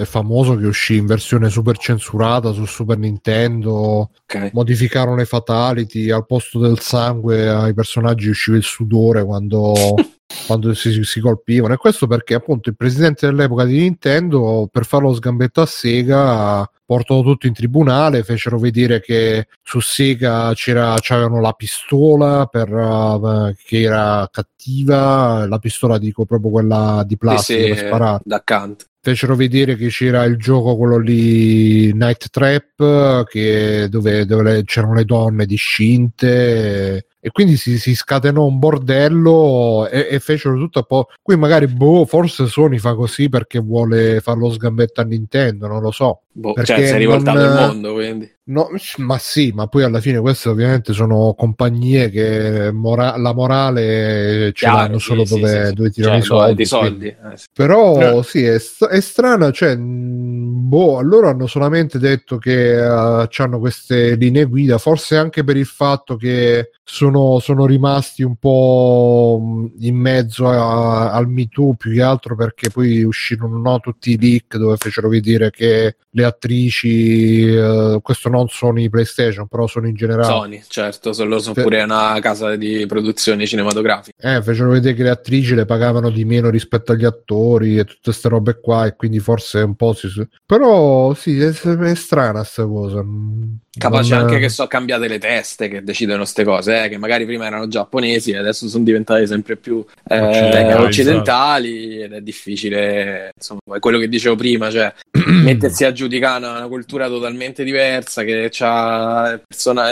Speaker 2: è famoso che uscì in versione super censurata su Super Nintendo. Modificarono le fatality al posto del sangue ai personaggi usciva il sudore quando, [LAUGHS] quando si, si colpivano. E questo perché appunto il presidente dell'epoca di Nintendo per fare lo sgambetto a Sega portò tutto in tribunale, fecero vedere che su Sega c'era, c'avevano la pistola per, uh, che era cattiva, la pistola dico proprio quella di plastica per sparare.
Speaker 4: da Kant.
Speaker 2: Fecero vedere che c'era il gioco quello lì Night Trap che, dove, dove le- c'erano le donne discinte e quindi si, si scatenò un bordello e, e fecero tutto un po'. Qui magari boh, forse Sony fa così perché vuole fare lo sgambetto a Nintendo, non lo so.
Speaker 4: Boh,
Speaker 2: Perché
Speaker 4: cioè, si è rivoltato
Speaker 2: non-
Speaker 4: il mondo, quindi.
Speaker 2: No, ma sì, ma poi alla fine queste ovviamente sono compagnie che mora- la morale ce
Speaker 4: Chiaro,
Speaker 2: l'hanno solo
Speaker 4: sì,
Speaker 2: dove,
Speaker 4: sì, sì.
Speaker 2: dove tirano
Speaker 4: Cioè,
Speaker 2: i soldi.
Speaker 4: di soldi, eh, sì.
Speaker 2: Però
Speaker 4: Eh.
Speaker 2: sì, è, è strana, cioè, boh, loro hanno solamente detto che hanno queste linee guida, forse anche per il fatto che sono, sono rimasti un po' in mezzo a- al Me Too più che altro perché poi uscirono no, tutti i leak dove fecero vedere che le attrici, eh, questo non sono i PlayStation, però sono in generale.
Speaker 4: Sony, certo, se loro sono
Speaker 2: Fe-
Speaker 4: pure una casa di produzione cinematografica.
Speaker 2: Eh, fecero vedere che le attrici le pagavano di meno rispetto agli attori e tutte queste robe qua, e quindi forse un po' si. Però sì, è, è strana sta cosa. Mm,
Speaker 4: Capace
Speaker 2: non-
Speaker 4: anche che so cambiate le teste che decidono queste cose, eh, che magari prima erano giapponesi e adesso sono diventate sempre più eh,
Speaker 1: Occidentali.
Speaker 4: occidentali ed è difficile, insomma, è quello che dicevo prima, cioè [CLEARS THROAT] mettersi a giudicare una, una cultura totalmente diversa che ha persona-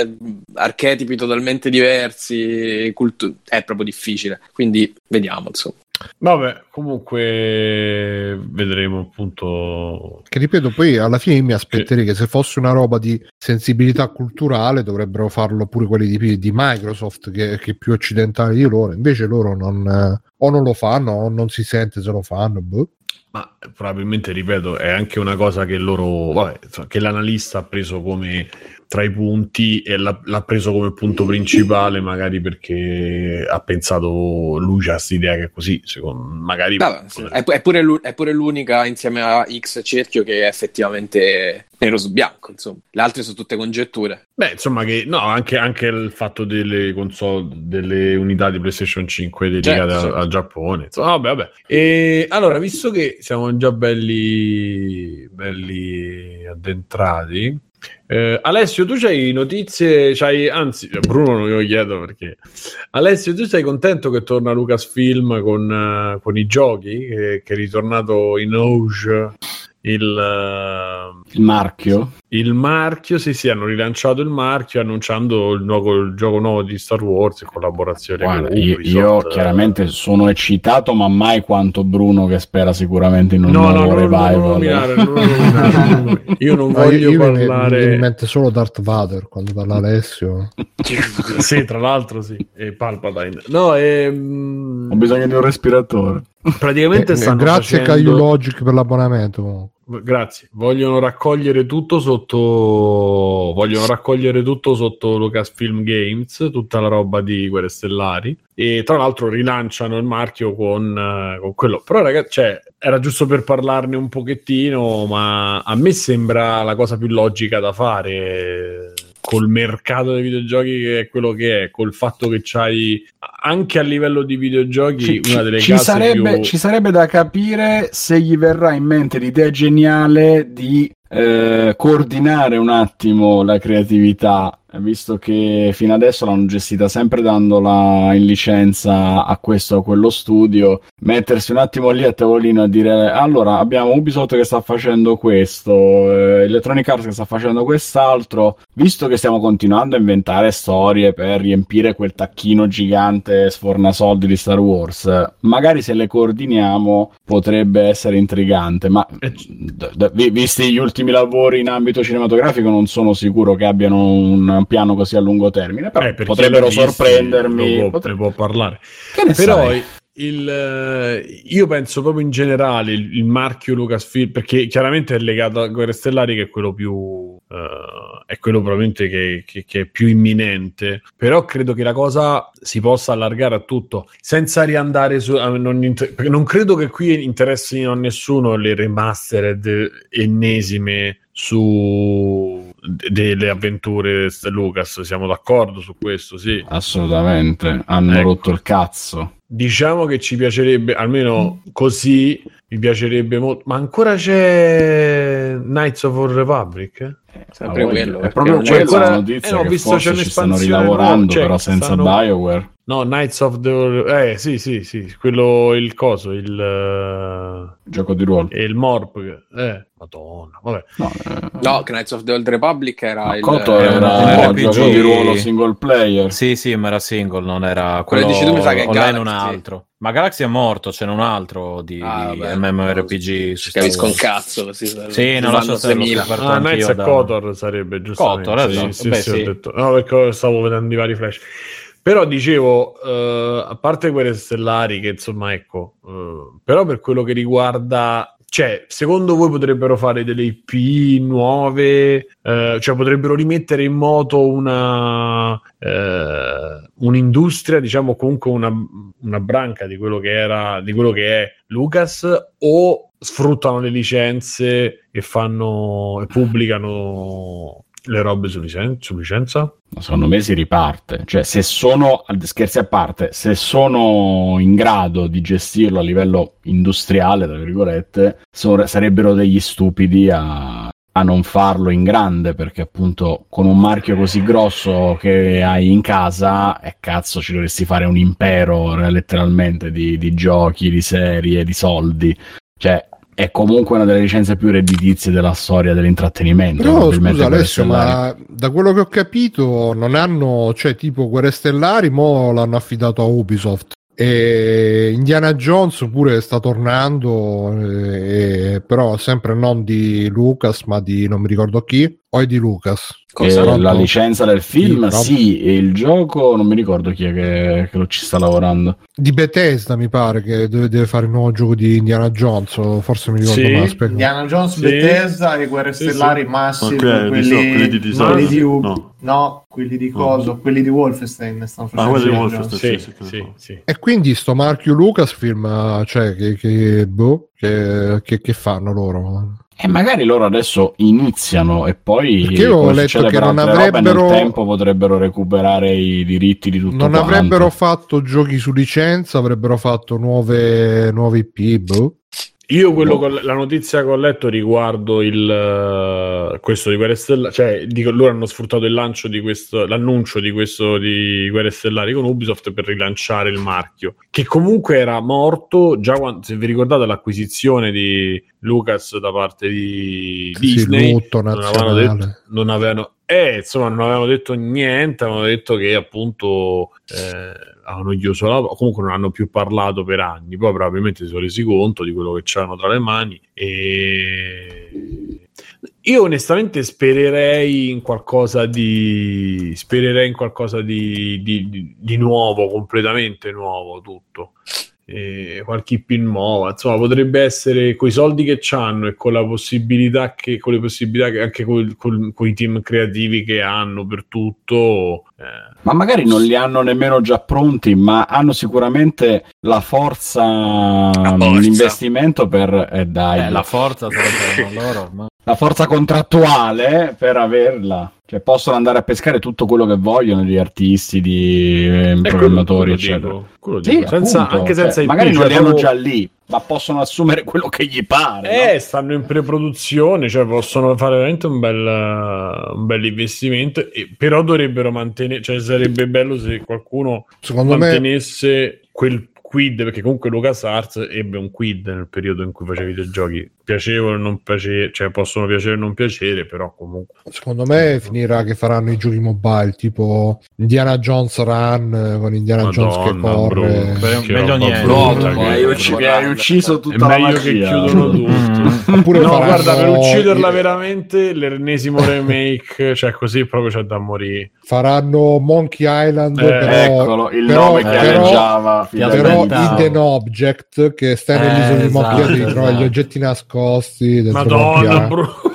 Speaker 4: archetipi totalmente diversi, cultu- è proprio difficile. Quindi vediamo, insomma.
Speaker 1: Vabbè, comunque vedremo appunto.
Speaker 2: Che ripeto, poi alla fine mi aspetterei che se fosse una roba di sensibilità culturale dovrebbero farlo pure quelli di, di Microsoft, che, che è più occidentali di loro. Invece loro non, eh, o non lo fanno o non si sente se lo fanno. boh.
Speaker 1: Ma probabilmente, ripeto, è anche una cosa che loro, vabbè, che l'analista ha preso come tra i punti e l'ha, l'ha preso come punto principale, magari perché ha pensato lui c'ha questa idea che è così, secondo magari
Speaker 4: Vabbè, sì. è, pure l'u- è pure l'unica insieme a X cerchio che è effettivamente nero su bianco, insomma. Le altre sono tutte congetture.
Speaker 1: Beh, insomma, che no, anche, anche il fatto delle console, delle unità di PlayStation 5 dedicate al-
Speaker 4: certo.
Speaker 1: al Giappone. Insomma, vabbè, vabbè. E allora, visto che siamo già belli, belli addentrati, eh, Alessio, tu c'hai notizie, c'hai, anzi, Bruno non glielo chiedo perché. Alessio, tu sei contento che torna Lucasfilm con, eh, con i giochi, che, che è ritornato in auge il,
Speaker 7: Il marchio?
Speaker 1: il marchio, sì, sì, hanno rilanciato il marchio annunciando il, nuovo, il gioco nuovo di Star Wars in collaborazione
Speaker 7: Guarda,
Speaker 1: con
Speaker 7: io,
Speaker 1: Ubisoft.
Speaker 7: io chiaramente sono eccitato, ma mai quanto Bruno che spera sicuramente in un
Speaker 1: No, no,
Speaker 7: nuovo
Speaker 1: non
Speaker 7: revival.
Speaker 1: nominare, non nominare. Io non
Speaker 2: No,
Speaker 1: voglio
Speaker 2: io, io mi- mi viene in
Speaker 1: parlare.
Speaker 2: mente solo Darth Vader quando parla Alessio.
Speaker 1: sì, tra l'altro, sì. E Palpatine. No, ehm,
Speaker 7: Ho bisogno di un respiratore.
Speaker 1: Praticamente
Speaker 2: Eh,
Speaker 1: stanno
Speaker 2: grazie
Speaker 1: facendo...
Speaker 2: Caio Logic per l'abbonamento.
Speaker 1: Grazie. Vogliono raccogliere tutto sotto. Vogliono raccogliere tutto sotto Lucasfilm Games, tutta la roba di Guerre Stellari. E tra l'altro rilanciano il marchio con, eh, con quello. Però, ragazzi, cioè, era giusto per parlarne un pochettino, ma a me sembra la cosa più logica da fare. Col mercato dei videogiochi che è quello che è, col fatto che c'hai anche a livello di videogiochi
Speaker 7: Ci,
Speaker 1: una delle
Speaker 7: ci
Speaker 1: case
Speaker 7: sarebbe,
Speaker 1: più...
Speaker 7: ci sarebbe da capire se gli verrà in mente l'idea geniale di eh, coordinare un attimo la creatività, visto che fino adesso l'hanno gestita sempre dandola in licenza a questo o a quello studio, mettersi un attimo lì a tavolino a dire allora abbiamo Ubisoft che sta facendo questo, eh, Electronic Arts che sta facendo quest'altro, visto che stiamo continuando a inventare storie per riempire quel tacchino gigante sfornasoldi di Star Wars, magari se le coordiniamo potrebbe essere intrigante, ma d- d- vi- visti gli ultimi lavori in ambito cinematografico non sono sicuro che abbiano un piano così a lungo termine, però
Speaker 1: Eh,
Speaker 7: potrebbero sorprendermi.
Speaker 1: può-
Speaker 7: potre-
Speaker 1: può parlare.
Speaker 7: Che ne
Speaker 1: Però
Speaker 7: sai?
Speaker 1: il, eh, io penso proprio in generale il, il marchio Lucasfilm, perché chiaramente è legato a Guerre Stellari, che è quello più. eh, è quello probabilmente che, che- che è più imminente. Però credo che la cosa si possa allargare a tutto senza riandare su. non inter- perché non credo che qui interessino a nessuno le remastered ennesime su delle avventure di Lucas. Siamo d'accordo su questo, sì.
Speaker 7: Assolutamente, hanno
Speaker 1: Ecco.
Speaker 7: rotto il cazzo.
Speaker 1: Diciamo che ci piacerebbe, almeno così, mi piacerebbe molto. Ma ancora c'è Knights of the Republic?
Speaker 4: Sempre
Speaker 7: Ah,
Speaker 4: quello,
Speaker 7: È proprio quella
Speaker 1: ancora-
Speaker 7: notizia
Speaker 1: eh, no, ho visto
Speaker 7: ci stanno rilavorando,
Speaker 1: cioè,
Speaker 7: però senza
Speaker 1: stanno-
Speaker 7: Bioware.
Speaker 1: No, Knights of the... Eh, sì, sì, sì, quello, il coso, il... eh,
Speaker 7: Gioco di ruolo.
Speaker 1: il Morp. Eh, madonna, vabbè.
Speaker 7: No, eh,
Speaker 4: No, Knights of the Old Republic era il...
Speaker 7: Koto
Speaker 5: era
Speaker 7: era
Speaker 5: un RPG.
Speaker 7: gioco di ruolo single player.
Speaker 5: Sì, sì, ma era single, non era
Speaker 4: Quello
Speaker 5: quello
Speaker 4: dici tu mi sa che è
Speaker 5: online un
Speaker 4: Galaxy.
Speaker 5: altro. Ma Galaxy è morto, ce n'è un altro di,
Speaker 4: Ah,
Speaker 5: di
Speaker 4: beh,
Speaker 5: MMORPG. su
Speaker 4: capisco un cazzo. Così,
Speaker 5: Sì, non lo
Speaker 4: 3000.
Speaker 5: scoperto
Speaker 1: Ah,
Speaker 5: anch'io
Speaker 1: Knights e
Speaker 5: da-
Speaker 1: Kotor sarebbe giustamente.
Speaker 5: Kotor,
Speaker 1: sì,
Speaker 5: esatto.
Speaker 1: sì,
Speaker 5: Beh,
Speaker 1: sì, ho
Speaker 5: sì.
Speaker 1: detto- no, perché stavo vedendo i vari flash. Però dicevo, eh, a parte quelle stellari, che insomma, ecco, eh, però per quello che riguarda, cioè, secondo voi potrebbero fare delle IP nuove, eh, cioè potrebbero rimettere in moto una eh, un'industria, diciamo comunque una, una branca di quello che era, di quello che è Lucas, o sfruttano le licenze e fanno e pubblicano le robe su, licen- su licenza?
Speaker 7: Secondo me si riparte. Cioè, se sono, scherzi a parte, se sono in grado di gestirlo a livello industriale, tra virgolette, so- sarebbero degli stupidi a, a non farlo in grande, perché appunto con un marchio così grosso che hai in casa, e cazzo, ci dovresti fare un impero eh, letteralmente di, di giochi, di serie, di soldi. Cioè, è comunque una delle licenze più redditizie della storia dell'intrattenimento.
Speaker 2: Però scusa Alessio, ma da quello che ho capito non hanno, cioè tipo Guerre Stellari, mo l'hanno affidato a Ubisoft. E Indiana Jones pure sta tornando, eh, però sempre non di Lucas, ma di non mi ricordo chi, o è di Lucas.
Speaker 7: Eh, la licenza del film,
Speaker 2: Sì,
Speaker 7: sì, e il gioco non mi ricordo chi è che, che lo ci sta lavorando.
Speaker 2: Di Bethesda mi pare che deve, deve fare il nuovo gioco di Indiana Jones, forse mi ricordo
Speaker 3: Sì,
Speaker 2: male.
Speaker 3: Indiana Jones,
Speaker 2: Sì.
Speaker 3: Bethesda e Guerre
Speaker 2: Sì,
Speaker 3: Stellari
Speaker 2: sì.
Speaker 3: Massive,
Speaker 6: Ma quelli di-
Speaker 3: quelli,
Speaker 6: di Dishonored?
Speaker 3: quelli di U-
Speaker 6: No.
Speaker 3: no, quelli di Coso, quelli di Wolfenstein stanno
Speaker 6: Ah,
Speaker 3: facendo.
Speaker 6: quelli di Wolfenstein, sì, sì, sì.
Speaker 2: E quindi sto marchio Lucasfilm, eh, cioè che, che, boh, che, che, che fanno loro?
Speaker 7: E magari loro adesso iniziano e poi
Speaker 2: Perché io ho letto che non avrebbero-
Speaker 7: nel tempo potrebbero recuperare i diritti di tutto
Speaker 2: Non
Speaker 7: quanto.
Speaker 2: avrebbero fatto giochi su licenza, avrebbero fatto nuove, nuove IP, boh.
Speaker 1: Io quello con- la notizia che ho letto riguardo il eh, questo di Guerre Stellari, cioè dico, loro hanno sfruttato il lancio di questo, l'annuncio di questo di Guerre Stellari con Ubisoft per rilanciare il marchio, che comunque era morto già quando, se vi ricordate l'acquisizione di Lucas da parte di
Speaker 2: Sì,
Speaker 1: Disney,
Speaker 2: lutto
Speaker 1: non avevano
Speaker 2: nazionale.
Speaker 1: detto, non avevano, eh, insomma, non avevano detto niente, avevano detto che appunto eh, avevano chiuso la o comunque non hanno più parlato per anni. Poi probabilmente si sono resi conto di quello che c'erano tra le mani. E io onestamente spererei in qualcosa di spererei in qualcosa di, di- di- nuovo, completamente nuovo tutto. E qualche pin nuova, insomma, potrebbe essere coi soldi che hanno e con la possibilità che con le possibilità che anche con i team creativi che hanno per tutto. eh,
Speaker 7: Ma magari non li hanno nemmeno già pronti, ma hanno sicuramente la forza,
Speaker 4: forza.
Speaker 7: l'investimento per... Eh, dai,
Speaker 5: Eh, la forza sarebbe loro. Ma...
Speaker 7: la forza contrattuale per averla. Cioè possono andare a pescare tutto quello che vogliono di artisti, di eh,
Speaker 1: quello-
Speaker 7: programmatori,
Speaker 1: quello
Speaker 7: eccetera.
Speaker 1: dico, quello
Speaker 7: Sì,
Speaker 1: dico. Senza-
Speaker 7: appunto,
Speaker 1: anche senza
Speaker 7: cioè,
Speaker 1: IP,
Speaker 7: magari non li hanno già lì, ma possono assumere quello che gli pare.
Speaker 1: Eh, stanno in pre-produzione, cioè possono fare veramente un bel, un bel investimento, e- però dovrebbero mantenere, cioè sarebbe bello se qualcuno
Speaker 2: Secondo me-
Speaker 1: mantenesse quel quid, perché comunque LucasArts ebbe un quid nel periodo in cui faceva i videogiochi, piacevole o non piacere, cioè possono piacere o non piacere, però comunque...
Speaker 2: Secondo me finirà che faranno i giochi mobile tipo Indiana Jones Run eh, con Indiana Jones che
Speaker 1: Madonna,
Speaker 2: corre.
Speaker 5: Beh,
Speaker 1: che
Speaker 5: meglio niente.
Speaker 1: brutta che-
Speaker 7: hai, ucc- mi hai ucciso
Speaker 1: È
Speaker 7: tutta la
Speaker 1: meglio che
Speaker 7: magia.
Speaker 1: chiudono [LAUGHS] tutto.
Speaker 2: Oppure
Speaker 1: no,
Speaker 2: faranno-
Speaker 1: guarda, per ucciderla veramente, l'ennesimo remake, [LAUGHS] cioè così proprio c'è da morire.
Speaker 2: Faranno Monkey Island,
Speaker 1: Eh,
Speaker 2: però,
Speaker 7: Eccolo, il
Speaker 2: però-
Speaker 7: nome che
Speaker 2: però-
Speaker 7: alleggiava.
Speaker 5: Ti
Speaker 2: però. Hidden Object che sta
Speaker 5: Eh,
Speaker 2: nell'isola di Monkey
Speaker 5: esatto,
Speaker 2: Island, ti trovi gli
Speaker 5: esatto.
Speaker 2: oggetti nascosti Monkey
Speaker 1: Madonna, bro.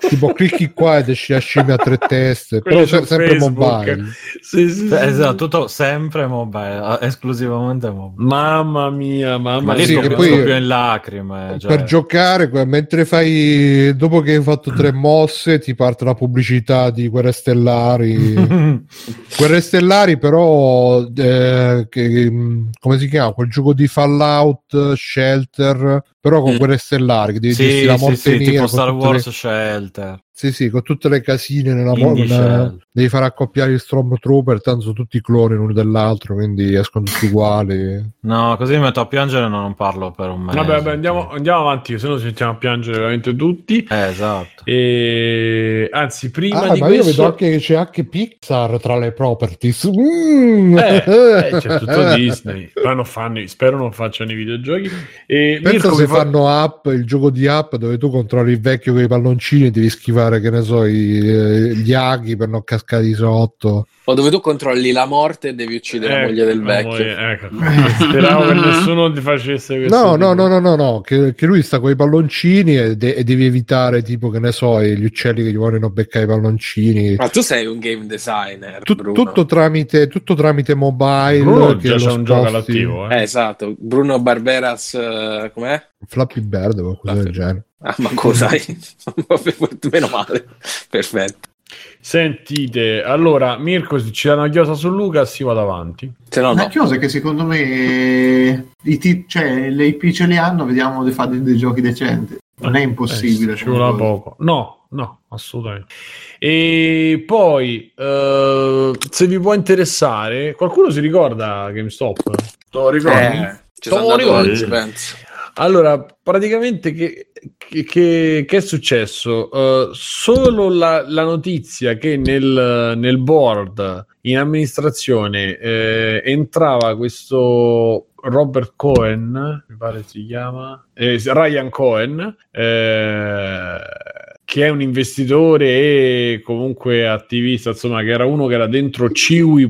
Speaker 2: Tipo clicchi qua ed esci la scimmia a tre teste però se- sempre
Speaker 1: Facebook.
Speaker 2: mobile
Speaker 1: Sì, sì, sì.
Speaker 5: Esatto, tutto sempre mobile, esclusivamente mobile.
Speaker 1: Mamma mia, mamma
Speaker 5: Ma lì
Speaker 2: sì,
Speaker 1: mia.
Speaker 2: che poi-
Speaker 5: scoppio in lacrime. Cioè.
Speaker 2: per giocare mentre fai dopo che hai fatto tre mosse ti parte la pubblicità di Guerre Stellari [LAUGHS] Guerre Stellari però eh, che, mh, come si chiama quel gioco di Fallout Shelter però con
Speaker 4: Mm.
Speaker 2: Guerre Stellari che devi
Speaker 5: sì,
Speaker 2: la
Speaker 5: sì,
Speaker 2: morte
Speaker 5: sì,
Speaker 2: nera
Speaker 5: tipo
Speaker 2: con
Speaker 5: Star Wars
Speaker 2: le-
Speaker 5: Shelter.
Speaker 2: Sì sì con tutte le casine nella mo-
Speaker 5: Indie
Speaker 2: una-
Speaker 5: Shell.
Speaker 2: devi fare accoppiare gli Stormtrooper tanto sono tutti cloni l'uno dell'altro quindi escono tutti [LAUGHS] uguali
Speaker 5: No, così mi metto a piangere e non parlo per un mese.
Speaker 1: Vabbè, vabbè, andiamo, andiamo avanti, se no ci mettiamo a piangere veramente tutti.
Speaker 5: Eh, esatto.
Speaker 1: E... Anzi, prima
Speaker 2: Ah,
Speaker 1: di
Speaker 2: ma io
Speaker 1: questo...
Speaker 2: vedo anche che c'è anche Pixar tra le properties. Mm.
Speaker 1: Eh, eh, [LAUGHS] c'è tutto Disney. Poi non fanno, spero non facciano i videogiochi. E
Speaker 2: Pensa
Speaker 1: Mirko,
Speaker 2: se
Speaker 1: fa-
Speaker 2: fanno app, il gioco di app dove tu controlli il vecchio con i palloncini e devi schivare, che ne so, i- eh, gli aghi per non cascare di sotto.
Speaker 4: O dove tu controlli la morte e devi uccidere la
Speaker 1: Ecco,
Speaker 4: moglie del
Speaker 1: la
Speaker 4: vecchio.
Speaker 1: moglie- ecco. [LAUGHS] Speravo che nessuno ti facesse questo.
Speaker 2: No, no, no, no, no, no, che, che lui sta con i palloncini e, de- e devi evitare, tipo, che ne so, gli uccelli che gli vogliono beccare i palloncini.
Speaker 4: Ma tu sei un game designer,
Speaker 2: Tu-
Speaker 4: Bruno.
Speaker 2: tutto, tramite, tutto tramite mobile.
Speaker 1: Bruno
Speaker 2: che
Speaker 1: già c'è un gioco all'attivo, eh.
Speaker 4: Eh, esatto. Bruno Barberas, eh, com'è?
Speaker 2: Flappy Bird o qualcosa del genere.
Speaker 4: Ah, ma cosa? [LAUGHS] [LAUGHS] Meno male. Perfetto.
Speaker 1: Sentite, allora, Mirko, se ci dà una chiosa su Luca, si vada avanti.
Speaker 4: Se no,
Speaker 3: Una
Speaker 4: no.
Speaker 3: cosa che secondo me i ti- cioè, le IP ce le hanno, vediamo di fare dei giochi decenti. Non è impossibile.
Speaker 1: Eh, ci vuole poco. No, no, assolutamente. E poi, eh, se vi può interessare, qualcuno si ricorda GameStop?
Speaker 7: Te lo ricordi?
Speaker 4: Eh, ci sono andato oggi, penso.
Speaker 1: Allora, praticamente che, che- che- è successo? Eh, solo la, la notizia che nel, nel board in amministrazione eh, entrava questo Robert Cohen, mi pare si chiama, eh, Ryan Cohen, eh, che è un investitore e comunque attivista, insomma, che era uno che era dentro Ciwi.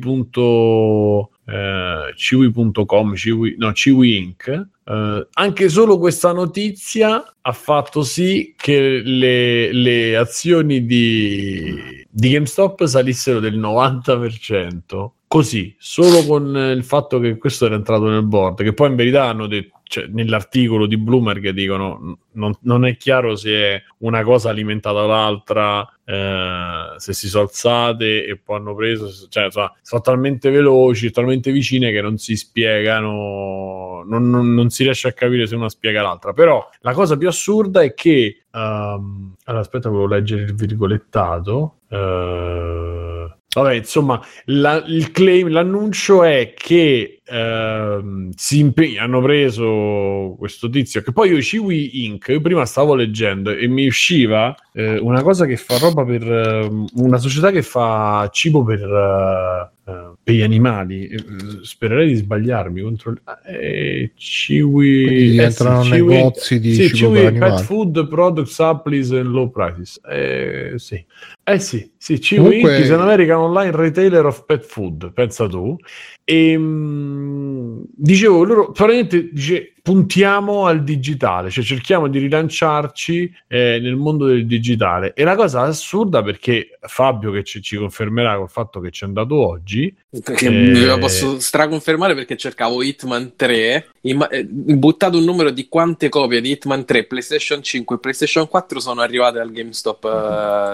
Speaker 1: Eh, Ciwi.com, Ciwi, no, Ciwi Inc. Eh, anche solo questa notizia ha fatto sì che le, le azioni di, di GameStop salissero del 90%. Così, solo con eh, il fatto che questo era entrato nel board, che poi in verità hanno detto, cioè, nell'articolo di Bloomberg dicono non, non è chiaro se è una cosa alimentata dall'altra, eh, se si sono alzate e poi hanno preso, cioè insomma, sono talmente veloci, talmente vicine che non si spiegano, non, non- non si riesce a capire se una spiega l'altra. Però la cosa più assurda è che. ehm, allora, aspetta, volevo leggere il virgolettato. Eh, vabbè, insomma, la- il claim, l'annuncio è che ehm, si impe- hanno preso questo tizio. Che poi io Ciwi Inc. Io prima stavo leggendo e mi usciva eh, una cosa che fa roba per ehm, una società che fa cibo per. eh, eh, per gli animali Eh, spererei di sbagliarmi contro eh, Ciwi
Speaker 2: Quindi diventano
Speaker 1: Ciwi-
Speaker 2: negozi di
Speaker 1: sì,
Speaker 2: cibo
Speaker 1: Ciwi pet food product supplies and low prices. Eh, sì. Eh sì, sì Ciwi
Speaker 2: Comunque-
Speaker 1: is an American online retailer of pet food pensa tu. E mm, dicevo loro probabilmente dice puntiamo al digitale cioè cerchiamo di rilanciarci eh, nel mondo del digitale e la cosa assurda perché Fabio che ci, ci confermerà col fatto che ci è andato oggi
Speaker 4: Che
Speaker 1: eh,
Speaker 4: lo posso straconfermare perché cercavo Hitman 3, imma- eh, buttato un numero di quante copie di Hitman 3, PlayStation 5 e PlayStation 4 sono arrivate al GameStop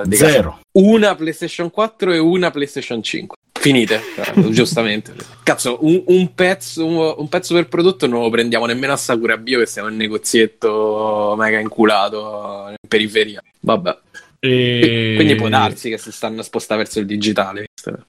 Speaker 4: casa.
Speaker 7: Zero.
Speaker 4: Una PlayStation 4 e una PlayStation 5. Finite, eh, giustamente. Cazzo, un, un pezzo, un, un pezzo per prodotto non lo prendiamo nemmeno a Sakura Bio che siamo in negozietto mega inculato in periferia. Vabbè.
Speaker 1: e-
Speaker 4: Quindi può darsi che si stanno a spostare verso il digitale.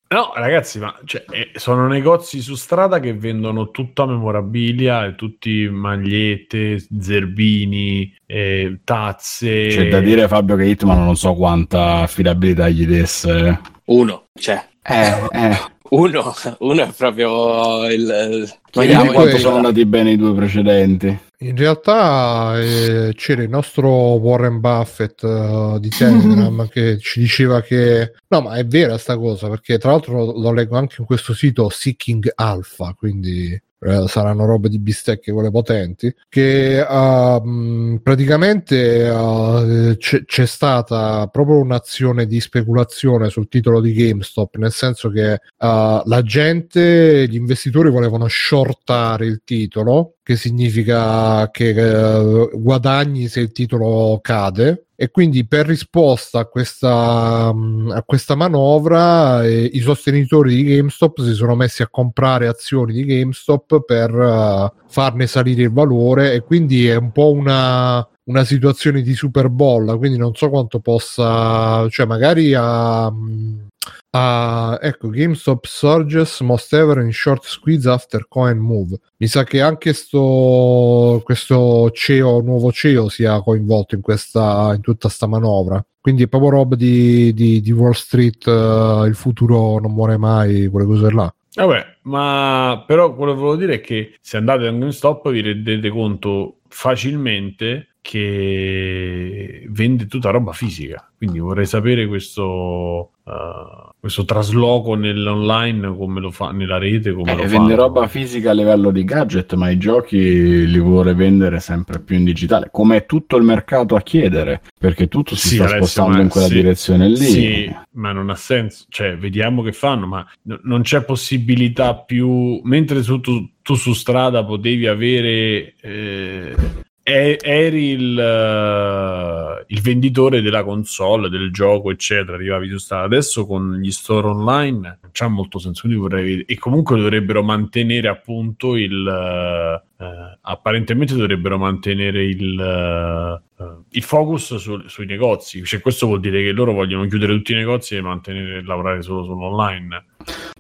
Speaker 1: No, ragazzi, ma cioè, eh, sono negozi su strada che vendono tutta memorabilia, e tutti magliette, zerbini, eh, tazze.
Speaker 7: C'è da dire, Fabio, che Hitman non so quanta affidabilità gli desse.
Speaker 4: Uno, cioè.
Speaker 7: Eh, eh.
Speaker 4: Uno, uno è proprio il...
Speaker 7: Vediamo quanto sono andati bene i due precedenti.
Speaker 2: In realtà eh, c'era il nostro Warren Buffett eh, di Telegram [LAUGHS] che ci diceva che no, ma è vera sta cosa perché tra l'altro lo, lo leggo anche in questo sito Seeking Alpha, quindi eh, saranno robe di bistecche quelle potenti che mh, praticamente ah, c'è, c'è stata proprio un'azione di speculazione sul titolo di GameStop nel senso che ah, la gente gli investitori volevano shortare il titolo che significa che eh, guadagni se il titolo cade. E quindi per risposta a questa, mh, a questa manovra eh, i sostenitori di GameStop si sono messi a comprare azioni di GameStop per eh, farne salire il valore. E quindi è un po' una, una situazione di super bolla quindi non so quanto possa cioè magari a Ah, ecco, GameStop surges most ever in short squeeze after coin move. Mi sa che anche sto, questo CEO, nuovo CEO sia coinvolto in, questa, in tutta sta manovra. Quindi è proprio roba di, di, di Wall Street, eh, il futuro non muore mai, quelle cose là.
Speaker 1: Vabbè, ma però quello che volevo dire è che se andate a GameStop vi rendete conto facilmente che vende tutta roba fisica. Quindi vorrei sapere questo, eh, questo trasloco nell'online come lo fa nella rete, come
Speaker 7: Eh,
Speaker 1: lo
Speaker 7: vende
Speaker 1: fa.
Speaker 7: roba fisica a livello di gadget, ma i giochi li vuole vendere sempre più in digitale, come è tutto il mercato a chiedere, perché tutto si
Speaker 1: Sì,
Speaker 7: sta
Speaker 1: Alessio,
Speaker 7: spostando in quella
Speaker 1: sì,
Speaker 7: direzione lì.
Speaker 1: Sì, ma non ha senso. Cioè, vediamo che fanno, ma n- non c'è possibilità più. Mentre su- tu, tu su strada potevi avere. eh, e- eri il, eh, il venditore della console, del gioco, eccetera. Arrivavi su strada. Adesso con gli store online non c'ha molto senso. Quindi vorrei E comunque dovrebbero mantenere appunto il. Eh, eh, apparentemente dovrebbero mantenere il, eh, eh, il focus su- sui negozi. Cioè, questo vuol dire che loro vogliono chiudere tutti i negozi e mantenere lavorare solo sull'online.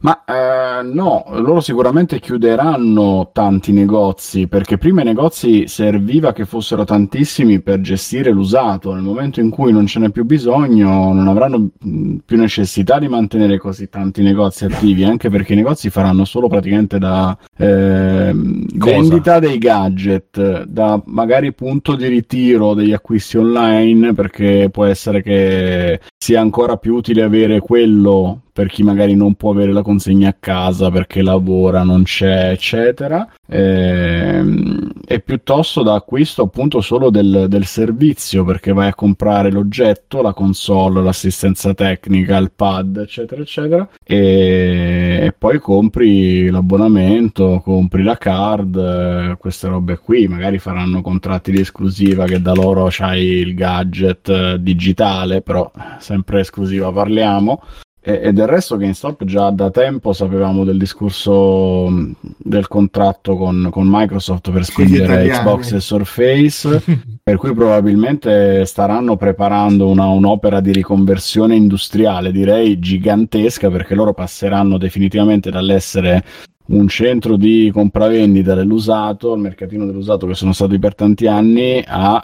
Speaker 7: Ma eh, no, loro sicuramente chiuderanno tanti negozi perché prima i negozi serviva che fossero tantissimi per gestire l'usato. Nel momento in cui non ce n'è più bisogno, non avranno più necessità di mantenere così tanti negozi attivi, anche perché i negozi faranno solo praticamente da ehm,
Speaker 1: Cosa?
Speaker 7: Vendita dei gadget, da magari punto di ritiro degli acquisti online, perché può essere che sia ancora più utile avere quello per chi magari non può avere la consegna a casa perché lavora, non c'è, eccetera, ehm, e piuttosto da acquisto appunto solo del, del servizio perché vai a comprare l'oggetto, la console, l'assistenza tecnica, il pad, eccetera, eccetera, e, e poi compri l'abbonamento, compri la card, queste robe qui, magari faranno contratti di esclusiva che da loro c'hai il gadget eh, digitale, però sempre esclusiva parliamo. E, e del resto GameStop già da tempo sapevamo del discorso mh, del contratto con, con Microsoft per spingere. Xbox e Surface, [LAUGHS] per cui probabilmente staranno preparando una- un'opera di riconversione industriale, direi gigantesca, perché loro passeranno definitivamente dall'essere un centro di compravendita dell'usato, il mercatino dell'usato che sono stati per tanti anni, a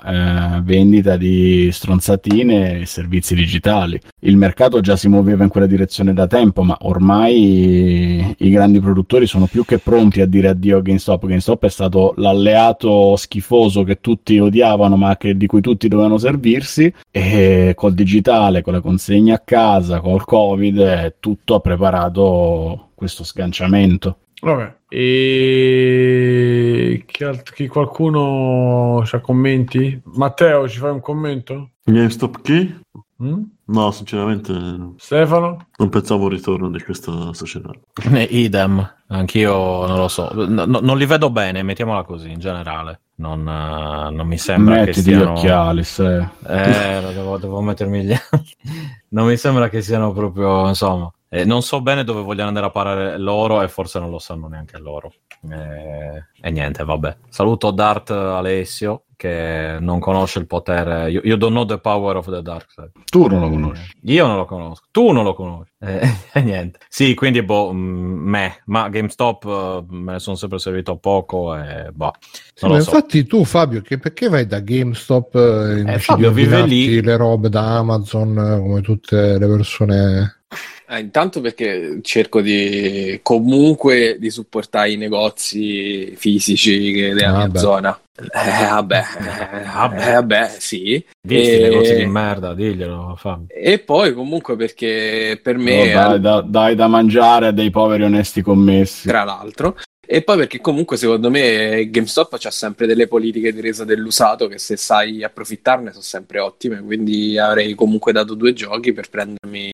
Speaker 7: eh, vendita di stronzatine e servizi digitali. Il mercato già si muoveva in quella direzione da tempo, ma ormai i grandi produttori sono più che pronti a dire addio a GameStop. GameStop è stato l'alleato schifoso che tutti odiavano, ma che- di cui tutti dovevano servirsi. E col digitale, con le consegne a casa, col Covid, tutto ha preparato questo sganciamento.
Speaker 1: Vabbè, e chi, alt- chi qualcuno ha commenti? Matteo, ci fai un commento?
Speaker 6: GameStop chi?
Speaker 1: Mm?
Speaker 6: No, sinceramente non
Speaker 1: Stefano?
Speaker 6: pensavo al ritorno di questa società.
Speaker 5: Eh, idem, anch'io non lo so. No- no- non li vedo bene, mettiamola così in generale. Non, eh, non mi sembra che
Speaker 7: Mettiti gli occhiali, se...
Speaker 5: Eh, devo, devo mettermi gli [LAUGHS] Non mi sembra che siano proprio, insomma, eh, non so bene dove vogliono andare a parare loro e forse non lo sanno neanche loro. Eh, e niente, vabbè. Saluto Dart Alessio che non conosce il potere. You, you don't know the power of the dark side.
Speaker 7: Tu non lo conosci.
Speaker 5: Io non lo conosco, tu non lo conosci. Eh, [LAUGHS] E niente. Sì, quindi boh, mm, me, ma GameStop eh, me ne sono sempre servito poco e boh.
Speaker 2: Sì,
Speaker 5: so.
Speaker 2: infatti tu Fabio, che- perché vai da GameStop eh, invece
Speaker 5: Fabio
Speaker 2: di
Speaker 5: vive lì.
Speaker 2: le robe da Amazon eh, come tutte le persone
Speaker 4: Eh, intanto perché cerco di comunque di supportare i negozi fisici che- della
Speaker 2: Ah,
Speaker 4: mia zona. Eh, vabbè, eh,
Speaker 5: Vabbè.
Speaker 4: vabbè, sì.
Speaker 5: Dici,
Speaker 4: E-
Speaker 5: negozi di merda, diglielo, Fabio.
Speaker 4: E poi comunque perché per
Speaker 7: No,
Speaker 4: me,
Speaker 7: dai, da- dai da mangiare a dei poveri onesti commessi.
Speaker 4: tra l'altro, e poi perché comunque secondo me GameStop c'ha sempre delle politiche di resa dell'usato che se sai approfittarne sono sempre ottime, quindi avrei comunque dato due giochi per prendermi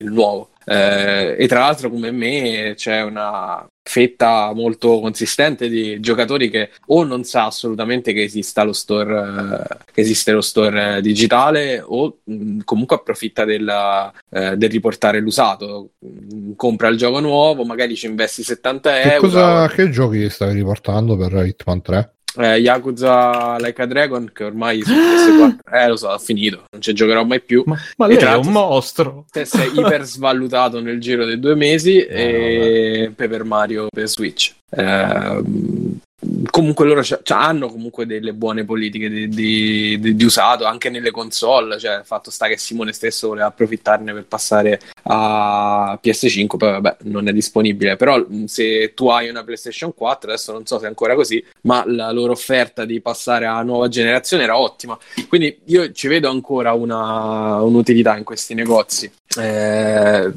Speaker 4: il nuovo. Eh, e tra l'altro come me c'è una fetta molto consistente di giocatori che o non sa assolutamente che esista lo store, eh, che esiste lo store digitale o mh, comunque approfitta della, eh, del riportare l'usato. Mh, Compra il gioco nuovo, magari ci investi 70
Speaker 2: che,
Speaker 4: euro.
Speaker 2: cosa, che giochi stavi riportando per Hitman 3?
Speaker 4: Eh, Yakuza Like a Dragon che ormai su PS4 [GASPS] eh lo so, ho finito, non ci giocherò mai più.
Speaker 5: Ma
Speaker 4: E
Speaker 5: lei
Speaker 4: tra
Speaker 5: è un mostro.
Speaker 4: se- si è [LAUGHS] iper svalutato nel giro dei due mesi e Paper Mario per Switch. Ehm, comunque loro hanno comunque delle buone politiche di, di- di- di usato anche nelle console, cioè il fatto sta che Simone stesso voleva approfittarne per passare a PS5, poi vabbè non è disponibile, però se tu hai una PlayStation 4, adesso non so se è ancora così, ma la loro offerta di passare a nuova generazione era ottima, quindi io ci vedo ancora una, un'utilità in questi negozi. Eh,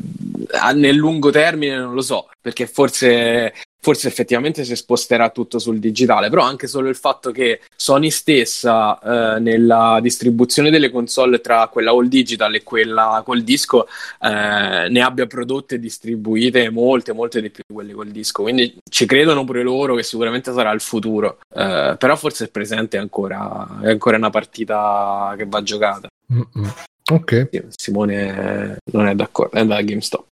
Speaker 4: nel lungo termine non lo so, perché forse, forse effettivamente si sposterà tutto sul digitale, però anche solo il fatto che Sony stessa eh, nella distribuzione delle console tra quella all digital e quella col disco eh, ne abbia prodotte e distribuite molte, molte di più quelle col disco, quindi ci credono pure loro che sicuramente sarà il futuro, Eh, però forse il presente è ancora, è ancora una partita che va giocata.
Speaker 2: Mm-mm. Ok,
Speaker 4: Simone non è d'accordo, è andato a GameStop.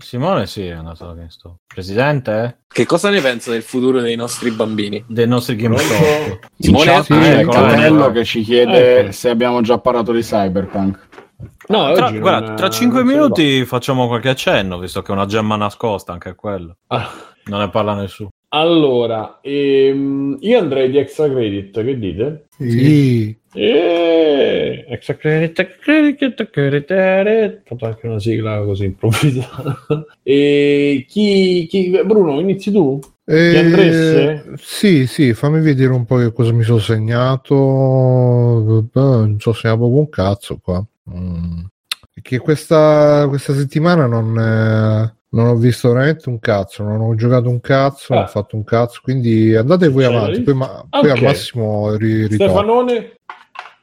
Speaker 5: Simone sì, è andato a GameStop. Presidente
Speaker 4: Che cosa ne pensa del futuro dei nostri bambini?
Speaker 5: dei nostri GameStop.
Speaker 4: Simone?
Speaker 7: Simone
Speaker 2: Sì,
Speaker 7: c'è
Speaker 2: ecco,
Speaker 7: Catello
Speaker 2: ecco.
Speaker 7: che ci chiede
Speaker 1: Ecco.
Speaker 7: se abbiamo già parlato di Cyberpunk.
Speaker 1: No,
Speaker 5: Tra,
Speaker 1: non-
Speaker 5: guarda, tra 5
Speaker 1: non se ne
Speaker 5: minuti facciamo qualche accenno, visto che è una gemma nascosta anche quello.
Speaker 1: Ah,
Speaker 5: Non ne parla nessuno.
Speaker 1: Allora, ehm, io andrei di extra credit, che dite?
Speaker 2: sì.
Speaker 1: Eh, extra credit, credit, credit, credit. Ho fatto anche una sigla così improvvisata. [LAUGHS] E chi, chi- Bruno, inizi tu?
Speaker 2: Eh,
Speaker 1: andreste?
Speaker 2: sì, sì, fammi vedere un po' che cosa mi sono segnato. Non so segnato proprio un cazzo qua. Mm. Perché questa, questa settimana non, eh, non ho visto veramente un cazzo, non ho giocato un cazzo, non
Speaker 1: Ah.
Speaker 2: ho fatto un cazzo, quindi andate voi avanti, poi, ma- poi
Speaker 1: ok.
Speaker 2: al massimo ri- ritorno.
Speaker 1: Stefanone?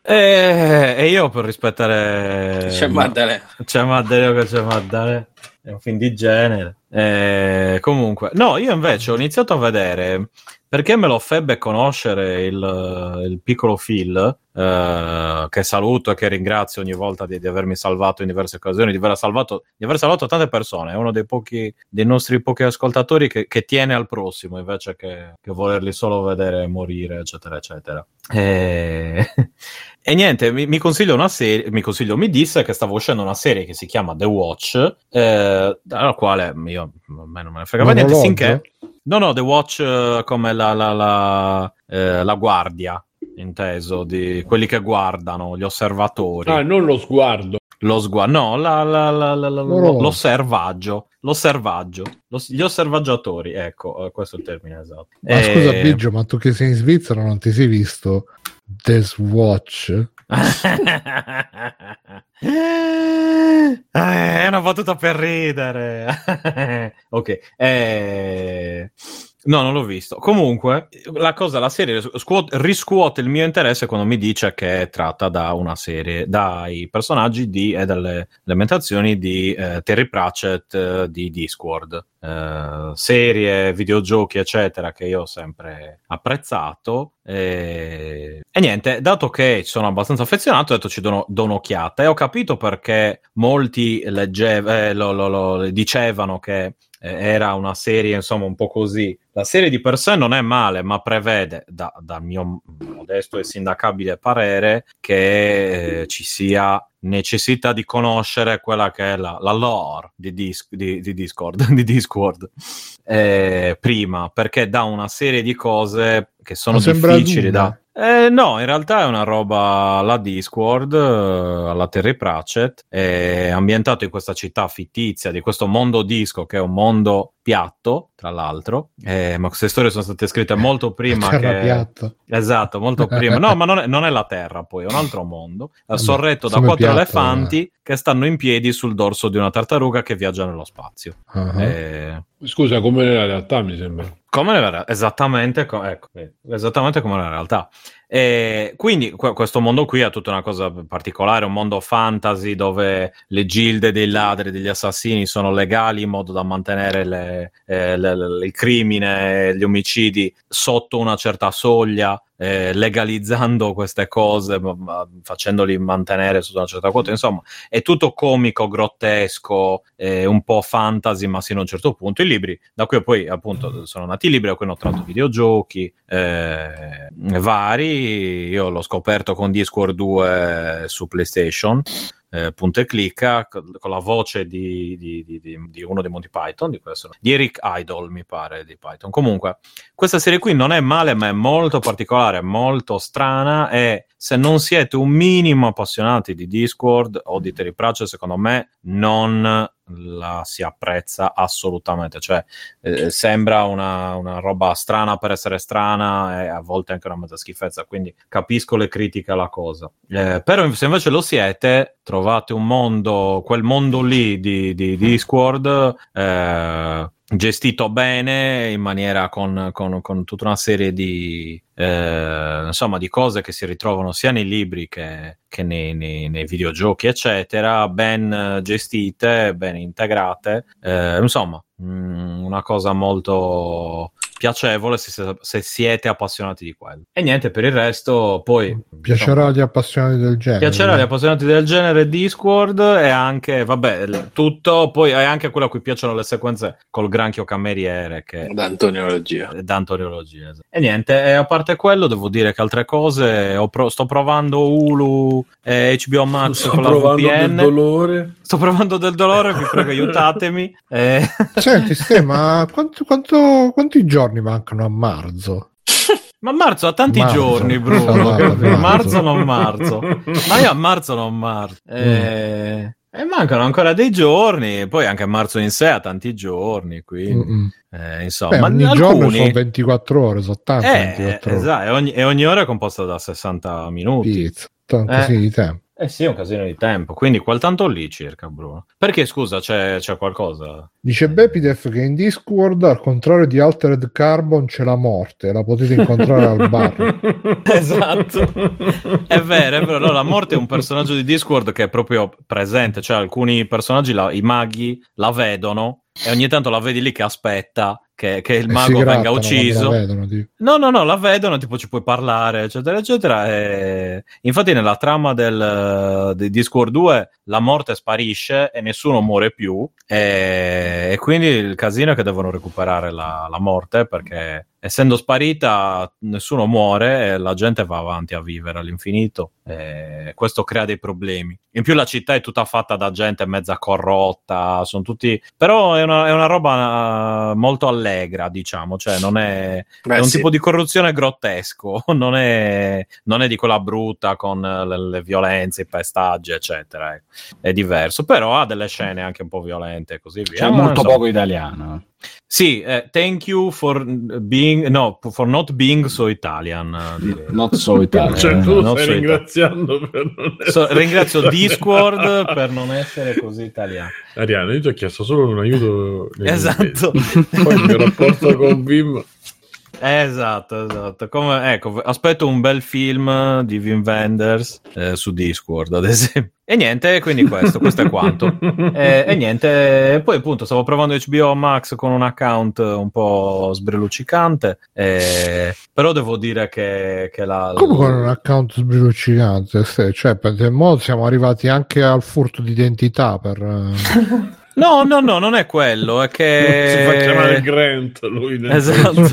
Speaker 5: E, e io per rispettare...
Speaker 4: C'è Maddalena.
Speaker 5: C'è Maddalena che c'è Maddalena. È un film di genere. Eh, comunque, no, io invece ho iniziato a vedere perché me lo febbe conoscere il, il piccolo Phil, eh, che saluto e che ringrazio ogni volta di, di avermi salvato in diverse occasioni, di aver salvato, di aver salvato tante persone. È uno dei pochi dei nostri pochi ascoltatori che, che tiene al prossimo invece che, che volerli solo vedere morire, eccetera, eccetera. E, [LAUGHS] e niente, mi, mi consiglio una serie, mi mi disse che stava uscendo una serie che si chiama The Watch, eh, dalla quale io a me non me ne fregava niente, finché... No, no, The Watch eh, come la, la, la, eh, la guardia, inteso, di quelli che guardano, gli osservatori.
Speaker 1: Ah, non lo sguardo.
Speaker 5: Lo sguardo, no, la- la- la- la- la-
Speaker 2: Loro-
Speaker 5: l'osservaggio, l'osservaggio, Lo- gli osservaggiatori, ecco, eh, questo è il termine esatto.
Speaker 2: Ma scusa,
Speaker 5: Eh,
Speaker 2: Biggio, ma tu che sei in Svizzera non ti sei visto Death Watch? [LAUGHS]
Speaker 5: Eh, è una battuta per ridere. [LAUGHS] ok. eh, No, non l'ho visto. Comunque, la cosa, la serie scuot- riscuote il mio interesse quando mi dice che è tratta da una serie, dai personaggi di, e dalle elementazioni di eh, Terry Pratchett eh, di Discord. Eh, serie, videogiochi, eccetera, che io ho sempre apprezzato. E, e niente, dato che ci sono abbastanza affezionato, ho detto ci do, do un'occhiata e ho capito perché molti leggev- eh, lo- lo- lo- dicevano che eh, era una serie insomma un po' così. La serie di per sé non è male, ma prevede, da- dal mio modesto e sindacabile parere, che eh, ci sia necessità di conoscere quella che è la, la lore di, Dis- di- di Discord, [LAUGHS] di Discord eh, prima, perché dà una serie di cose che sono difficili da... Eh, no, in realtà è una roba alla Discord, eh, alla Terry Pratchett, è ambientato in questa città fittizia di questo mondo disco che è un mondo piatto, tra l'altro, eh, ma queste storie sono state scritte molto [LAUGHS] prima
Speaker 2: Terra
Speaker 5: che...
Speaker 2: piatta.
Speaker 5: Esatto, molto [LAUGHS] prima. No, ma non è, non è la Terra, poi è un altro mondo, eh, sorretto da quattro
Speaker 2: piatto,
Speaker 5: elefanti che stanno in piedi sul dorso di una tartaruga che viaggia nello spazio.
Speaker 2: Ah.
Speaker 1: Scusa, come nella realtà mi sembra.
Speaker 5: come nella realtà, esattamente, co- ecco, esattamente come nella realtà. E quindi que- questo mondo qui ha tutta una cosa particolare, un mondo fantasy dove le gilde dei ladri degli assassini sono legali in modo da mantenere le- eh, le- le- il crimine, gli omicidi sotto una certa soglia. eh, legalizzando [LAUGHS] queste cose, facendoli mantenere sotto una certa quota, insomma, è tutto comico, grottesco, eh, un po' fantasy, ma sino a un certo punto. I libri, da cui poi appunto sono nati i libri, da cui hanno tratto videogiochi eh, vari. Io l'ho scoperto con Discord 2 su PlayStation. eh, punta e clicca co- con la voce di, di- di- di- uno dei Monty Python di, questo, di Eric Idle mi pare di Python comunque questa serie qui non è male ma è molto particolare molto strana e se non siete un minimo appassionati di Discord o di Terry Pratchett secondo me non la si apprezza assolutamente. Cioè eh, sembra una, una roba strana per essere strana e a volte anche una mezza schifezza quindi capisco le critiche alla cosa. Eh, però se invece lo siete trovate un mondo quel mondo lì di, di Discord eh, gestito bene in maniera con, con- con tutta una serie di eh, insomma di cose che si ritrovano sia nei libri che, che nei, nei- nei videogiochi eccetera ben gestite ben integrate. Eh, insomma mm, una cosa molto piacevole se, se- siete appassionati di quello e niente per il resto poi
Speaker 2: Piacerà agli appassionati del genere.
Speaker 5: Piacerà agli appassionati del genere Discord e anche, vabbè, tutto, poi è anche quello a cui piacciono le sequenze col granchio cameriere che
Speaker 4: Da antoniologia.
Speaker 5: da antoniologia. esatto. E niente, e a parte quello devo dire che altre cose, ho pro- sto provando Hulu e HBO Max
Speaker 1: Sto
Speaker 5: con la
Speaker 1: provando
Speaker 5: VPN.
Speaker 1: del dolore.
Speaker 5: Sto provando del dolore, vi prego [LAUGHS] aiutatemi. Eh,
Speaker 2: Senti, Ste, ma quanto- quanto- quanti giorni mancano a marzo? [LAUGHS]
Speaker 5: Ma marzo ha tanti
Speaker 2: Marzo.
Speaker 5: giorni, Bruno.
Speaker 2: Esatto,
Speaker 5: capito? [LAUGHS]
Speaker 2: marzo.
Speaker 5: marzo non marzo. Ma io a marzo non marzo. Eh, E mancano ancora dei giorni. Poi anche marzo in sé ha tanti giorni. Quindi, eh, insomma,
Speaker 2: Beh,
Speaker 5: ma
Speaker 2: ogni giorno
Speaker 5: alcuni.
Speaker 2: sono 24 ore, sono tante
Speaker 5: Eh,
Speaker 2: 24 ore.
Speaker 5: esatto, e ogni, e ogni ora è composta da 60 minuti.
Speaker 2: Pizza, tanto
Speaker 5: Eh.
Speaker 2: sì di tempo.
Speaker 5: Eh sì, è un casino di tempo. Quindi quel tanto lì circa, Bruno. Perché scusa, c'è, c'è qualcosa?
Speaker 2: Dice Bepidef che in Discord, al contrario di Altered Carbon, c'è la morte, la potete incontrare al bar. [LAUGHS]
Speaker 5: esatto. È vero, è vero. No, la morte è un personaggio di Discord che è proprio presente. Cioè, alcuni personaggi, la- i maghi, la vedono e ogni tanto la vedi lì che aspetta che, che il
Speaker 2: E si
Speaker 5: mago venga
Speaker 2: grattano quando
Speaker 5: ucciso.
Speaker 2: vedono.
Speaker 5: No, no, no, la vedono, tipo ci puoi parlare, eccetera, eccetera. E... Infatti nella trama del, di Discord 2 la morte sparisce e nessuno muore più e, e quindi il casino è che devono recuperare la, la morte perché essendo sparita nessuno muore e la gente va avanti a vivere all'infinito e questo crea dei problemi. In più la città è tutta fatta da gente mezza corrotta, sono tutti... però è una, è una roba eh, molto allegra, diciamo, cioè non è...
Speaker 4: Beh,
Speaker 5: è un
Speaker 4: sì.
Speaker 5: tipo di corruzione grottesco, [LAUGHS] non è, non è di quella brutta con le, le violenze, i pestaggi, eccetera. ecco. È diverso, però ha delle scene anche un po' violente e così via.
Speaker 7: C'è molto
Speaker 5: insomma,
Speaker 7: poco italiano.
Speaker 5: Sì, eh, thank you for being, no, for not being so Italian. eh, direi.
Speaker 7: Not so Italian.
Speaker 1: Cioè, tu lo
Speaker 5: non
Speaker 1: stai
Speaker 5: so
Speaker 1: ringraziando per non
Speaker 5: So-
Speaker 1: essere-
Speaker 5: ringrazio Discord per non essere così italiano.
Speaker 1: Ariano, io ti ho chiesto solo un aiuto. nel-
Speaker 5: Esatto.
Speaker 1: Poi il mio rapporto con Vim.
Speaker 5: Esatto, esatto. Come, ecco, aspetto un bel film di Wim Wenders eh, su Discord, ad esempio. E niente, quindi questo, questo è quanto. [LAUGHS] E, e niente, poi appunto stavo provando HBO Max con un account un po' sbreluccicante, eh, però devo dire che, che la...
Speaker 2: Come con un account sbrilluccicante? Cioè, per mo siamo arrivati anche al furto di identità per... [LAUGHS] eh,
Speaker 5: No, no, no, non è quello, è che... [LAUGHS]
Speaker 1: Si fa chiamare Grant lui. nel
Speaker 5: Esatto.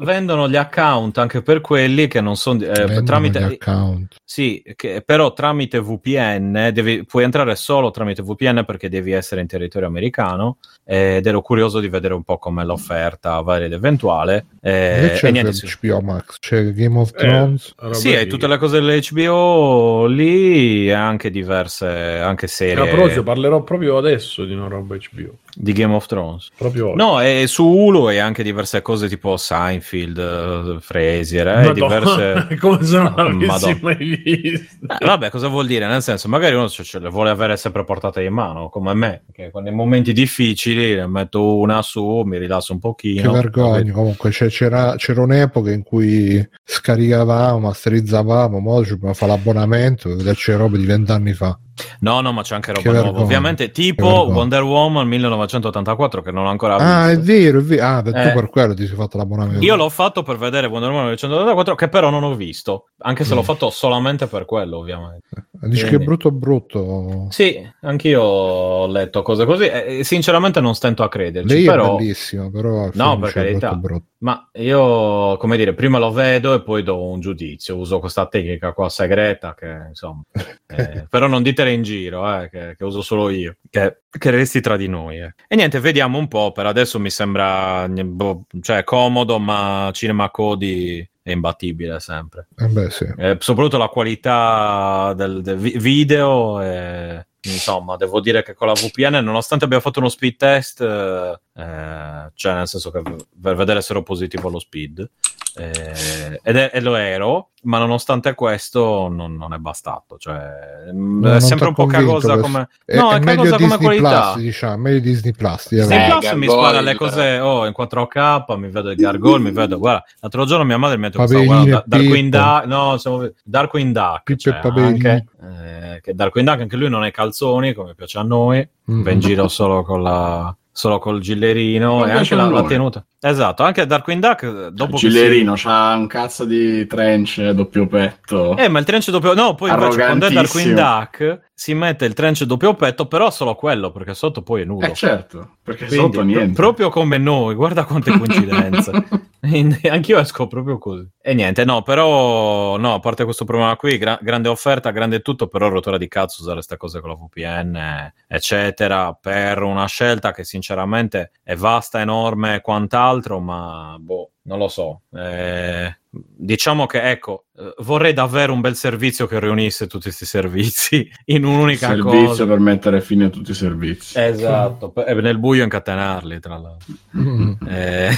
Speaker 5: vendono gli account anche per quelli che non sono eh, tramite
Speaker 2: gli account.
Speaker 5: sì, che, però tramite VPN devi, puoi entrare solo tramite VPN perché devi essere in territorio americano ed ero curioso di vedere un po' com'è l'offerta varia ed eventuale eh,
Speaker 2: c'è
Speaker 5: e niente.
Speaker 2: HBO Max? C'è Game of
Speaker 1: Eh,
Speaker 2: Thrones?
Speaker 1: roba
Speaker 5: Sì, hai tutte le cose dell'HBO lì e anche diverse anche
Speaker 1: A
Speaker 5: serie
Speaker 1: proposito, parlerò proprio adesso di una roba HBO.
Speaker 5: Di Game of Thrones.
Speaker 1: Proprio oggi.
Speaker 5: No, e su Hulu e anche diverse cose tipo Seinfeld, Frasier, eh, diverse... [LAUGHS]
Speaker 1: come se non l'avessi
Speaker 5: Madonna.
Speaker 1: mai visto.
Speaker 5: Eh, vabbè, cosa vuol dire? Nel senso, magari uno ce, le vuole avere sempre portate in mano, come me, che nei momenti difficili ne metto una su, mi rilasso un pochino.
Speaker 2: Che vergogna, comunque c'è- c'era, c'era un'epoca in cui scaricavamo, masterizzavamo, mo ci fa l'abbonamento, vederci robe di vent'anni fa.
Speaker 5: No, no, ma c'è anche
Speaker 2: Che
Speaker 5: roba nuova. Ovviamente, tipo. Wonder Woman 1984, che non ho ancora
Speaker 2: Ah, è
Speaker 5: visto.
Speaker 2: vero, è vero. Ah, per-
Speaker 5: Eh.
Speaker 2: tu per quello ti sei fatto l'abbonamento.
Speaker 5: Io l'ho fatto per vedere Wonder Woman 1984, che però non ho visto, anche se l'ho fatto solamente per quello, ovviamente.
Speaker 2: Dici che è
Speaker 5: Quindi-
Speaker 2: brutto brutto.
Speaker 5: Sì, anch'io ho letto cose così e sinceramente non stento a crederci,
Speaker 2: Lei
Speaker 5: però...
Speaker 2: è bellissima, però
Speaker 5: No, per carità.
Speaker 2: brutto brutto.
Speaker 5: Ma io, come dire, prima lo vedo e poi do un giudizio. Uso questa tecnica qua segreta che, insomma, [LAUGHS] eh, però non ditele in giro, eh, che, che uso solo io, che, che resti tra di noi. eh. E niente, vediamo un po'. Per adesso mi sembra boh, cioè, comodo, ma Cinema Codi è imbattibile sempre.
Speaker 2: Eh beh, sì.
Speaker 5: Eh, soprattutto la qualità del, del vi- video. eh, insomma, devo dire che con la VPN, nonostante abbia fatto uno speed test, eh, eh, cioè nel senso che per vedere se ero positivo allo speed, eh, ed è- e lo ero, ma nonostante questo non, non è bastato. Cioè, mm,
Speaker 2: No,
Speaker 5: è sempre un po' cagosa come.
Speaker 2: È,
Speaker 5: no,
Speaker 2: è
Speaker 5: è,
Speaker 2: meglio
Speaker 5: cagosa come
Speaker 2: Disney
Speaker 5: qualità.
Speaker 2: Plus, diciamo, meglio Disney Plus. di
Speaker 5: Disney.
Speaker 4: Eh,
Speaker 5: Plus mi spara le cose oh, in 4K, mi vedo il Gargoyle, mi vedo, guarda, l'altro giorno mia madre mi ha detto che stavo
Speaker 2: Paperino
Speaker 5: guardando
Speaker 2: e
Speaker 5: Darkwing. Duck, no, siamo- Darkwing Duck, cioè, anche, eh, che Darkwing Duck anche lui non è calzoni, come piace a noi,
Speaker 2: Mm.
Speaker 5: va in giro solo con la solo col gillerino e anche la, la tenuta. Esatto, anche Darkwing Duck eh, dopo che si-
Speaker 7: c'ha un cazzo di trench doppio petto.
Speaker 5: Eh, ma il trench doppio. No, poi invece quando è Darkwing. Duck si mette il trench doppio petto, però solo quello, perché sotto poi è nudo.
Speaker 7: Eh certo, perché
Speaker 5: Quindi,
Speaker 7: sotto niente.
Speaker 5: pro- proprio come noi, guarda quante coincidenze. [LAUGHS] Anch'io esco proprio così. E niente, no, però, no, a parte questo problema qui, gra- grande offerta, grande tutto, però rottura di cazzo usare queste cose con la VPN, eh, eccetera, per una scelta che sinceramente è vasta, enorme e quant'altro, ma boh, non lo so. Eh, diciamo che, ecco, eh, vorrei davvero un bel servizio che riunisse tutti questi servizi [LAUGHS] in un'unica
Speaker 7: servizio
Speaker 5: cosa.
Speaker 7: per mettere fine a tutti i servizi.
Speaker 5: Esatto, [LAUGHS] e nel buio incatenarli, tra l'altro.
Speaker 2: Mm.
Speaker 5: Eh,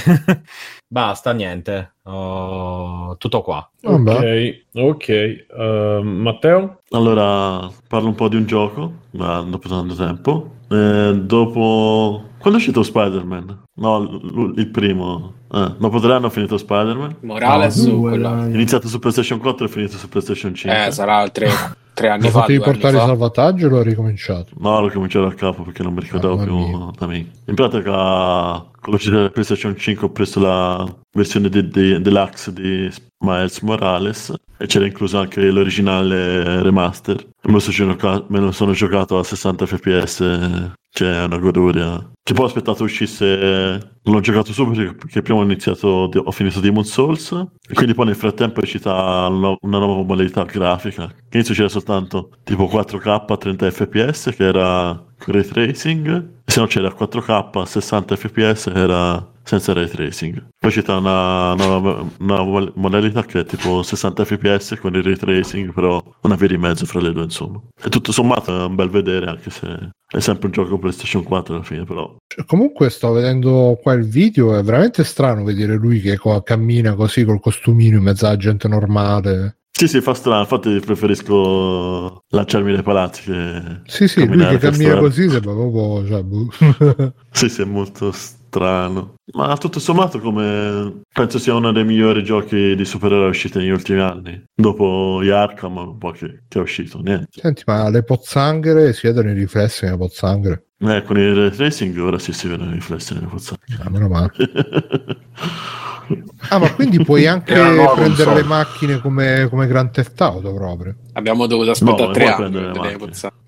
Speaker 5: [LAUGHS] basta, niente. Oh, tutto qua.
Speaker 1: Ok, ok. Eh, Matteo?
Speaker 6: Allora, parlo un po' di un gioco, ma dopo tanto tempo. Eh, dopo... Quando è uscito Spider-Man? No, l- il primo. Eh, dopo tre anni ho finito Spider-Man.
Speaker 4: Morales
Speaker 3: No,
Speaker 4: su
Speaker 3: dai.
Speaker 6: Iniziato su PlayStation 4 e finito su PlayStation 5.
Speaker 4: Eh, sarà il 3. tre anni
Speaker 2: Ma
Speaker 4: fa.
Speaker 2: potevi
Speaker 4: due anni
Speaker 2: portare il
Speaker 4: fa.
Speaker 2: salvataggio o l'ho ricominciato?
Speaker 6: No, l'ho cominciato da capo perché non mi ricordavo
Speaker 2: Mamma
Speaker 6: più me. In pratica, con l'uscita della PlayStation 5 ho preso la versione di, di- deluxe di Miles Morales e c'era incluso anche l'originale remaster. E me lo, sono giocato, me lo sono giocato a 60 fps, cioè è una goduria. Che poi ho aspettato uscisse, l'ho giocato subito perché prima ho iniziato, ho finito Demon Souls e quindi poi nel frattempo è uscita una nuova modalità grafica. Che All'inizio c'era soltanto tipo 4K a 30 fps che era ray tracing, e se no c'era 4K a 60 fps che era senza ray tracing. Poi c'è una nuova una modalità che è tipo 60 fps con il ray tracing, però una via di mezzo fra le due, insomma. E tutto sommato è un bel vedere, anche se è sempre un gioco PlayStation 4 alla fine, però.
Speaker 2: Cioè, comunque sto vedendo qua il video, è veramente strano vedere lui che co- cammina così col costumino in mezzo alla gente normale.
Speaker 6: Sì, sì, fa strano, infatti preferisco lanciarmi dai palazzi che...
Speaker 2: Sì, sì, lui che cammina così sembra proprio... Cioè, boh.
Speaker 6: Sì, sì, è molto strano. Ma tutto sommato come penso sia uno dei migliori giochi di supereroi usciti negli ultimi anni. Dopo gli Arkham, un po' che, che è uscito, niente.
Speaker 2: Senti, ma le pozzanghere si vedono i riflessi nelle pozzanghere?
Speaker 6: Eh, con il ray tracing ora sì si vedono i riflessi nelle pozzanghere.
Speaker 2: Ah, meno male. [LAUGHS] Ah, ma quindi puoi anche prendere le macchine come, come Grand Theft Auto proprio.
Speaker 4: Abbiamo dovuto aspettare
Speaker 6: No,
Speaker 4: tre anni.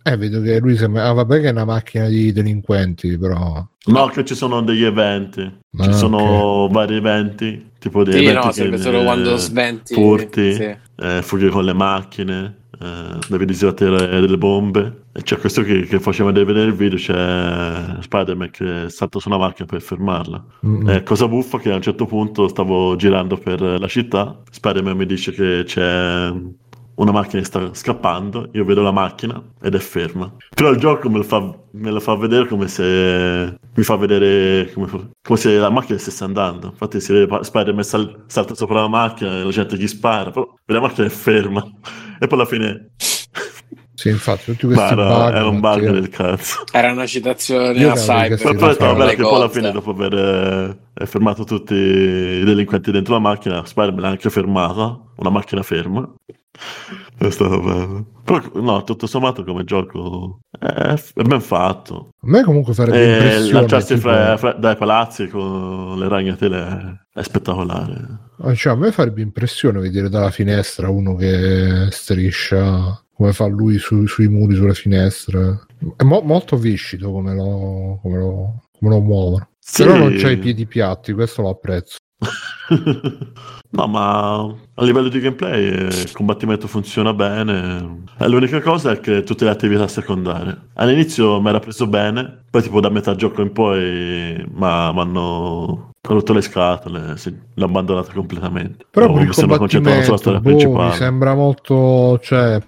Speaker 2: Eh, vedo che lui sembra... Ah, vabbè che è una macchina di delinquenti, però...
Speaker 6: No, che ci sono degli eventi. Ci
Speaker 2: Ah,
Speaker 6: sono vari eventi, tipo dei
Speaker 4: Sì,
Speaker 6: eventi
Speaker 4: no,
Speaker 6: che-
Speaker 4: solo quando sventi,
Speaker 6: Furti,
Speaker 4: sì.
Speaker 6: eh, fughe con le macchine, eh, devi disattivare delle bombe. E c'è questo che, che faceva vedere il video, c'è Spider-Man che salta su una macchina per fermarla.
Speaker 2: Mm.
Speaker 6: Eh, cosa buffa che a un certo punto stavo girando per la città, Spider-Man mi dice che c'è una macchina sta scappando, io vedo la macchina ed è ferma. Però il gioco me lo fa, me lo fa vedere come se mi fa vedere come, come se la macchina stesse andando. Infatti si vede Spider-Man sal- salta sopra la macchina e la gente gli spara, però la macchina è ferma. [LAUGHS] E poi alla fine [LAUGHS]
Speaker 2: Sì, infatti, tutti
Speaker 6: ma
Speaker 2: questi
Speaker 6: era,
Speaker 2: bug...
Speaker 6: era un bug del cazzo.
Speaker 4: Era una citazione
Speaker 2: Io
Speaker 4: a Cyber.
Speaker 6: Ma poi è stato
Speaker 2: fa-
Speaker 6: bello che poi alla fine, dopo aver eh, fermato tutti i delinquenti dentro la macchina, Spider-Man l'ha anche fermata, una macchina ferma. È stato bello. Però, no, tutto sommato come gioco è, è ben fatto.
Speaker 2: A me comunque farebbe
Speaker 6: E
Speaker 2: impressione...
Speaker 6: lanciarsi
Speaker 2: tipo-
Speaker 6: fra- fra- dai palazzi con le ragnatele è, è spettacolare.
Speaker 2: Ah, cioè, a me farebbe impressione vedere dalla finestra uno che striscia come fa lui su- sui muri, sulle finestre. È mo- molto viscido come lo, come lo, come lo muovono.
Speaker 6: Sì.
Speaker 2: Però non c'ha i piedi piatti, questo lo apprezzo. [LAUGHS]
Speaker 6: No, ma a livello di gameplay il combattimento funziona bene. Eh, L'unica cosa è che tutte le attività secondarie. All'inizio mi era preso bene, poi tipo da metà gioco in poi mi hanno rotto le scatole, sì, l'ho abbandonata completamente.
Speaker 2: Però
Speaker 6: Oh, mi sono concentrato sulla storia
Speaker 2: boh, mi
Speaker 6: principale.
Speaker 2: sembra molto... Cioè,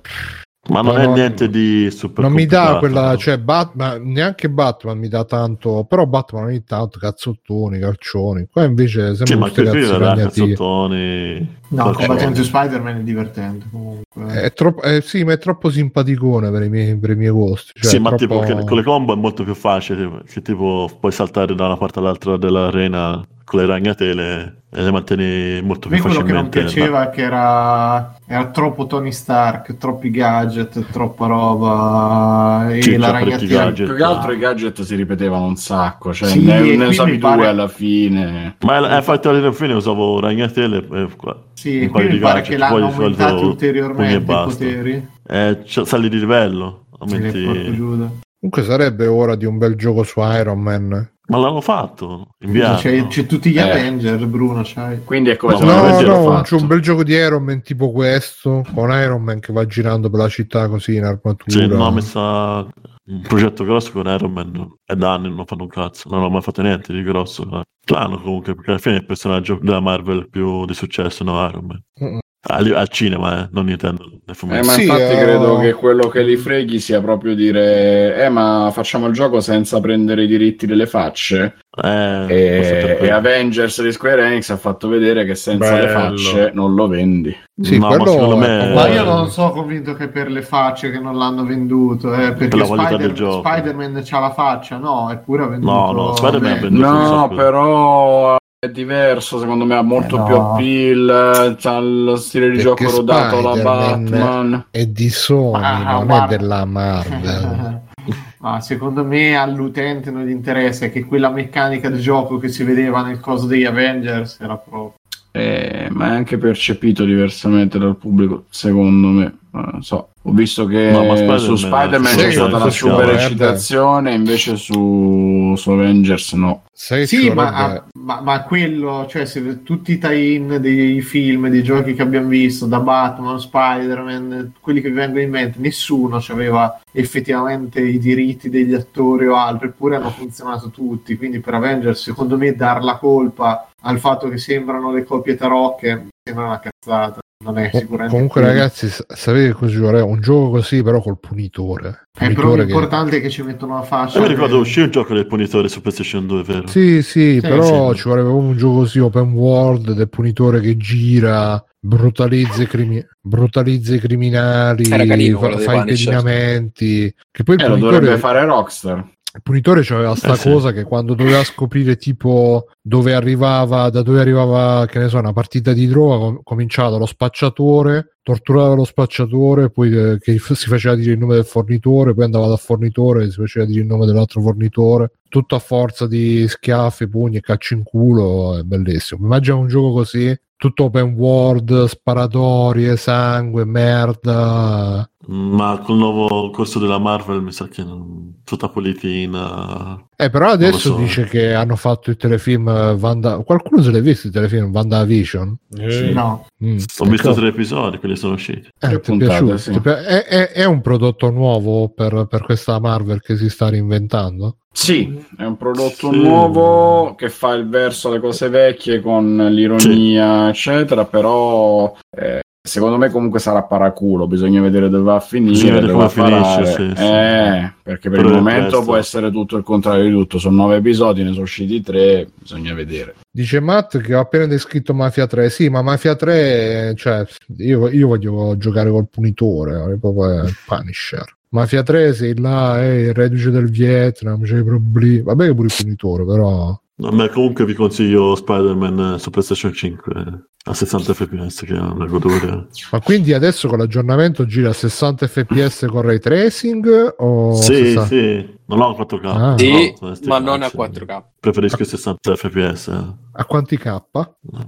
Speaker 6: Ma non
Speaker 2: no,
Speaker 6: è
Speaker 2: no,
Speaker 6: niente di super
Speaker 2: non mi dà quella...
Speaker 6: no.
Speaker 2: Cioè, Batman, neanche Batman mi dà tanto... Però Batman ogni tanto cazzottoni, calcioni. Qua invece
Speaker 6: Sì,
Speaker 2: sembra
Speaker 6: ma era
Speaker 2: ragnatine.
Speaker 6: cazzottoni.
Speaker 3: No, combattimento di
Speaker 6: cosa.
Speaker 3: Spider-Man è divertente comunque.
Speaker 2: È troppo, eh, sì, ma è troppo simpaticone per i miei, per i miei gusti. Cioè,
Speaker 6: sì, ma
Speaker 2: troppo-
Speaker 6: tipo che- con le combo è molto più facile, che tipo puoi saltare da una parte all'altra dell'arena con le ragnatele e le mantieni molto
Speaker 3: A me
Speaker 6: più
Speaker 3: quello che non
Speaker 6: facilmente.
Speaker 3: piaceva è che era, era troppo Tony Stark, troppi gadget, troppa roba e la ragnatela.
Speaker 6: gadget.
Speaker 7: Più che altro i gadget si ripetevano un sacco, cioè
Speaker 3: Sì,
Speaker 7: ne, ne usavi
Speaker 3: pare-
Speaker 7: due alla fine.
Speaker 6: Ma eh, infatti alla fine usavo ragnatele e qua-
Speaker 3: Sì,
Speaker 6: un paio
Speaker 3: qui mi
Speaker 6: di
Speaker 3: pare
Speaker 6: gadget,
Speaker 3: che l'hanno
Speaker 6: e
Speaker 3: ulteriormente i
Speaker 6: basta.
Speaker 3: poteri.
Speaker 6: Eh, sali di livello, aumenti...
Speaker 2: Comunque sarebbe ora di un bel gioco su Iron Man.
Speaker 6: Ma l'hanno fatto, inviato.
Speaker 3: C'è, c'è tutti gli
Speaker 7: Eh.
Speaker 3: Avenger, Bruno, c'hai.
Speaker 7: Quindi è come
Speaker 6: No,
Speaker 7: se
Speaker 2: No, no, c'è un bel gioco di Iron Man tipo questo, con Iron Man che va girando per la città così in armatura.
Speaker 6: Sì, no, mi sa un progetto grosso con Iron Man è da anni non fanno un cazzo, non ho mai fatto niente di grosso. Strano comunque, perché alla fine è il personaggio della Marvel più di successo, no Iron Man.
Speaker 2: Mm.
Speaker 6: Al, al cinema, eh, non Nintendo. nei
Speaker 7: Eh, ma
Speaker 2: Sì,
Speaker 7: infatti
Speaker 2: eh,
Speaker 7: credo
Speaker 2: ho-
Speaker 7: che quello che li freghi sia proprio dire eh ma facciamo il gioco senza prendere i diritti delle facce
Speaker 6: Eh, per
Speaker 7: e, e Avengers di Square Enix ha fatto vedere che senza le
Speaker 1: Bello.
Speaker 7: facce non lo vendi
Speaker 2: Sì,
Speaker 6: No, ma me-
Speaker 3: Ma io non sono convinto che per le facce che non l'hanno venduto, eh, perché
Speaker 6: la qualità
Speaker 3: Spider-. Spider-Man c'ha la faccia, no, eppure ha venduto
Speaker 6: No, no, Spider-Man ha venduto
Speaker 7: no però è diverso, secondo me ha molto
Speaker 3: Eh, no.
Speaker 7: più appeal, c'ha lo stile di
Speaker 2: Perché
Speaker 7: gioco rodato alla Batman.
Speaker 2: è di Sony,
Speaker 3: Ah,
Speaker 2: non
Speaker 3: guarda.
Speaker 2: è della Marvel. [LAUGHS]
Speaker 3: Ma secondo me all'utente non gli interessa che quella meccanica di gioco che si vedeva nel coso degli Avengers era proprio
Speaker 7: Eh, ma è anche percepito diversamente dal pubblico, secondo me. Non so. Ho visto che
Speaker 6: ma Spider-Man-
Speaker 7: su Spider-Man c'è stata la
Speaker 6: sì,
Speaker 7: super eccitazione, invece su, su Avengers no.
Speaker 2: Sai
Speaker 3: Sì, ma, ma, ma quello, cioè se tutti i tie-in dei film, dei giochi che abbiamo visto, da Batman, Spider-Man, quelli che vi vengono in mente, nessuno aveva effettivamente i diritti degli attori o altro, eppure hanno funzionato tutti. Quindi per Avengers, secondo me, dar la colpa al fatto che sembrano le copie tarocche sembra una cazzata. Non è sicuramente
Speaker 2: Comunque,
Speaker 3: quello.
Speaker 2: ragazzi, sapete cosa ci vorrebbe? Un gioco così, però col punitore.
Speaker 3: È però
Speaker 2: Punitore che-
Speaker 3: l'importante è che ci mettono la fascia.
Speaker 6: Io mi ricordo uscì un gioco del punitore su PlayStation 2, vero?
Speaker 2: Sì, sì, però
Speaker 6: sì.
Speaker 2: ci vorrebbe un gioco così open world del punitore che gira, brutalizza i, crimi- brutalizza i criminali,
Speaker 4: carino
Speaker 2: fa, fa impedimenti. Che poi
Speaker 7: Eh, lo
Speaker 2: punitore,
Speaker 7: dovrebbe fare Rockstar.
Speaker 2: Il punitore c'aveva sta
Speaker 6: Eh, sì.
Speaker 2: cosa che quando doveva scoprire tipo dove arrivava, da dove arrivava, che ne so, una partita di droga, com- cominciava dallo spacciatore, torturava lo spacciatore, poi eh, che si faceva dire il nome del fornitore, poi andava dal fornitore si faceva dire il nome dell'altro fornitore, tutto a forza di schiaffi, pugni e cacci in culo, è bellissimo. Immagina un gioco così, tutto open world, sparatorie, sangue, merda.
Speaker 6: Ma col nuovo corso della Marvel mi sa che non... tutta politina.
Speaker 2: Eh, però adesso
Speaker 6: so.
Speaker 2: dice che hanno fatto il telefilm Wanda... Qualcuno se l'ha visto il telefilm WandaVision?
Speaker 1: Eh,
Speaker 3: No,
Speaker 2: Mm.
Speaker 6: Ho visto
Speaker 2: Ecco.
Speaker 6: tre episodi, quelli sono usciti.
Speaker 2: Eh, ti è
Speaker 7: puntate,
Speaker 2: piaciuto?
Speaker 7: sì.
Speaker 2: Ti pi- È, è- è un prodotto nuovo per, per questa Marvel che si sta reinventando?
Speaker 7: Sì, è un prodotto
Speaker 6: Sì.
Speaker 7: nuovo che fa il verso alle cose vecchie con l'ironia, eccetera, però eh, secondo me comunque sarà paraculo, bisogna vedere dove va a finire,
Speaker 6: Bisogna vedere
Speaker 7: dove va
Speaker 6: finisce, sì, sì.
Speaker 7: Eh, perché per
Speaker 6: Però
Speaker 7: il momento può essere tutto il contrario di tutto, sono nove episodi, ne sono usciti tre, bisogna vedere.
Speaker 2: Dice Matt che ho appena descritto Mafia 3. Sì, ma Mafia 3, eh, cioè, io, io voglio giocare col punitore, proprio il Punisher. Mafia 3 sei là, eh, il reduce del Vietnam, c'è i problemi. Vabbè che pure il punitore, però...
Speaker 6: A me comunque vi consiglio Spider-Man eh, su PlayStation 5 eh, a 60 fps che è una goduria.
Speaker 2: Ma quindi adesso con l'aggiornamento gira a 60 fps con ray tracing? O
Speaker 6: sì,
Speaker 2: 60?
Speaker 6: sì, non ho 4K.
Speaker 2: Ah.
Speaker 4: Sì,
Speaker 6: no,
Speaker 4: ma non a
Speaker 6: cazzi.
Speaker 4: 4K.
Speaker 6: Preferisco 60 fps. Eh.
Speaker 2: A quanti K?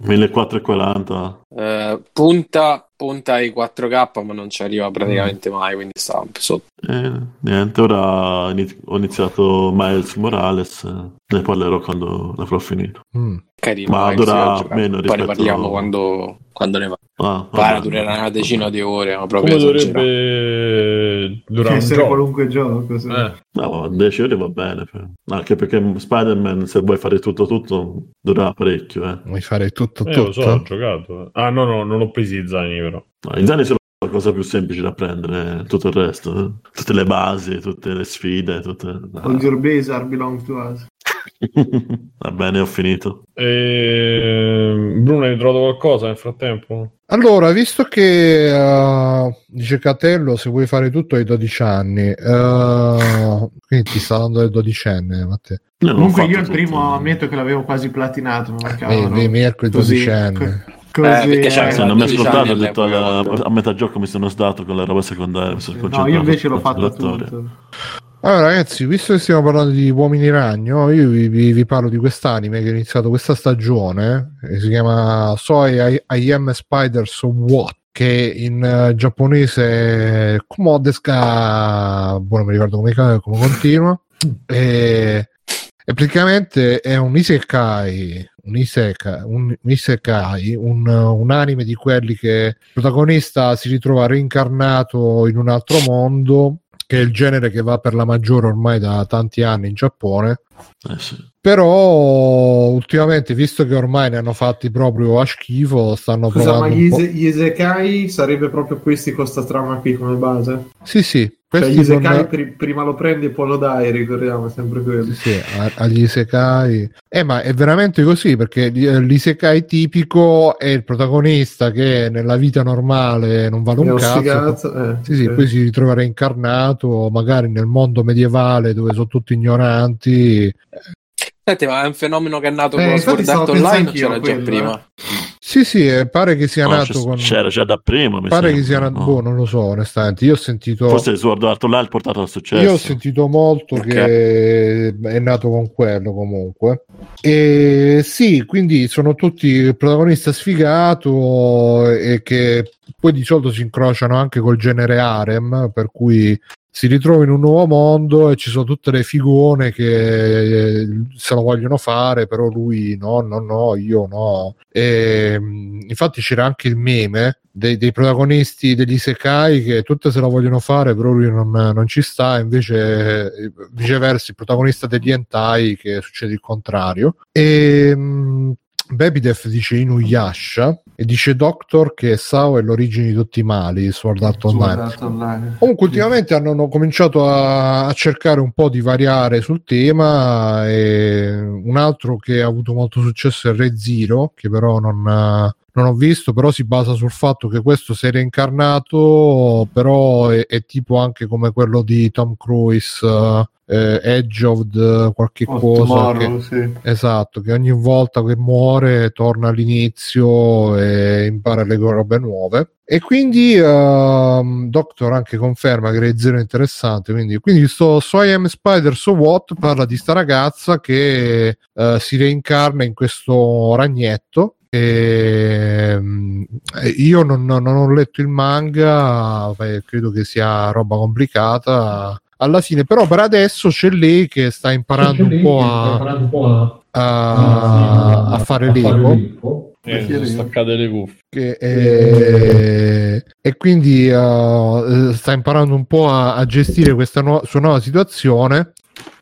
Speaker 6: 1440.
Speaker 4: Eh, punta, punta ai 4K, ma non ci arriva praticamente mai, quindi sta un po' sotto.
Speaker 6: E niente, ora ho iniziato Miles Morales, eh, ne parlerò quando l'avrò finito.
Speaker 2: Mm.
Speaker 4: Carino,
Speaker 6: Ma durerà meno
Speaker 4: Poi ne
Speaker 6: rispetto-
Speaker 4: parliamo quando, quando ne va.
Speaker 6: Ah,
Speaker 4: Guarda,
Speaker 6: vabbè.
Speaker 4: durerà una decina di ore, ma
Speaker 1: Come
Speaker 4: proprio esagerato.
Speaker 1: dovrebbe durare un
Speaker 3: essere
Speaker 1: gioco?
Speaker 3: qualunque gioco.
Speaker 1: Eh,
Speaker 6: No, 10 ore va bene. per- Anche perché Spider-Man, se vuoi fare tutto tutto, durerà parecchio. Eh.
Speaker 2: Vuoi fare tutto
Speaker 1: eh, lo
Speaker 2: tutto?
Speaker 1: so, ho giocato. Ah, no, no, non ho presi i zaini, però.
Speaker 6: No, I zaini sono la cosa più semplice da prendere, tutto il resto. eh. Tutte le basi, tutte le sfide, tutte...
Speaker 3: All your base are belong to us. [LAUGHS]
Speaker 6: Va bene, ho finito.
Speaker 1: E... Bruno, hai trovato qualcosa nel frattempo?
Speaker 2: Allora, visto che uh, dice Catello, se vuoi fare tutto hai 12 anni, uh, quindi ti sta dando le dodicenne, Matteo.
Speaker 6: Io non ho
Speaker 3: Comunque io il
Speaker 6: tutto.
Speaker 3: primo ammetto che l'avevo quasi platinato.
Speaker 2: Eh,
Speaker 3: no?
Speaker 2: Mirko è [LAUGHS]
Speaker 3: Così,
Speaker 4: Eh, perché c'è
Speaker 3: eh,
Speaker 6: Se non mi ha
Speaker 4: 12
Speaker 6: ascoltato, ho detto alla-
Speaker 4: quando-
Speaker 6: a metà gioco mi sono sdato con la roba secondaria. Sono
Speaker 3: No, io invece l'ho fatto tutto.
Speaker 2: Allora, ragazzi, visto che stiamo parlando di uomini ragno, io vi, vi- vi parlo di quest'anime che è iniziato questa stagione, che si chiama Soy I, I am a Spider So What, che in eh, giapponese è Komodeska, buono, mi ricordo come, come continua, e, e praticamente è un isekai, un, iseka, un, un isekai, un, un anime di quelli che il protagonista si ritrova reincarnato in un altro mondo che è il genere che va per la maggiore ormai da tanti anni in Giappone.
Speaker 6: Eh, sì.
Speaker 2: Però ultimamente, visto che ormai ne hanno fatti proprio a schifo, stanno
Speaker 3: Scusa,
Speaker 2: provando
Speaker 3: ma gli, ise- gli Isekai sarebbe proprio questi con sta trama qui come base?
Speaker 2: Sì, sì,
Speaker 3: Cioè
Speaker 2: questi
Speaker 3: gli Isekai
Speaker 2: non-
Speaker 3: pri- prima lo prendi e poi lo dai, ricordiamo sempre quello.
Speaker 2: Sì, agli isekai. Eh, ma è veramente così perché eh, l'isekai tipico è il protagonista che nella vita normale non vale un cazzo.
Speaker 3: sfigazzo, eh,
Speaker 2: Sì, sì,
Speaker 3: sì.
Speaker 2: poi si ritrova reincarnato, magari nel mondo medievale dove sono tutti ignoranti.
Speaker 4: Senti, ma è un fenomeno che è nato
Speaker 3: Eh,
Speaker 4: con Art
Speaker 3: pensando
Speaker 4: Online c'era già
Speaker 3: quello,
Speaker 4: prima?
Speaker 2: Sì, sì, eh, pare che sia
Speaker 6: No,
Speaker 2: nato con...
Speaker 6: c'era già da prima. mi
Speaker 2: Pare che
Speaker 6: sembra,
Speaker 2: sia nato...
Speaker 6: no?
Speaker 2: Boh, non lo so, onestamente. Io ho sentito...
Speaker 6: Forse il Sword Art Online ha portato al successo.
Speaker 2: Io ho sentito molto
Speaker 6: Ok.
Speaker 2: che è nato con quello comunque. E sì, quindi sono tutti il protagonista sfigato e che poi di solito si incrociano anche col genere harem, per cui si ritrova in un nuovo mondo e ci sono tutte le figone che eh, se lo vogliono fare, però lui no, no, no, io no. E, mh, infatti c'era anche il meme dei, dei protagonisti degli Sekai che tutte se la vogliono fare, però lui non, non ci sta, invece eh, viceversa il protagonista degli hentai che succede il contrario. E mh, Babydef dice Inuyasha e dice Doctor che Sao è l'origine di tutti i mali, Sword Art Online.
Speaker 3: Sword Online.
Speaker 2: Comunque ultimamente hanno, hanno cominciato a, a cercare un po' di variare sul tema e un altro che ha avuto molto successo è Re Zero, che però non, non ho visto, però si basa sul fatto che questo si è reincarnato, però è, è tipo anche come quello di Tom Cruise, eh, Edge of the qualche
Speaker 3: Oh,
Speaker 2: cosa.
Speaker 3: Tomorrow,
Speaker 2: che-
Speaker 3: sì.
Speaker 2: Esatto, che ogni volta che muore torna all'inizio e impara le robe nuove. E quindi ehm, Doctor anche conferma che Re Zero è interessante. Quindi, quindi sto So I Am Spider So What parla di sta ragazza che eh, si reincarna in questo ragnetto. E, mm, io non, non ho letto il manga, credo che sia roba complicata alla fine, però per adesso c'è lei che sta imparando un po' a, a, a fare l'ego.
Speaker 1: Eh, staccate le cuffie.
Speaker 2: Che, eh, e quindi uh, sta imparando un po' a, a gestire questa nuova, sua nuova situazione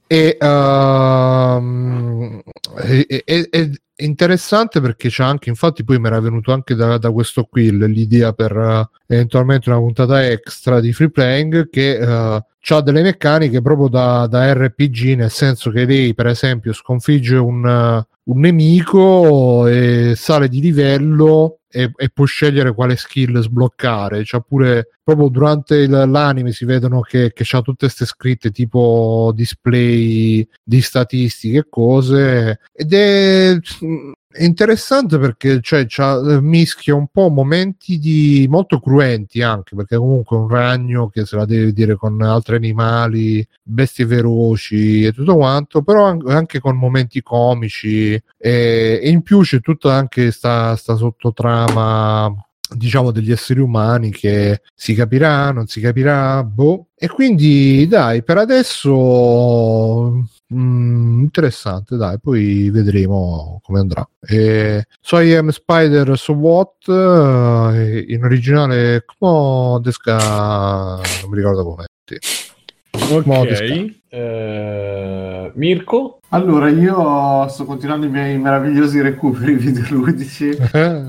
Speaker 2: e ehm, è, è- è interessante perché c'è anche infatti poi mi era venuto anche da, da questo qui l'idea per eh, eventualmente una puntata extra di free playing che ha delle meccaniche proprio da, da RPG nel senso che lei per esempio sconfigge un, eh, un nemico e sale di livello e, e può scegliere quale skill sbloccare. C'ha pure proprio durante il- l'anime si vedono che, che c'ha tutte queste scritte tipo display di statistiche e cose ed è è interessante perché cioè, eh, mischia un po' momenti di molto cruenti anche perché comunque un ragno che se la deve vedere con altri animali bestie feroci e tutto quanto però an- anche con momenti comici e, e in più c'è tutta anche sta, sta sottotrama diciamo degli esseri umani che si capirà, non si capirà, boh. E quindi dai, per adesso mm, interessante, dai, poi vedremo come andrà. E, so I Am Spider So What eh, in originale come Desca non mi ricordo come.
Speaker 1: Ok. Eh, Mirko?
Speaker 3: Allora, io sto continuando i miei meravigliosi recuperi [LAUGHS] videoludici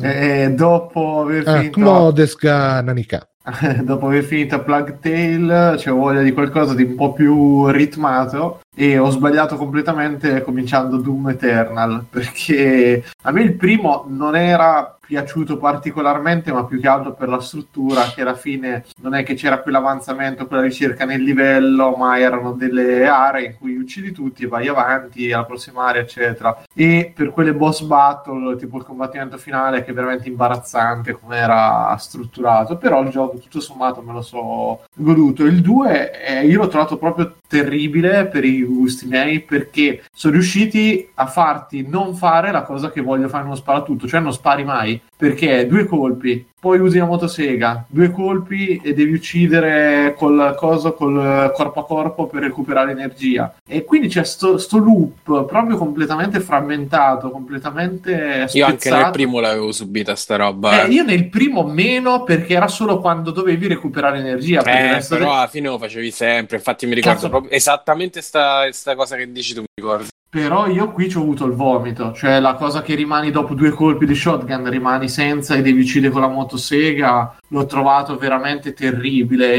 Speaker 3: e dopo aver
Speaker 2: Ah,
Speaker 3: finito
Speaker 2: Desca Nanika. [LAUGHS]
Speaker 3: dopo aver finito Plug Tale c'è voglia di qualcosa di un po' più ritmato e ho sbagliato completamente cominciando Doom Eternal perché a me il primo non era piaciuto particolarmente ma più che altro per la struttura che alla fine non è che c'era quell'avanzamento quella ricerca nel livello ma erano delle aree in cui uccidi tutti e vai avanti alla prossima area eccetera. E per quelle boss battle tipo il combattimento finale che è veramente imbarazzante come era strutturato però il gioco tutto sommato me lo so goduto. Il 2 io l'ho trovato proprio terribile per i gusti miei perché sono riusciti a farti non fare la cosa che voglio fare uno sparatutto cioè non spari mai perché due colpi poi usi la motosega, due colpi e devi uccidere col coso, col corpo a corpo per recuperare energia. E quindi c'è sto, sto loop proprio completamente frammentato, completamente
Speaker 4: Io anche nel
Speaker 3: spezzato.
Speaker 4: primo l'avevo subita sta roba.
Speaker 3: Eh, io nel primo meno perché era solo quando dovevi recuperare energia.
Speaker 4: Eh, però alla fine lo facevi sempre. Infatti, mi ricordo
Speaker 3: Cazzo.
Speaker 4: proprio esattamente sta, sta cosa che dici tu. Mi ricordo.
Speaker 3: Però io qui ci ho avuto il vomito, cioè la cosa che rimani dopo due colpi di shotgun, rimani senza e devi uccidere con la motosega, l'ho trovato veramente terribile.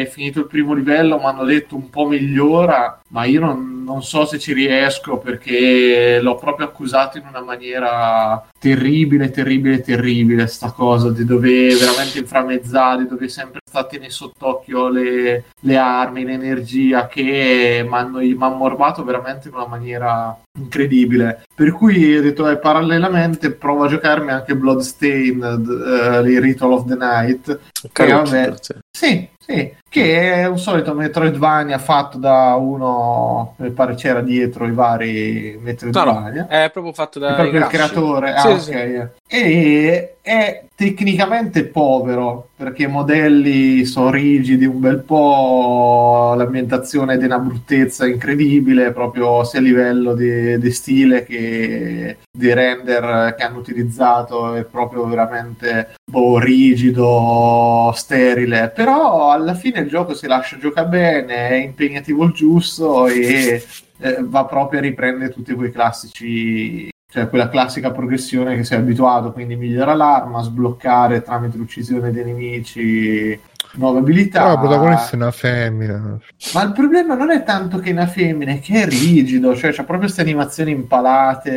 Speaker 3: E finito il primo livello mi hanno detto un po' migliora, ma io non, non so se ci riesco perché l'ho proprio accusato in una maniera terribile, terribile, terribile sta cosa di dover veramente inframmezzare, di dover sempre tenere sott'occhio le, le armi, l'energia che mi hanno mi hanno morbato veramente in una maniera incredibile. Per cui ho detto, eh, parallelamente provo a giocarmi anche Bloodstained, uh, il Ritual of the Night. Che,
Speaker 4: Caruccio,
Speaker 3: vabbè,
Speaker 4: forse.
Speaker 3: sì, sì, che è un solito Metroidvania fatto da uno, mi pare c'era dietro i vari
Speaker 4: No,
Speaker 3: Metroidvania.
Speaker 4: no, è proprio fatto da
Speaker 3: È proprio il creatore, ah,
Speaker 4: Sì,
Speaker 3: ok.
Speaker 4: sì.
Speaker 3: E è tecnicamente povero perché i modelli sono rigidi un bel po', l'ambientazione è di una bruttezza incredibile, proprio sia a livello di, di stile che di render che hanno utilizzato, è proprio veramente boh, rigido, sterile. Però alla fine il gioco si lascia giocare bene, è impegnativo il giusto e eh, va proprio a riprendere tutti quei classici cioè quella classica progressione che sei abituato, quindi migliora l'arma, sbloccare tramite l'uccisione dei nemici nuove abilità.
Speaker 2: Però la protagonista è una femmina.
Speaker 3: Ma il problema non è tanto che è una femmina, è che è rigido, cioè c'ha proprio queste animazioni impalate,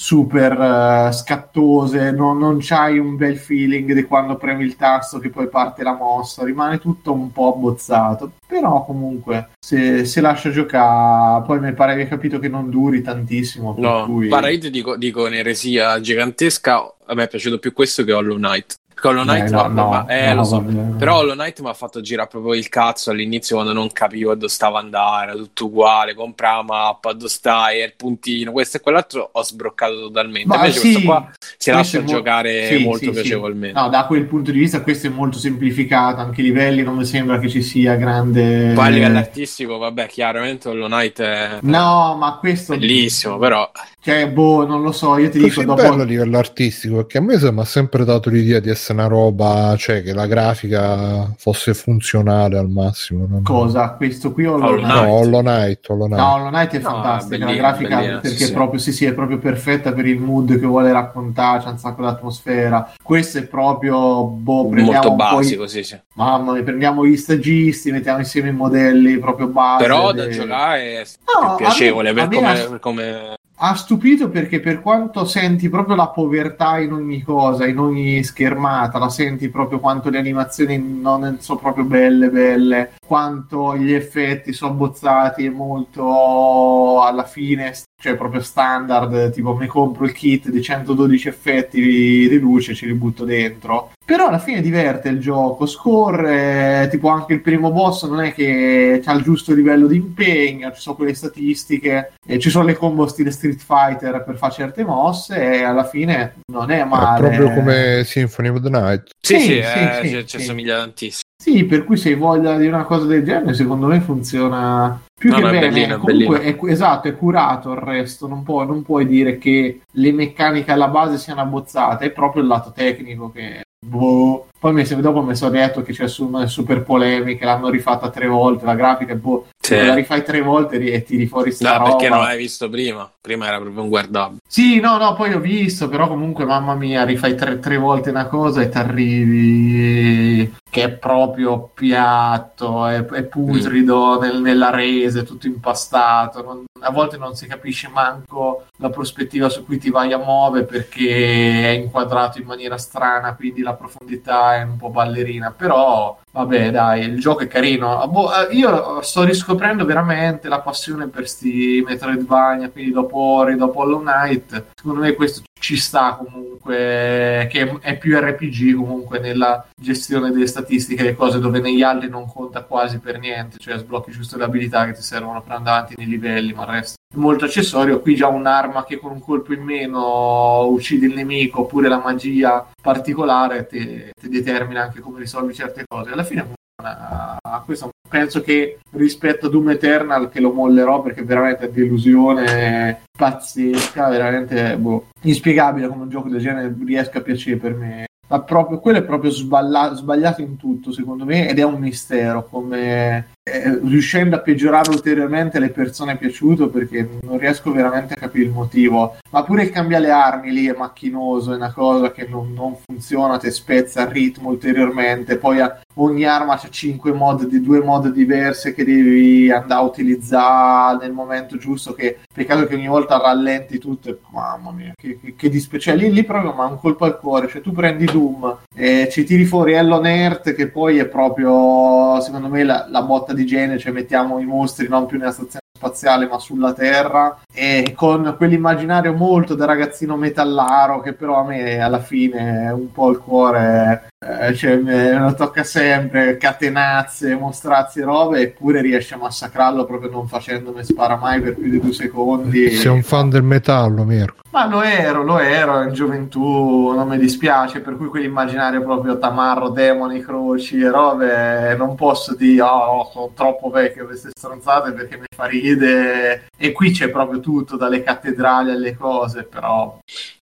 Speaker 3: super eh, scattose, non, non c'hai un bel feeling di quando premi il tasto che poi parte la mossa, rimane tutto un po' abbozzato. Però comunque, se, se lascia giocare, poi mi pare aver capito che non duri tantissimo.
Speaker 4: No,
Speaker 3: cui...
Speaker 4: guarda, io ti dico, dico un'eresia gigantesca. A me è piaciuto più questo che Hollow Knight. Perché Hollow Knight
Speaker 3: Eh,
Speaker 4: ha-
Speaker 3: no,
Speaker 4: ma-
Speaker 3: no,
Speaker 4: eh,
Speaker 3: no,
Speaker 4: lo so.
Speaker 3: no.
Speaker 4: Però Hollow Knight mi ha fatto girare proprio il cazzo all'inizio quando non capivo dove stava andare, era tutto uguale, compra la mappa, dove stai, il puntino, questo e quell'altro, ho sbroccato totalmente.
Speaker 3: Ma
Speaker 4: Invece
Speaker 3: sì,
Speaker 4: questo qua si lascia
Speaker 3: mo-
Speaker 4: giocare
Speaker 3: sì,
Speaker 4: molto
Speaker 3: sì, sì.
Speaker 4: piacevolmente.
Speaker 3: No, da quel punto di vista questo è molto semplificato, anche i livelli non mi sembra che ci sia grande...
Speaker 4: Poi a livello artistico, vabbè, chiaramente Hollow Knight è
Speaker 3: No, ma questo...
Speaker 4: bellissimo, però
Speaker 3: Cioè, boh, non lo so, io ti
Speaker 2: Così
Speaker 3: dico,
Speaker 2: bello
Speaker 3: dopo...
Speaker 2: a livello artistico perché a me mi ha sempre dato l'idea di essere una roba, cioè che la grafica fosse funzionale al massimo. non-
Speaker 3: Cosa? Questo qui o Hollow Knight?
Speaker 2: No, Hollow Knight, Hollow Knight.
Speaker 3: No, Hollow Knight è
Speaker 4: No,
Speaker 3: fantastica, la grafica perché
Speaker 4: sì,
Speaker 3: proprio, sì, sì, è proprio perfetta per il mood che vuole raccontare, c'è un sacco d'atmosfera. Questo è proprio, boh, prendiamo
Speaker 4: molto
Speaker 3: po' i-
Speaker 4: basico, sì, sì.
Speaker 3: Mamma mia, prendiamo gli stagisti, mettiamo insieme i modelli proprio base.
Speaker 4: Però da
Speaker 3: de-
Speaker 4: giocare è
Speaker 3: No, me-
Speaker 4: piacevole
Speaker 3: a
Speaker 4: per
Speaker 3: me
Speaker 4: come, per come-
Speaker 3: Ha stupito perché per quanto senti proprio la povertà in ogni cosa, in ogni schermata, la senti proprio quanto le animazioni non sono proprio belle, belle, quanto gli effetti sono abbozzati e molto alla fine, cioè proprio standard, tipo mi compro il kit di 112 effetti di, luce, ci li butto dentro. Però alla fine diverte il gioco, scorre, tipo anche il primo boss non è che ha il giusto livello di impegno, ci sono quelle statistiche, e ci sono le combo stile Street Fighter per fare certe mosse e alla fine non è
Speaker 2: È
Speaker 3: male.
Speaker 2: proprio come Symphony of the Night.
Speaker 4: Sì,
Speaker 3: Sì,
Speaker 4: sì,
Speaker 3: sì,
Speaker 4: eh,
Speaker 3: sì,
Speaker 4: ci- ci
Speaker 3: sì.
Speaker 4: somiglia tantissimo.
Speaker 3: Sì, per cui se hai voglia di una cosa del genere, secondo me funziona più
Speaker 4: No,
Speaker 3: che
Speaker 4: no, è
Speaker 3: bene.
Speaker 4: bellino, è
Speaker 3: Comunque
Speaker 4: bellino.
Speaker 3: è, esatto, è curato il resto, non puoi, non puoi dire che le meccaniche alla base siano abbozzate, è proprio il lato tecnico che... Boh. Poi mi, dopo mi sono detto che c'è super polemiche, l'hanno rifatta tre volte, la grafica, boh,
Speaker 4: Sì.
Speaker 3: la rifai tre volte e tiri fuori sta
Speaker 4: No,
Speaker 3: roba.
Speaker 4: perché non l'hai visto prima? Prima era proprio un guardabile.
Speaker 3: Sì, no, no, poi ho visto, però comunque, mamma mia, rifai tre, tre volte una cosa e ti arrivi che è proprio piatto, è, è putrido nel- nella resa, è tutto impastato. non- a volte non si capisce manco la prospettiva su cui ti vai a muovere perché è inquadrato in maniera strana, quindi la profondità è un po' ballerina, però vabbè, dai, il gioco è carino. Ah, boh, eh, io sto riscoprendo veramente la passione per sti Metroidvania, quindi dopo Ori, dopo Hollow Knight, secondo me questo ci sta comunque, che è più RPG comunque nella gestione delle statistiche, le cose dove negli altri non conta quasi per niente, cioè sblocchi giusto le abilità che ti servono per andare avanti nei livelli, ma il resto è molto accessorio. Qui già un'arma che con un colpo in meno uccide il nemico, oppure la magia particolare ti, determina anche come risolvi certe cose. Alla fine funziona. questo penso che rispetto a Doom Eternal che lo mollerò perché veramente è delusione pazzesca, veramente boh, inspiegabile come un gioco del genere riesca a piacere per me. Ma proprio, quello è proprio sballa- sbagliato in tutto, secondo me, ed è un mistero come eh, riuscendo a peggiorare ulteriormente le persone piaciuto perché non riesco veramente a capire il motivo. Ma pure il cambiare armi lì è macchinoso, è una cosa che non, non funziona, ti spezza il ritmo ulteriormente. Poi ogni arma ha 5 mod di due mod diverse che devi andare a utilizzare nel momento giusto. Che peccato che ogni volta rallenti tutto. E, mamma mia, che, che, che dispe- cioè, lì, lì proprio ma un colpo al cuore. Cioè, tu prendi Doom e ci tiri fuori Ellon Earth, che poi è proprio secondo me la, la botta di genere. Cioè, mettiamo i mostri non più nella stazione spaziale ma sulla Terra e con quell'immaginario molto da ragazzino metallaro che però a me alla fine è un po' il cuore eh, cioè, me lo tocca sempre catenazze, mostrazzi e robe eppure riesce a massacrarlo proprio non facendomi spara mai per più di due secondi
Speaker 2: Sei un fan del metallo, Mirko.
Speaker 3: ma lo ero, lo ero in gioventù, non mi dispiace, per cui quell'immaginario proprio tamarro, demoni, croci e robe, non posso dire, oh, no, sono troppo vecchio queste stronzate perché mi fa ride. E qui c'è proprio tutto, dalle cattedrali alle cose, però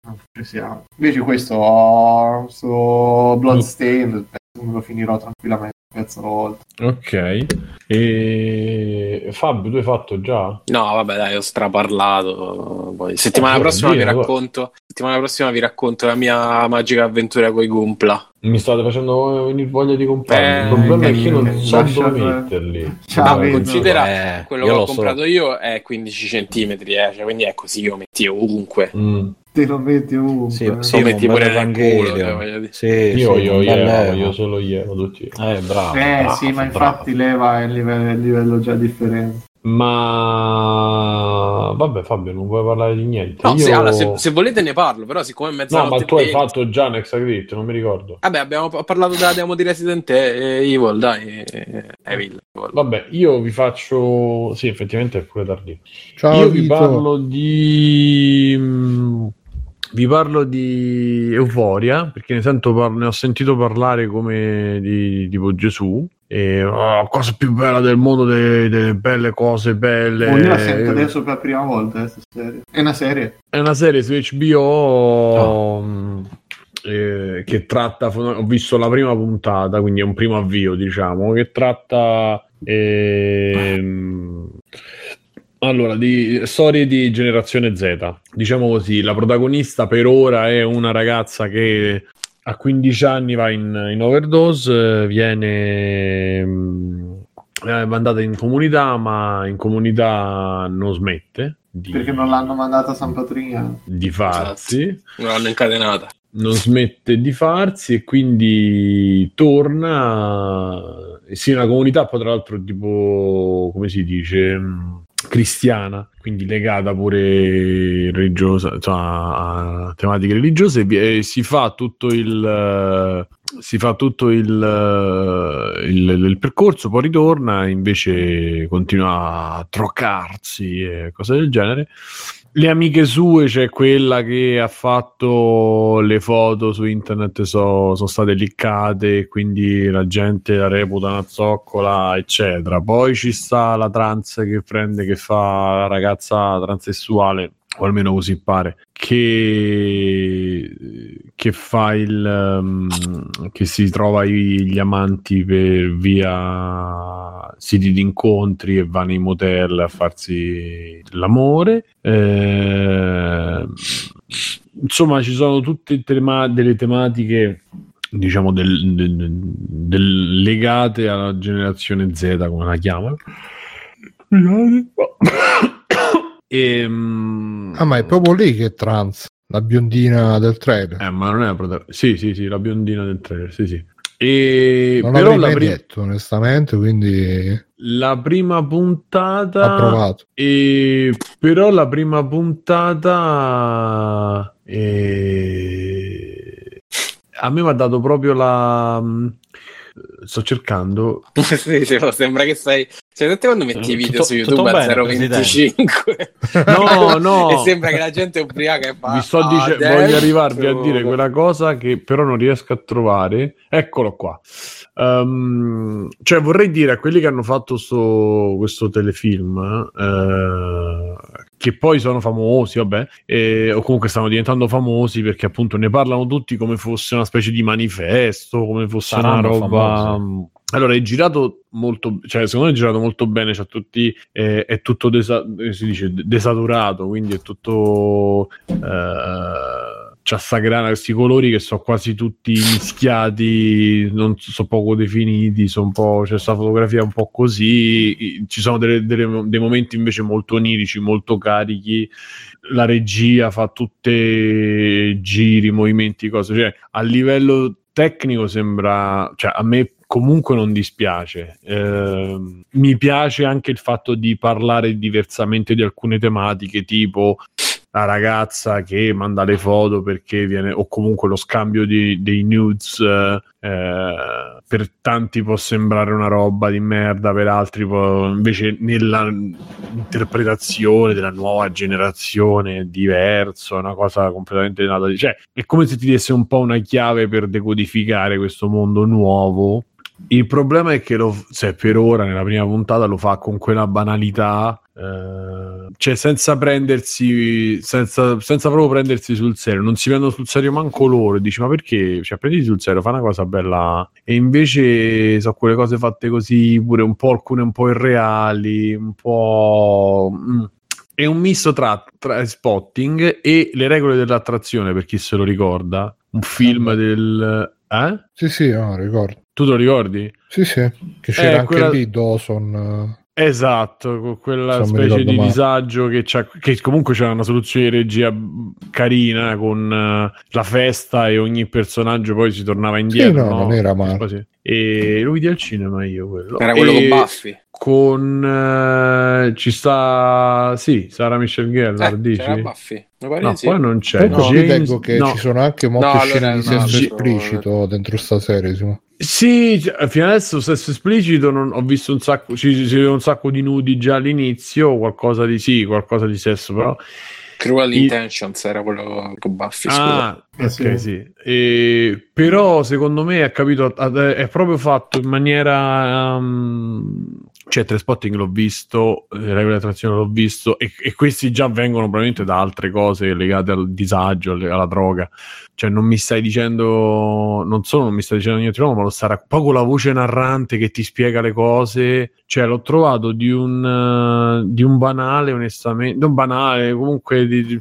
Speaker 3: non ci siamo. Invece questo, oh, questo Bloodstained, penso che me lo finirò tranquillamente, pezzo volta.
Speaker 1: Ok. E Fabio, tu hai fatto già?
Speaker 4: No, vabbè, dai, ho straparlato. Poi, settimana
Speaker 1: Eh,
Speaker 4: prossima vi
Speaker 1: dire, guarda.
Speaker 4: racconto. Settimana prossima vi racconto la mia magica avventura con i Gumpla.
Speaker 1: Mi state facendo venire voglia di comprarli.
Speaker 4: Eh,
Speaker 1: il problema è che io non so dove metterli.
Speaker 3: Ciao,
Speaker 4: Ma
Speaker 3: vedo.
Speaker 4: considera
Speaker 5: Eh,
Speaker 4: quello che ho
Speaker 5: lo so.
Speaker 4: comprato io è 15 centimetri, eh, cioè, quindi è così, io metti ovunque.
Speaker 1: Mm.
Speaker 3: Te lo metti ovunque.
Speaker 5: Sì, sì,
Speaker 4: Lo metti
Speaker 5: un
Speaker 4: pure nel culo, cioè.
Speaker 5: Sì,
Speaker 1: Io,
Speaker 5: sì,
Speaker 1: io,
Speaker 5: un
Speaker 1: io, io solo io, tutti.
Speaker 5: Eh, bravo.
Speaker 3: Eh
Speaker 5: bravo,
Speaker 3: sì, ma
Speaker 5: bravo.
Speaker 3: infatti leva è il livello, il livello già differente.
Speaker 1: Ma vabbè, Fabio, non vuoi parlare di niente.
Speaker 4: No,
Speaker 1: Io-
Speaker 4: se, allora, se, se volete ne parlo, però siccome è
Speaker 1: No,
Speaker 4: mezzanotte
Speaker 1: ma tu hai
Speaker 4: e
Speaker 1: fatto già Next Grid, non mi ricordo.
Speaker 4: Vabbè, abbiamo parlato della demo di Resident Evil, dai, Evil.
Speaker 1: Vabbè, io vi faccio. Sì, effettivamente è pure tardi.
Speaker 2: Ciao,
Speaker 1: io vi
Speaker 2: Vito.
Speaker 1: parlo di. mm, Vi parlo di Euforia perché ne, sento par- ne ho sentito parlare come di tipo Gesù. E oh, cosa più bella del mondo, delle, delle belle cose belle.
Speaker 3: Oh, io la sento adesso per la prima volta, eh, serie. È una serie.
Speaker 1: È una serie su HBO mh, eh, che tratta, ho visto la prima puntata, quindi è un primo avvio, diciamo, che tratta ehm, allora di storie di generazione Z. Diciamo così, la protagonista per ora è una ragazza che a 15 anni va in, in overdose, viene mh, eh, mandata in comunità, ma in comunità non smette di,
Speaker 3: Perché non l'hanno mandata a San Patrignano.
Speaker 1: di farsi,
Speaker 4: Non l'hanno incatenata.
Speaker 1: non smette di farsi e quindi torna. eh, Sì, una comunità, poi tra l'altro, tipo come si dice, mh, cristiana, quindi legata pure religiosa, insomma, a tematiche religiose. e vi- E si fa tutto il. eh, Si fa tutto il, eh, il, il percorso, poi ritorna, invece continua a troccarsi e cose del genere. Le amiche sue, c'è quella che ha fatto le foto su internet, so- sono state liccate, quindi la gente la reputa una zoccola, eccetera. Poi ci sta la trans che prende, che fa la ragazza transessuale, o almeno così pare, che, che fa il um, che si trova i- gli amanti per via siti di incontri e va nei motel a farsi l'amore. Eh, insomma, ci sono tutte tema- delle tematiche diciamo del- del- del- legate alla generazione Z come la chiamano e, mm,
Speaker 2: Ah, ma è proprio lì che è trans, la biondina del trailer.
Speaker 1: eh, ma non è la protagonista sì sì sì la biondina del trailer sì sì e
Speaker 2: non
Speaker 1: però la,
Speaker 2: mai
Speaker 1: pri-
Speaker 2: detto, onestamente, quindi
Speaker 1: la prima puntata
Speaker 2: approvato.
Speaker 1: E però la prima puntata eh, a me mi ha dato proprio la sto cercando [LAUGHS]
Speaker 4: sì, sì, [LAUGHS] sembra che stai. Cioè, te quando metti i video
Speaker 5: Tutto-
Speaker 4: su YouTube a
Speaker 5: bene,
Speaker 4: 025 [LAUGHS]
Speaker 1: no no
Speaker 4: e sembra che la gente è ubriaca e fa.
Speaker 1: vi sto dicendo
Speaker 4: "Adesso".
Speaker 1: voglio arrivarvi a dire quella cosa che però non riesco a trovare eccolo qua Ehm, cioè vorrei dire a quelli che hanno fatto sto- questo telefilm eh, che poi sono famosi, vabbè, eh, o comunque stanno diventando famosi perché appunto ne parlano tutti come fosse una specie di manifesto, come fosse
Speaker 5: Saranno
Speaker 1: una roba.
Speaker 5: famosi.
Speaker 1: Allora, è girato molto, cioè, secondo me è girato molto bene, c'ha tutti, eh, è tutto desa- eh, si dice, desaturato, quindi è tutto, eh, c'ha sta grana, questi colori che sono quasi tutti [LAUGHS] mischiati, non so poco definiti, sono un po', c'è questa fotografia un po' così, ci sono delle- delle- dei momenti invece molto onirici, molto carichi, la regia fa tutte giri, movimenti, cose, cioè a livello tecnico sembra, cioè a me comunque non dispiace. Ehm, mi piace anche il fatto di parlare diversamente di alcune tematiche, tipo la ragazza che manda le foto perché viene, o comunque lo scambio di- dei nudes. eh, eh, per tanti può sembrare una roba di merda, per altri può, invece nella interpretazione della nuova generazione è diverso, è una cosa completamente nata. Cioè, è come se ti desse un po' una chiave per decodificare questo mondo nuovo. Il problema è che lo, cioè, per ora nella prima puntata lo fa con quella banalità, eh, cioè senza prendersi, senza, senza proprio prendersi sul serio, non si prendono sul serio manco loro. Dici, ma perché? Cioè, prenditi sul serio, fa una cosa bella. E invece sono quelle cose fatte così, pure un po' alcune un po' irreali, un po'. mm. È un misto tra, tra spotting e le regole dell'attrazione, per chi se lo ricorda. Un film del. Eh?
Speaker 2: Sì, sì, no, ricordo.
Speaker 1: Tu te lo ricordi?
Speaker 2: Sì, sì, che c'era
Speaker 1: Eh,
Speaker 2: anche
Speaker 1: quella-
Speaker 2: lì Dawson.
Speaker 1: Esatto, con quella
Speaker 2: mi
Speaker 1: specie di
Speaker 2: male.
Speaker 1: disagio che, c'ha, che comunque c'è una soluzione di regia carina con eh, la festa e ogni personaggio poi si tornava indietro.
Speaker 2: no, non era male.
Speaker 1: Così. E lo vidi al cinema io quello.
Speaker 4: Era quello
Speaker 1: E
Speaker 4: con Buffy.
Speaker 1: Con eh, ci sta sì, Sara Michelle Gellar,
Speaker 4: Eh,
Speaker 1: dici?
Speaker 4: c'era Buffy.
Speaker 1: No,
Speaker 4: sì.
Speaker 1: poi non c'è.
Speaker 2: Comunque qui
Speaker 1: James-
Speaker 2: leggo che
Speaker 1: no.
Speaker 2: ci sono anche molte
Speaker 4: No, allora
Speaker 2: scene
Speaker 4: è
Speaker 2: di sesso esplicito dentro sta serie. Simo.
Speaker 1: Sì, cioè, fino adesso sesso esplicito non, ho visto un sacco, ci, si vede un sacco di nudi già all'inizio, qualcosa di sì, qualcosa di sesso, però
Speaker 4: Cruel
Speaker 1: I-
Speaker 4: Intentions era quello con Buffy. scusa.
Speaker 1: Ah,
Speaker 3: Eh,
Speaker 1: ok,
Speaker 3: sì.
Speaker 1: sì. E- però secondo me è capito, è proprio fatto in maniera. um, cioè, Trainspotting l'ho visto, eh, Regole di attrazione l'ho visto, e, e questi già vengono probabilmente da altre cose legate al disagio, alla droga. Cioè, non mi stai dicendo, non solo non mi stai dicendo niente nuovo, ma lo sarà poco la voce narrante che ti spiega le cose. Cioè, l'ho trovato di un, eh, di un banale, onestamente, non banale, comunque di- di-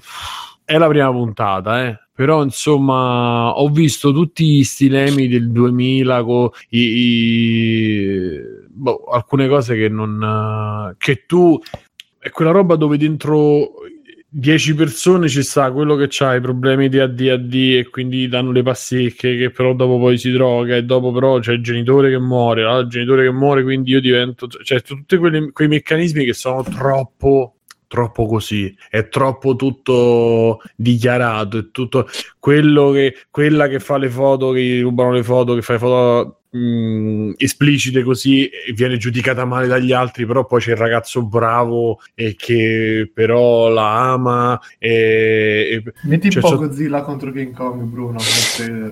Speaker 1: è la prima puntata, eh. Però insomma, ho visto tutti gli stilemi del 2000 con i, i- boh, alcune cose che non eh, che tu è quella roba dove dentro 10 persone ci sta quello che ha i problemi di ADHD e quindi danno le pasticche che però dopo poi si droga e dopo però c'è il genitore che muore, ah, il genitore che muore quindi io divento cioè tutti quelli- quei meccanismi che sono troppo troppo così, è troppo tutto dichiarato, è tutto quello che quella che fa le foto, che rubano le foto, che fa le foto mh, esplicite così e viene giudicata male dagli altri, però poi c'è il ragazzo bravo e che però la ama e, e-
Speaker 3: Metti
Speaker 1: cioè,
Speaker 3: un po'
Speaker 1: so-
Speaker 3: Godzilla contro King Kong, Bruno.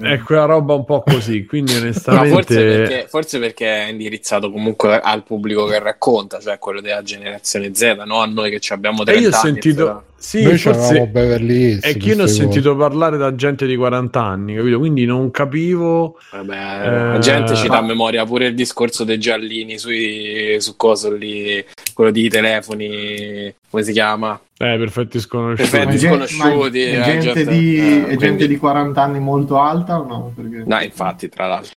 Speaker 1: è quella roba un po' così, quindi [LAUGHS]
Speaker 4: No,
Speaker 1: onestamente
Speaker 4: forse, perché, forse perché è indirizzato comunque al pubblico che racconta, cioè quello della generazione Z, no a noi che ci abbiamo
Speaker 1: E
Speaker 4: 30
Speaker 1: io ho sentito
Speaker 4: però.
Speaker 1: Sì,
Speaker 2: Noi
Speaker 1: forse
Speaker 2: Beverly Hills.
Speaker 1: è che io ne ho sentito parlare da gente di 40 anni, capito? Quindi non capivo
Speaker 4: Vabbè,
Speaker 1: Eh,
Speaker 4: la gente ci dà a memoria pure il discorso dei giallini sui, su coso lì, quello di telefoni, come si chiama?
Speaker 1: eh, perfetti sconosciuti.
Speaker 4: Perfetti sconosciuti,
Speaker 3: ma
Speaker 4: eh,
Speaker 3: è, gente
Speaker 4: gente-
Speaker 3: di,
Speaker 4: eh,
Speaker 3: è gente
Speaker 4: quindi-
Speaker 3: di 40 anni molto alta o no? Perché...
Speaker 4: No, infatti, tra l'altro.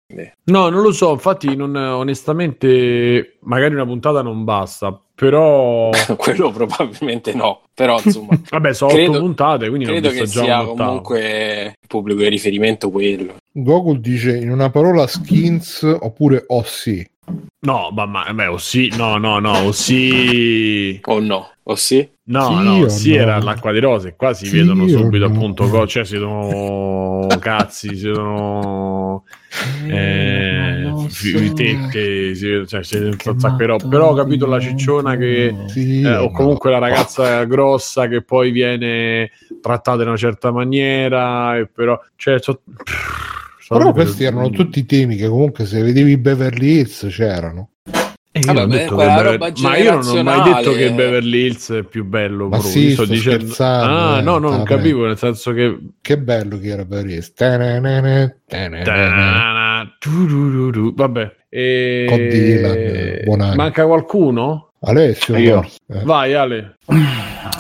Speaker 1: No, non lo so, infatti non, onestamente magari una puntata non basta, però [LAUGHS]
Speaker 4: Quello probabilmente no, però insomma, [LAUGHS]
Speaker 1: vabbè, sono
Speaker 4: Credo-
Speaker 1: otto puntate, quindi
Speaker 4: credo
Speaker 1: vista
Speaker 4: che
Speaker 1: già
Speaker 4: sia comunque il pubblico di riferimento quello.
Speaker 2: Gogol dice in una parola skins oppure sì.
Speaker 1: No, ma, ma beh, o sì, no, no, no, o sì.
Speaker 4: O no? O sì?
Speaker 1: No,
Speaker 2: Sì
Speaker 1: no, sì,
Speaker 2: no?
Speaker 1: era l'acqua di rose. Qua si
Speaker 2: Sì
Speaker 1: vedono subito
Speaker 2: no?
Speaker 1: appunto, co- cioè si vedono [LAUGHS] cazzi, si vedono eh, fi- tette, vede- cioè, di roba. Però ho capito la cicciona che
Speaker 2: Sì
Speaker 1: eh,
Speaker 2: o
Speaker 1: comunque la ragazza grossa che poi viene trattata in una certa maniera, e però cioè, so-
Speaker 2: Però questi erano tutti temi che comunque se vedevi Beverly Hills c'erano.
Speaker 1: Eh, io
Speaker 4: Vabbè,
Speaker 1: detto Bever- Ma io non ho mai detto che Beverly Hills è più bello.
Speaker 2: Ma
Speaker 1: bro.
Speaker 2: sì,
Speaker 1: sto
Speaker 2: sto
Speaker 1: dicendo... Ah,
Speaker 2: eh,
Speaker 1: no, no, non
Speaker 2: vabbè.
Speaker 1: capivo, nel senso che...
Speaker 2: Che bello che era Beverly Hills. Tananana.
Speaker 1: Ta-na-na. Vabbè. E...
Speaker 2: Con Dylan, eh.
Speaker 1: Manca qualcuno?
Speaker 2: Alessio,
Speaker 7: Io.
Speaker 2: Eh.
Speaker 1: Vai Ale.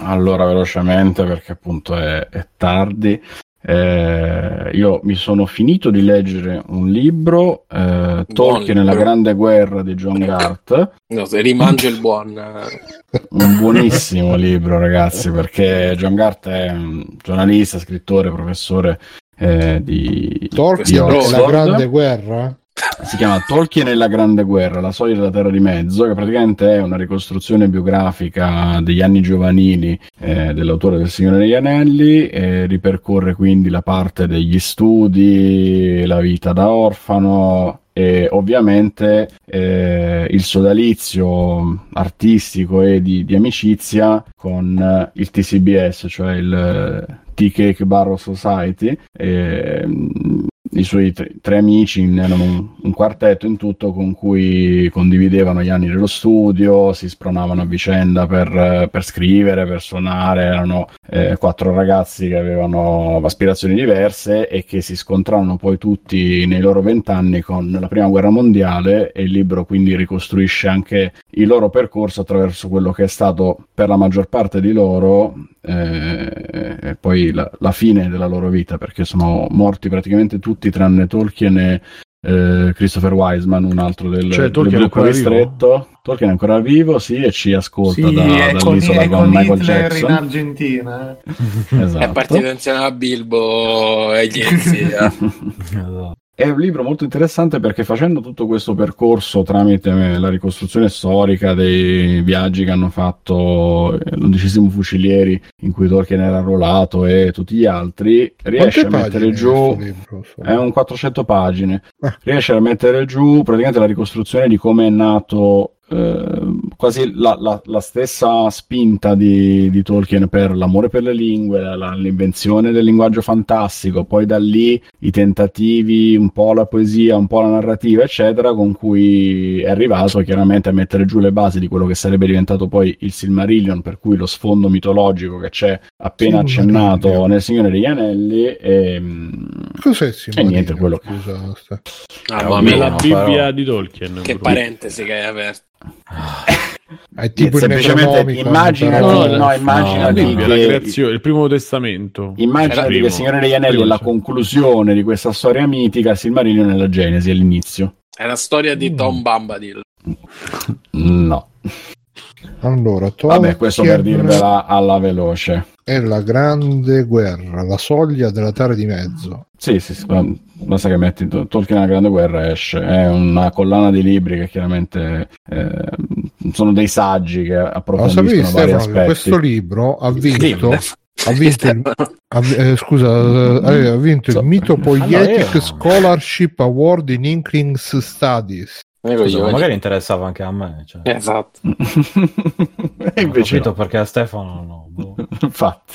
Speaker 7: Allora, velocemente, perché appunto è, è tardi. Eh, io mi sono finito di leggere un libro, eh, Tolkien e la grande guerra di John [LAUGHS] Gart.
Speaker 4: No, se rimangio il buon. [LAUGHS] eh,
Speaker 7: Un buonissimo libro, ragazzi, perché John Gart è un giornalista, scrittore, professore eh, di
Speaker 2: Tolkien e la grande guerra?
Speaker 7: Si chiama Tolkien e la Grande Guerra, la soglia della Terra di Mezzo, che praticamente è una ricostruzione biografica degli anni giovanili eh, dell'autore del Signore degli Anelli, e ripercorre quindi la parte degli studi, la vita da orfano e ovviamente eh, il sodalizio artistico e di, di amicizia con eh, il TCBS, cioè il eh, Tea Cake Barrel Society. E, mm, i suoi tre, tre amici erano un, un quartetto in tutto con cui condividevano gli anni dello studio, si spronavano a vicenda per, per scrivere, per suonare, erano eh, quattro ragazzi che avevano aspirazioni diverse e che si scontrarono poi tutti nei loro vent'anni con la prima guerra mondiale e il libro quindi ricostruisce anche il loro percorso attraverso quello che è stato per la maggior parte di loro eh, e poi la, la fine della loro vita perché sono morti praticamente tutti tranne Tolkien e eh, Christopher Wiseman, un altro del,
Speaker 1: Cioè,
Speaker 7: del
Speaker 1: Tolkien è
Speaker 7: gruppo
Speaker 1: ancora vivo?
Speaker 7: ristretto. Tolkien è ancora vivo, sì, e ci ascolta
Speaker 3: Sì,
Speaker 7: da-
Speaker 3: è con,
Speaker 7: dall'isola
Speaker 3: è
Speaker 7: con
Speaker 3: con
Speaker 7: Michael
Speaker 3: Hitler in
Speaker 7: Jackson.
Speaker 3: Argentina. eh. [LAUGHS]
Speaker 7: Esatto.
Speaker 4: È partito insieme a Bilbo e gli zia. [LAUGHS] [LAUGHS]
Speaker 7: È un libro molto interessante perché facendo tutto questo percorso tramite eh, la ricostruzione storica dei viaggi che hanno fatto eh, l'undicesimo fucilieri in cui Tolkien era arruolato e tutti gli altri, riesce a
Speaker 2: Quante
Speaker 7: mettere
Speaker 2: pagine
Speaker 7: giù
Speaker 2: libro?
Speaker 7: È un 400 pagine.
Speaker 2: Ah.
Speaker 7: Riesce a mettere giù praticamente la ricostruzione di come è nato eh, quasi la, la- la stessa spinta di, di Tolkien per l'amore per le lingue, la- l'invenzione del linguaggio fantastico, poi da lì i tentativi, un po' la poesia, un po' la narrativa, eccetera, con cui è arrivato chiaramente a mettere giù le basi di quello che sarebbe diventato poi il Silmarillion, per cui lo sfondo mitologico che c'è appena accennato nel Signore degli Anelli. E,
Speaker 2: Cos'è
Speaker 7: e
Speaker 2: Silmarillion?
Speaker 7: niente, quello che...
Speaker 2: Scusa, sta-
Speaker 7: È
Speaker 4: mia,
Speaker 1: la Bibbia
Speaker 7: però-
Speaker 1: di Tolkien.
Speaker 4: che
Speaker 1: bro.
Speaker 4: parentesi che hai aperto.
Speaker 2: È tipo il
Speaker 7: semplicemente
Speaker 2: però-
Speaker 7: no, immaginati
Speaker 1: Bibbia, la
Speaker 7: che-
Speaker 1: creazione, il primo testamento.
Speaker 7: Immaginati
Speaker 1: Il
Speaker 7: che il Signore degli Anelli è la conclusione di questa storia mitica, Silmarillion è la Genesi, è l'inizio.
Speaker 4: È la storia
Speaker 1: Mm.
Speaker 4: di Tom Bombadil.
Speaker 7: No.
Speaker 2: Allora,
Speaker 7: Vabbè, questo per dirvela alla veloce.
Speaker 2: è la grande guerra, la soglia della terra di mezzo.
Speaker 7: Sì, sì, sì, ma basta che metti To- Tolkien la grande guerra esce. È una collana di libri che chiaramente eh, sono dei saggi che
Speaker 2: Ma
Speaker 7: approfondiscono
Speaker 2: sapevi
Speaker 7: vari
Speaker 2: Stefano
Speaker 7: aspetti.
Speaker 2: questo libro ha vinto, ha vinto il, ha eh, scusa, eh, ha vinto il Mito Poietic
Speaker 5: Allora, io-
Speaker 2: Scholarship Award in Inklings Studies.
Speaker 4: Eh,
Speaker 5: Scusa,
Speaker 4: coglioni.
Speaker 5: magari interessava anche a me. Cioè.
Speaker 4: Esatto. [LAUGHS]
Speaker 7: e invece
Speaker 5: capito
Speaker 7: no.
Speaker 5: perché a Stefano no. boh. [LAUGHS]
Speaker 7: Infatti.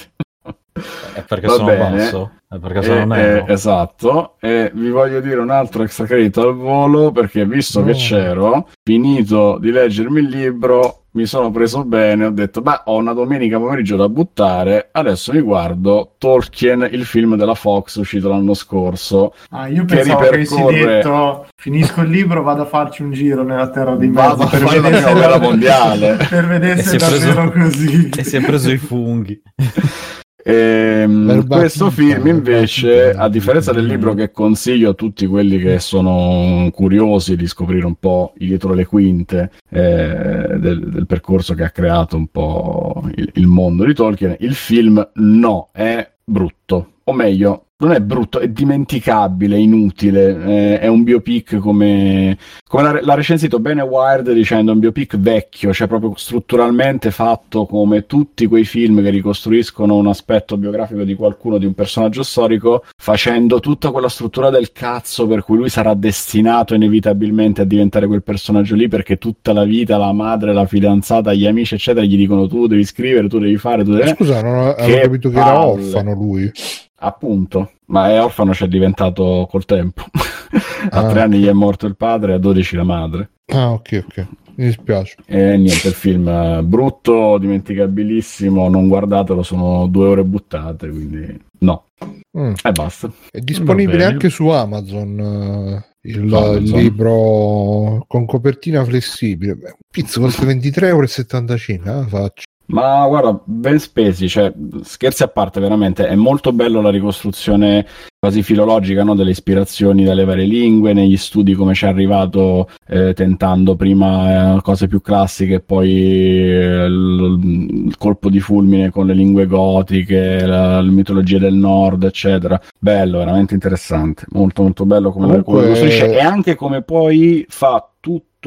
Speaker 5: È perché
Speaker 7: Va
Speaker 5: sono
Speaker 7: bene.
Speaker 5: basso? È perché
Speaker 7: Eh,
Speaker 5: sono nero?
Speaker 7: eh, esatto, e vi voglio dire un altro extra credito al volo perché visto che
Speaker 2: No.
Speaker 7: c'ero, finito di leggermi il libro, mi sono preso bene, ho detto, beh, ho una domenica pomeriggio da buttare, adesso mi guardo Tolkien, il film della Fox uscito l'anno scorso.
Speaker 3: Ah, io
Speaker 7: Che
Speaker 3: pensavo che avessi
Speaker 7: ripercorre-
Speaker 3: detto finisco il libro, vado a farci un giro nella terra di mezzo per
Speaker 7: la
Speaker 3: vedere se
Speaker 7: guerra [LAUGHS]
Speaker 3: è-
Speaker 7: mondiale.
Speaker 3: per vedere se è
Speaker 5: è preso-
Speaker 3: davvero così.
Speaker 5: E si è preso i funghi. [LAUGHS]
Speaker 7: Ehm, questo film
Speaker 2: verbatim.
Speaker 7: invece, a differenza del libro che consiglio a tutti quelli che sono curiosi di scoprire un po' dietro le quinte eh, del, del percorso che ha creato un po' il, il mondo di Tolkien, il film no, è brutto, o meglio, non è brutto, è dimenticabile, inutile, eh, è un biopic come, come l'ha, l'ha recensito bene Wired dicendo è un biopic vecchio, cioè proprio strutturalmente fatto come tutti quei film che ricostruiscono un aspetto biografico di qualcuno, di un personaggio storico, facendo tutta quella struttura del cazzo per cui lui sarà destinato inevitabilmente a diventare quel personaggio lì perché tutta la vita la madre, la fidanzata, gli amici eccetera gli dicono tu devi scrivere, tu devi fare, tu devi...
Speaker 2: Scusa, non ho- avevo
Speaker 7: Che
Speaker 2: capito che era orfano lui.
Speaker 7: Appunto, ma è orfano c'è diventato col tempo. [LAUGHS] a
Speaker 2: Ah.
Speaker 7: tre anni gli è morto il padre, a 12 la madre.
Speaker 2: Ah, ok, ok. Mi dispiace.
Speaker 7: E niente, il film è brutto, dimenticabilissimo, non guardatelo, sono due ore buttate, quindi no.
Speaker 2: Mm.
Speaker 7: E basta.
Speaker 2: È disponibile anche su Amazon eh, il,
Speaker 7: Amazon.
Speaker 2: libro con copertina flessibile. Pizzo costa 23,75 euro. Ah, faccio.
Speaker 7: Ma guarda, ben spesi, cioè, scherzi a parte, veramente, è molto bello la ricostruzione quasi filologica no, delle ispirazioni dalle varie lingue, negli studi come ci è arrivato eh, tentando prima eh, cose più classiche e poi eh, il, il colpo di fulmine con le lingue gotiche, la, la mitologia del nord, eccetera. Bello, veramente interessante, molto molto bello come,
Speaker 2: Comunque-
Speaker 7: lo costruisce e anche come poi fa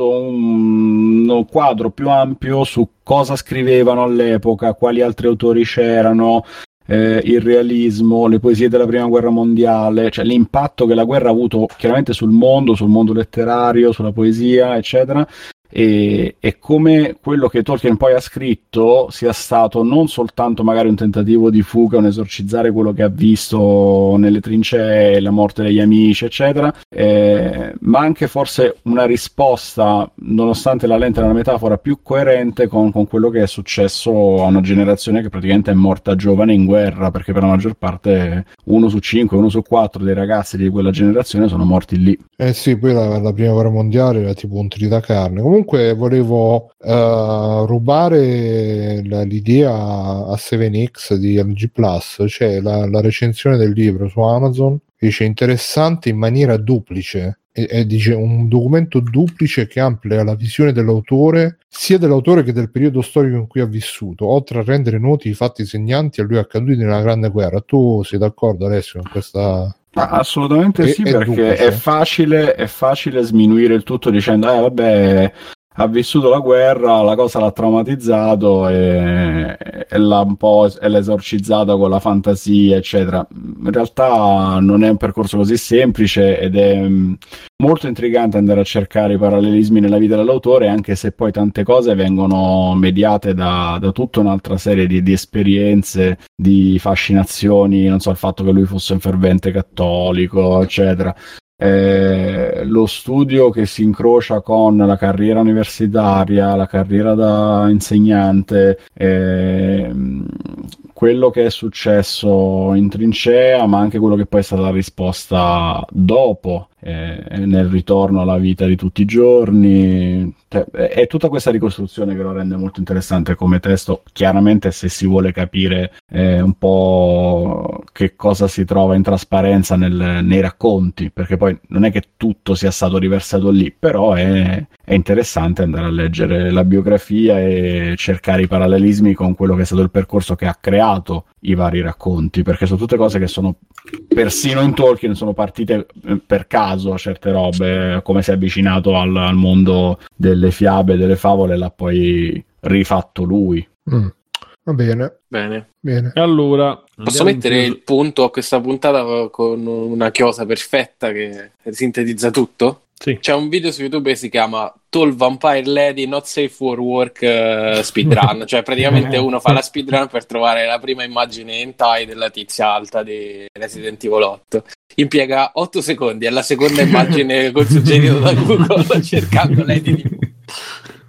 Speaker 7: un, un quadro più ampio su cosa scrivevano all'epoca, quali altri autori c'erano, eh, il realismo, le poesie della prima guerra mondiale, cioè l'impatto che la guerra ha avuto chiaramente sul mondo, sul mondo letterario, sulla poesia, eccetera. E, e come quello che Tolkien poi ha scritto sia stato non soltanto magari un tentativo di fuga, un esorcizzare quello che ha visto nelle trincee, la morte degli amici, eccetera, eh, ma anche forse una risposta, nonostante la lente una metafora, più coerente con, con quello che è successo a una generazione che praticamente è morta giovane in guerra, perché per la maggior parte uno su cinque, uno su quattro dei ragazzi di quella generazione sono morti lì.
Speaker 2: Eh sì, poi la, la prima guerra mondiale era tipo un tritacarne. Comunque volevo eh, rubare l'idea a 7X di MG Plus, cioè la, la recensione del libro su Amazon, dice interessante in maniera duplice. E, dice un documento duplice che amplia la visione dell'autore, sia dell'autore che del periodo storico in cui ha vissuto, oltre a rendere noti i fatti segnanti a lui accaduti nella Grande Guerra. Tu sei d'accordo, Alessio, con questa
Speaker 7: Assolutamente
Speaker 2: E-
Speaker 7: sì,
Speaker 2: e
Speaker 7: perché
Speaker 2: duplice.
Speaker 7: è facile, è facile sminuire il tutto dicendo, eh vabbè, ha vissuto la guerra, la cosa l'ha traumatizzato e, e l'ha un po' esorcizzata con la fantasia, eccetera. In realtà non è un percorso così semplice ed è mh, molto intrigante andare a cercare i parallelismi nella vita dell'autore, anche se poi tante cose vengono mediate da, da tutta un'altra serie di, di esperienze, di fascinazioni, non so, il fatto che lui fosse un fervente cattolico, eccetera. Eh, lo studio che si incrocia con la carriera universitaria, la carriera da insegnante, ehm, quello che è successo in trincea, ma anche quello che poi è stata la risposta dopo, eh, nel ritorno alla vita di tutti i giorni. È tutta questa ricostruzione che lo rende molto interessante come testo. Chiaramente, se si vuole capire eh, un po' che cosa si trova in trasparenza nel- nei racconti, perché poi non è che tutto sia stato riversato lì, però è, è interessante andare a leggere la biografia e cercare i parallelismi con quello che è stato il percorso che ha creato i vari racconti, perché sono tutte cose che sono persino in Tolkien sono partite eh, per caso certe robe, come si è avvicinato al, al mondo delle fiabe, delle favole, l'ha poi rifatto lui.
Speaker 2: Mm. Va bene,
Speaker 4: Bene.
Speaker 2: bene.
Speaker 1: E allora,
Speaker 4: Posso mettere
Speaker 1: in
Speaker 4: il punto a questa puntata con una chiosa perfetta che sintetizza tutto?
Speaker 1: Sì.
Speaker 4: C'è un video su YouTube che si chiama Tall Vampire Lady Not Safe for Work eh, Speedrun, [LAUGHS] cioè praticamente uno fa la speedrun per trovare la prima immagine in tie della tizia alta di Resident Evil 8. Impiega 8 secondi, è la seconda immagine [LAUGHS] col suggerito da Google [LAUGHS] cercando Lady di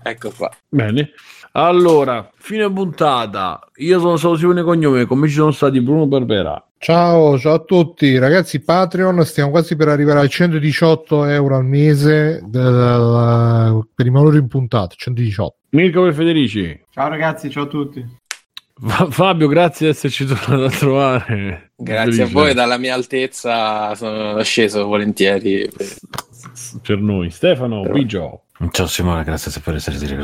Speaker 4: Ecco qua.
Speaker 1: Bene. Allora, fine puntata. Io sono stato Simone Cognome, come ci sono stati Bruno Barbera.
Speaker 2: Ciao, ciao a tutti ragazzi Patreon, stiamo quasi per arrivare ai 118 euro al mese del- per i valori in puntata, 118.
Speaker 1: Mirko per Federici.
Speaker 3: Ciao ragazzi, ciao a tutti.
Speaker 1: Fa- Fabio, grazie di esserci tornato a trovare.
Speaker 4: Grazie a
Speaker 1: Felice.
Speaker 4: voi, dalla mia altezza sono sceso volentieri.
Speaker 1: Per noi. Stefano, Bigio.
Speaker 5: Ciao Simone, grazie per essere di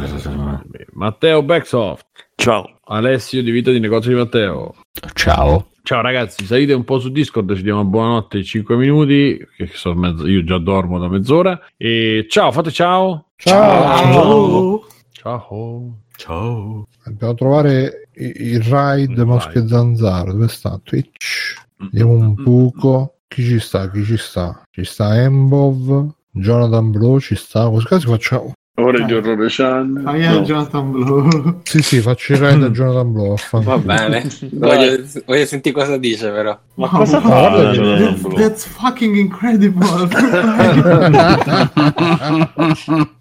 Speaker 1: Matteo Backsoft.
Speaker 6: Ciao.
Speaker 1: Alessio di Vita di Negozio di Matteo.
Speaker 7: Ciao.
Speaker 1: Ciao ragazzi, salite un po' su Discord, ci diamo buonanotte in 5 minuti, che sono mezzo, io già dormo da mezz'ora. E ciao, fate ciao.
Speaker 2: Ciao.
Speaker 1: Ciao.
Speaker 5: Ciao.
Speaker 2: Dobbiamo trovare il raid Mosche Zanzaro, dove sta? Twitch. Vediamo un buco. Chi ci sta? Chi ci sta? Ci sta Embov, Jonathan Blow, ci sta. Così quasi facciamo.
Speaker 6: Ore di orrore Chan.
Speaker 3: Fai a Jonathan Blow. [LAUGHS]
Speaker 2: Sì, sì, faccio il raid a Jonathan Blow.
Speaker 4: Va bene, [LAUGHS] voglio, voglio sentire cosa dice però.
Speaker 3: Ma
Speaker 2: cosa fa?
Speaker 3: That's,
Speaker 2: Jonathan
Speaker 6: Blow?
Speaker 3: that's fucking incredible. [LAUGHS]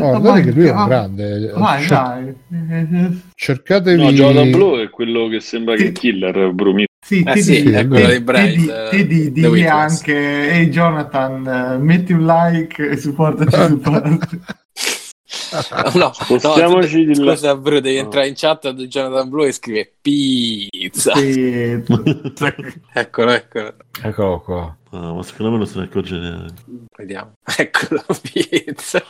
Speaker 2: Oh, guardate che lui è un grande.
Speaker 3: Vai,
Speaker 2: Cer-
Speaker 3: dai.
Speaker 2: cercatevi.
Speaker 13: No, Jonathan Blow è quello che sembra che Killer Brumi.
Speaker 3: Sì,
Speaker 4: Eh
Speaker 3: te
Speaker 4: sì,
Speaker 3: di- te-
Speaker 4: di eh,
Speaker 3: di- digli anche, ehi Jonathan, eh, metti un like e supportaci su. [LAUGHS] [LAUGHS]
Speaker 4: No,
Speaker 13: Spostiamoci
Speaker 4: no,
Speaker 13: di là.
Speaker 4: scusa, Bru, devi entrare in chat di Jonathan Blue e scrive pizza.
Speaker 3: Sì. [LAUGHS]
Speaker 4: eccolo, eccolo.
Speaker 5: Eccolo qua.
Speaker 6: Ah, ma secondo me non se ne accorge neanche.
Speaker 4: Vediamo. Eccolo, pizza.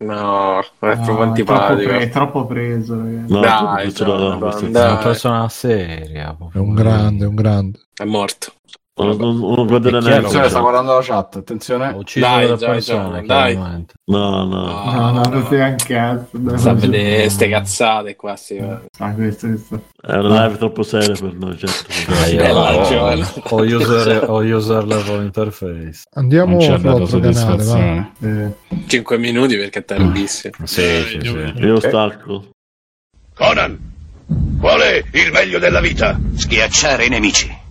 Speaker 4: No, è
Speaker 3: No, è troppo,
Speaker 4: antipatico.
Speaker 3: è troppo preso, ragazzi.
Speaker 6: No,
Speaker 4: Dai,
Speaker 6: questo no,
Speaker 4: Jonathan,
Speaker 6: questo-
Speaker 5: È
Speaker 4: dai.
Speaker 5: una persona seria.
Speaker 2: È un grande, è un grande.
Speaker 4: È morto.
Speaker 6: Non, non, non neanche.
Speaker 7: Attenzione, sta guardando la chat, attenzione.
Speaker 4: Dai, dai,
Speaker 5: persone,
Speaker 4: dai.
Speaker 6: No, no.
Speaker 3: No, no, non sei un cazzo. dai,
Speaker 4: Sta a vedere
Speaker 3: problema.
Speaker 4: ste cazzate qua. Sì.
Speaker 3: Ah, questo, questo.
Speaker 6: È una live troppo seria per noi, certo.
Speaker 5: Ah,
Speaker 4: Bella,
Speaker 5: ho,
Speaker 4: Giovanni. [LAUGHS]
Speaker 5: ho user, ho user level interface.
Speaker 2: Andiamo sull'altro canale, va.
Speaker 7: soddisfazione.
Speaker 3: Eh,
Speaker 4: 5 minuti perché è tardissimo.
Speaker 5: Sì, sì, sì.
Speaker 6: Io stacco.
Speaker 14: Conan, qual è il meglio della vita? Schiacciare i nemici,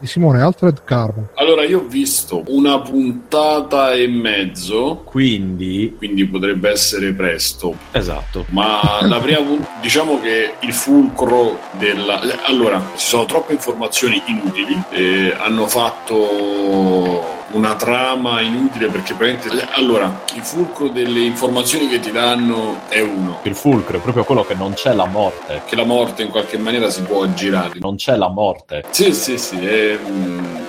Speaker 2: Di Simone, Alfred Carmo.
Speaker 1: Allora, io ho visto una puntata e mezzo,
Speaker 5: Quindi,
Speaker 1: quindi potrebbe essere presto.
Speaker 5: esatto.
Speaker 1: Ma la prima pun- diciamo che il fulcro della. Allora, ci sono troppe informazioni inutili, eh, hanno fatto una trama inutile perché praticamente. Allora, il fulcro delle informazioni che ti danno è uno.
Speaker 5: Il fulcro è proprio quello che non c'è la morte.
Speaker 1: Che la morte in qualche maniera si può aggirare.
Speaker 5: Non c'è la morte.
Speaker 1: Sì, sì, sì. ehm,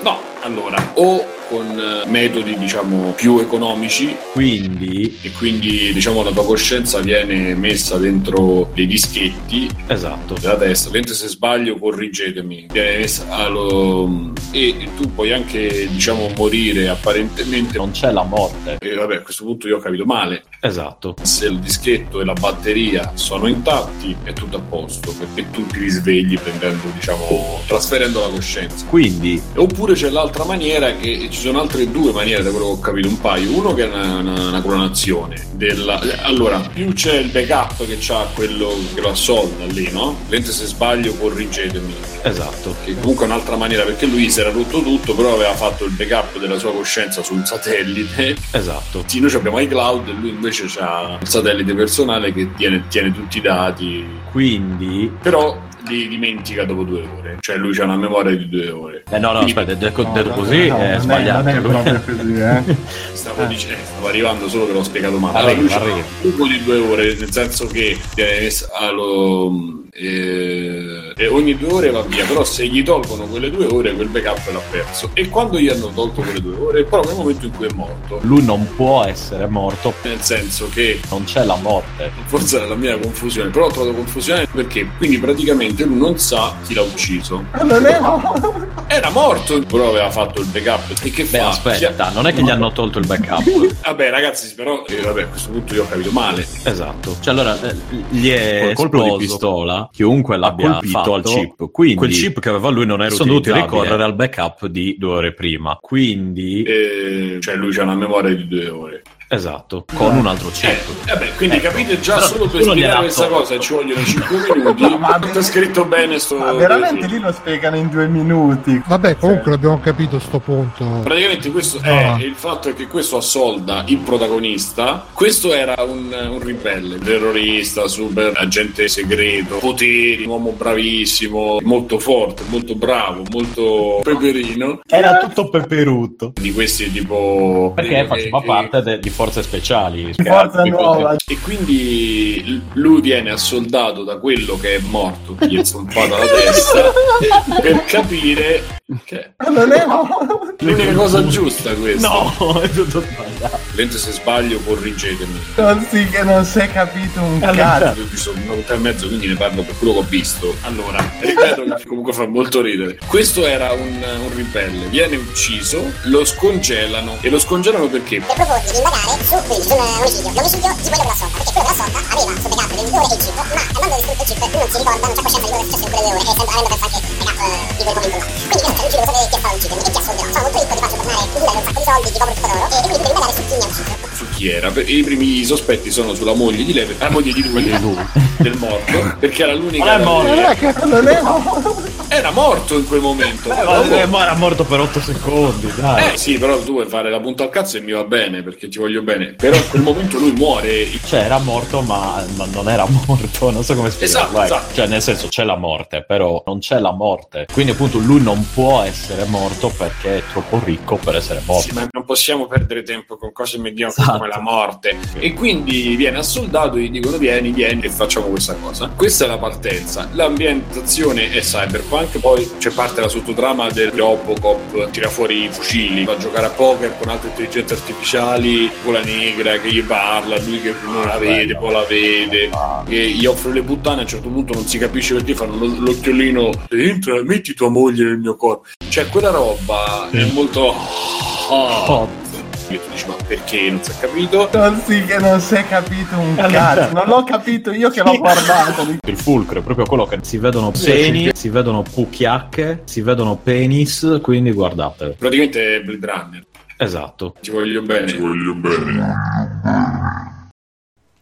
Speaker 1: no, allora, o con eh, metodi, diciamo, più economici
Speaker 5: Quindi,
Speaker 1: e quindi, diciamo, la tua coscienza viene messa dentro dei dischetti
Speaker 5: esatto.
Speaker 1: della testa. Ovviamente se sbaglio corrigetemi. Viene messa allo- e tu puoi anche, diciamo, morire apparentemente.
Speaker 5: Non c'è la morte.
Speaker 1: E vabbè, a questo punto io ho capito male.
Speaker 5: Esatto.
Speaker 1: Se il dischetto e la batteria sono intatti è tutto a posto perché tu ti risvegli prendendo, diciamo, trasferendo la coscienza.
Speaker 5: Quindi,
Speaker 1: Oppure c'è l'altra maniera che ci sono altre due maniere da quello che ho capito un paio. Uno che è una, una- una clonazione della. Allora, più c'è il backup che c'ha quello che lo assolda lì, no? Mentre se sbaglio corrigetemi.
Speaker 5: esatto.
Speaker 1: Che comunque è un'altra maniera perché lui si era rotto tutto, però aveva fatto il backup della sua coscienza sul satellite.
Speaker 5: Esatto.
Speaker 1: Sì, noi abbiamo iCloud e lui invece ha il satellite personale che tiene, tiene tutti i dati.
Speaker 5: Quindi,
Speaker 1: Però li dimentica dopo due ore. Cioè lui ha una memoria di due ore.
Speaker 5: eh no, no,
Speaker 1: Quindi-
Speaker 5: aspetta, detto,
Speaker 3: No,
Speaker 5: detto
Speaker 3: no,
Speaker 5: così
Speaker 3: no,
Speaker 5: è
Speaker 3: è-
Speaker 5: sbagliato.
Speaker 3: è proprio così, eh. [LAUGHS]
Speaker 1: Stavo, dicendo, stavo arrivando solo che l'ho spiegato male.
Speaker 5: Arriva,
Speaker 1: lui
Speaker 5: arriva.
Speaker 1: un buco di due ore, nel senso che eh, allo- eh, e ogni due ore va via, però se gli tolgono quelle due ore quel backup l'ha perso. E quando gli hanno tolto quelle due ore, proprio nel momento in cui è morto.
Speaker 5: Lui non può essere morto,
Speaker 1: Nel senso che
Speaker 5: non c'è la morte.
Speaker 1: forse era la mia confusione, però ho trovato confusione perché quindi praticamente lui non sa chi l'ha ucciso.
Speaker 3: Non è
Speaker 1: Era morto, però aveva fatto il backup. E che
Speaker 5: Beh,
Speaker 1: fa?
Speaker 5: aspetta, non è che gli hanno tolto il backup. [LAUGHS]
Speaker 1: Vabbè, ragazzi, però eh, vabbè, a questo punto io ho capito male.
Speaker 5: Esatto. Cioè, allora eh, gli è
Speaker 15: Col colpo di pistola,
Speaker 5: chiunque
Speaker 15: ha
Speaker 5: l'abbia
Speaker 15: colpito
Speaker 5: fatto
Speaker 15: al chip. Quindi
Speaker 5: quel chip che aveva lui non era
Speaker 15: sono dovuti ricorrere
Speaker 5: al backup di due ore prima. Quindi,
Speaker 1: Eh, cioè lui c'ha una memoria di due ore.
Speaker 5: Esatto, con un altro
Speaker 1: Eh,
Speaker 5: chip.
Speaker 1: vabbè, quindi capite già
Speaker 5: Però
Speaker 1: solo per spiegare questa cosa ci vogliono 5 minuti.
Speaker 3: Ma-
Speaker 1: tutto è scritto bene sto.
Speaker 3: Ma veramente lì lo spiegano in due minuti.
Speaker 2: Vabbè, comunque l'abbiamo capito sto punto.
Speaker 1: Praticamente questo è
Speaker 2: Ah.
Speaker 1: il fatto è che questo assolda il protagonista. Questo era un, un ribelle, terrorista, super agente segreto, poteri, un uomo bravissimo, molto forte, molto bravo, molto peperino.
Speaker 5: Era tutto peperutto.
Speaker 1: Di questi tipo.
Speaker 5: Perché
Speaker 1: eh,
Speaker 5: faceva
Speaker 1: eh,
Speaker 5: parte de- di forze speciali.
Speaker 3: Forza nuova.
Speaker 1: E quindi lui viene assoldato da quello che è morto, che gli è zompato la testa, [LAUGHS] per capire che
Speaker 3: Non è [LAUGHS]
Speaker 1: l'unica cosa giusta questa.
Speaker 5: No, è tutto sbagliato.
Speaker 1: Mentre se sbaglio corrigetemi.
Speaker 3: Non si, che non si è capito un cazzo.
Speaker 1: Io sono un'ora e mezzo, quindi ne parlo per quello che ho visto. Allora, ripeto che comunque fa molto ridere. Questo era un, un ribelle, viene ucciso, lo scongelano. E lo scongelano perché?
Speaker 16: e propone di indagare su quindi su un omicidio. L'omicidio di quello della sonda, perché quello della sonda aveva delle due ore e il chip, ma avendo distrutto il lui non si ricorda, non c'è coscienza di quello che è successo in quelle ore, e sempre avendo perso anche il backup eh, di quel momento là. Quindi non c'è riuscito a sapere chi è stato a uccidermi e chi assolderà. Sono molto ricco, ti faccio tornare in un sacco di soldi, ti copro tutto d'oro, e quindi devi indagare su chi mi ha ucciso.
Speaker 1: Su chi era? I primi sospetti sono sulla moglie di lei, la moglie di lui, del morto, perché era l'unica.
Speaker 5: Non è morto.
Speaker 3: Non
Speaker 1: era morto in quel momento.
Speaker 5: Beh, eh, ma era morto per 8 secondi, dai.
Speaker 1: Eh sì, però tu vuoi fare la punta al cazzo e mi va bene perché ti voglio bene. Però in quel momento lui muore.
Speaker 5: Cioè, era morto, ma, ma non era morto, non so come spiegarlo.
Speaker 1: Esatto, esatto.
Speaker 5: Cioè, nel senso, c'è la morte, però non c'è la morte. Quindi, appunto, lui non può essere morto perché è troppo ricco per essere morto.
Speaker 1: Sì, ma non possiamo perdere tempo con cose mediocre
Speaker 5: Esatto.
Speaker 1: come la morte. E quindi viene assoldato e gli dicono vieni, vieni e facciamo questa cosa. Questa è la partenza. L'ambientazione è cyberpunk, poi c'è parte la sottotrama del Robocop, tira fuori i fucili, va a giocare a poker con altre intelligenze artificiali, con la negra che gli parla, lui che non la vede, poi la vede, che gli offre le puttane, a un certo punto non si capisce perché fanno lo- l'occhiolino, entra, metti tua moglie nel mio corpo. Cioè quella roba è molto...
Speaker 5: Hot.
Speaker 1: Io tu dici, ma perché non si è capito?
Speaker 3: Non si, che non si è capito un cazzo, non l'ho capito io che l'ho guardato.
Speaker 5: Il fulcro è proprio quello che si vedono
Speaker 1: sì.
Speaker 5: si vedono pucchiacche, si vedono penis, quindi guardate.
Speaker 1: Praticamente è Blade Runner.
Speaker 5: Esatto.
Speaker 1: Ti voglio bene. Ti voglio bene.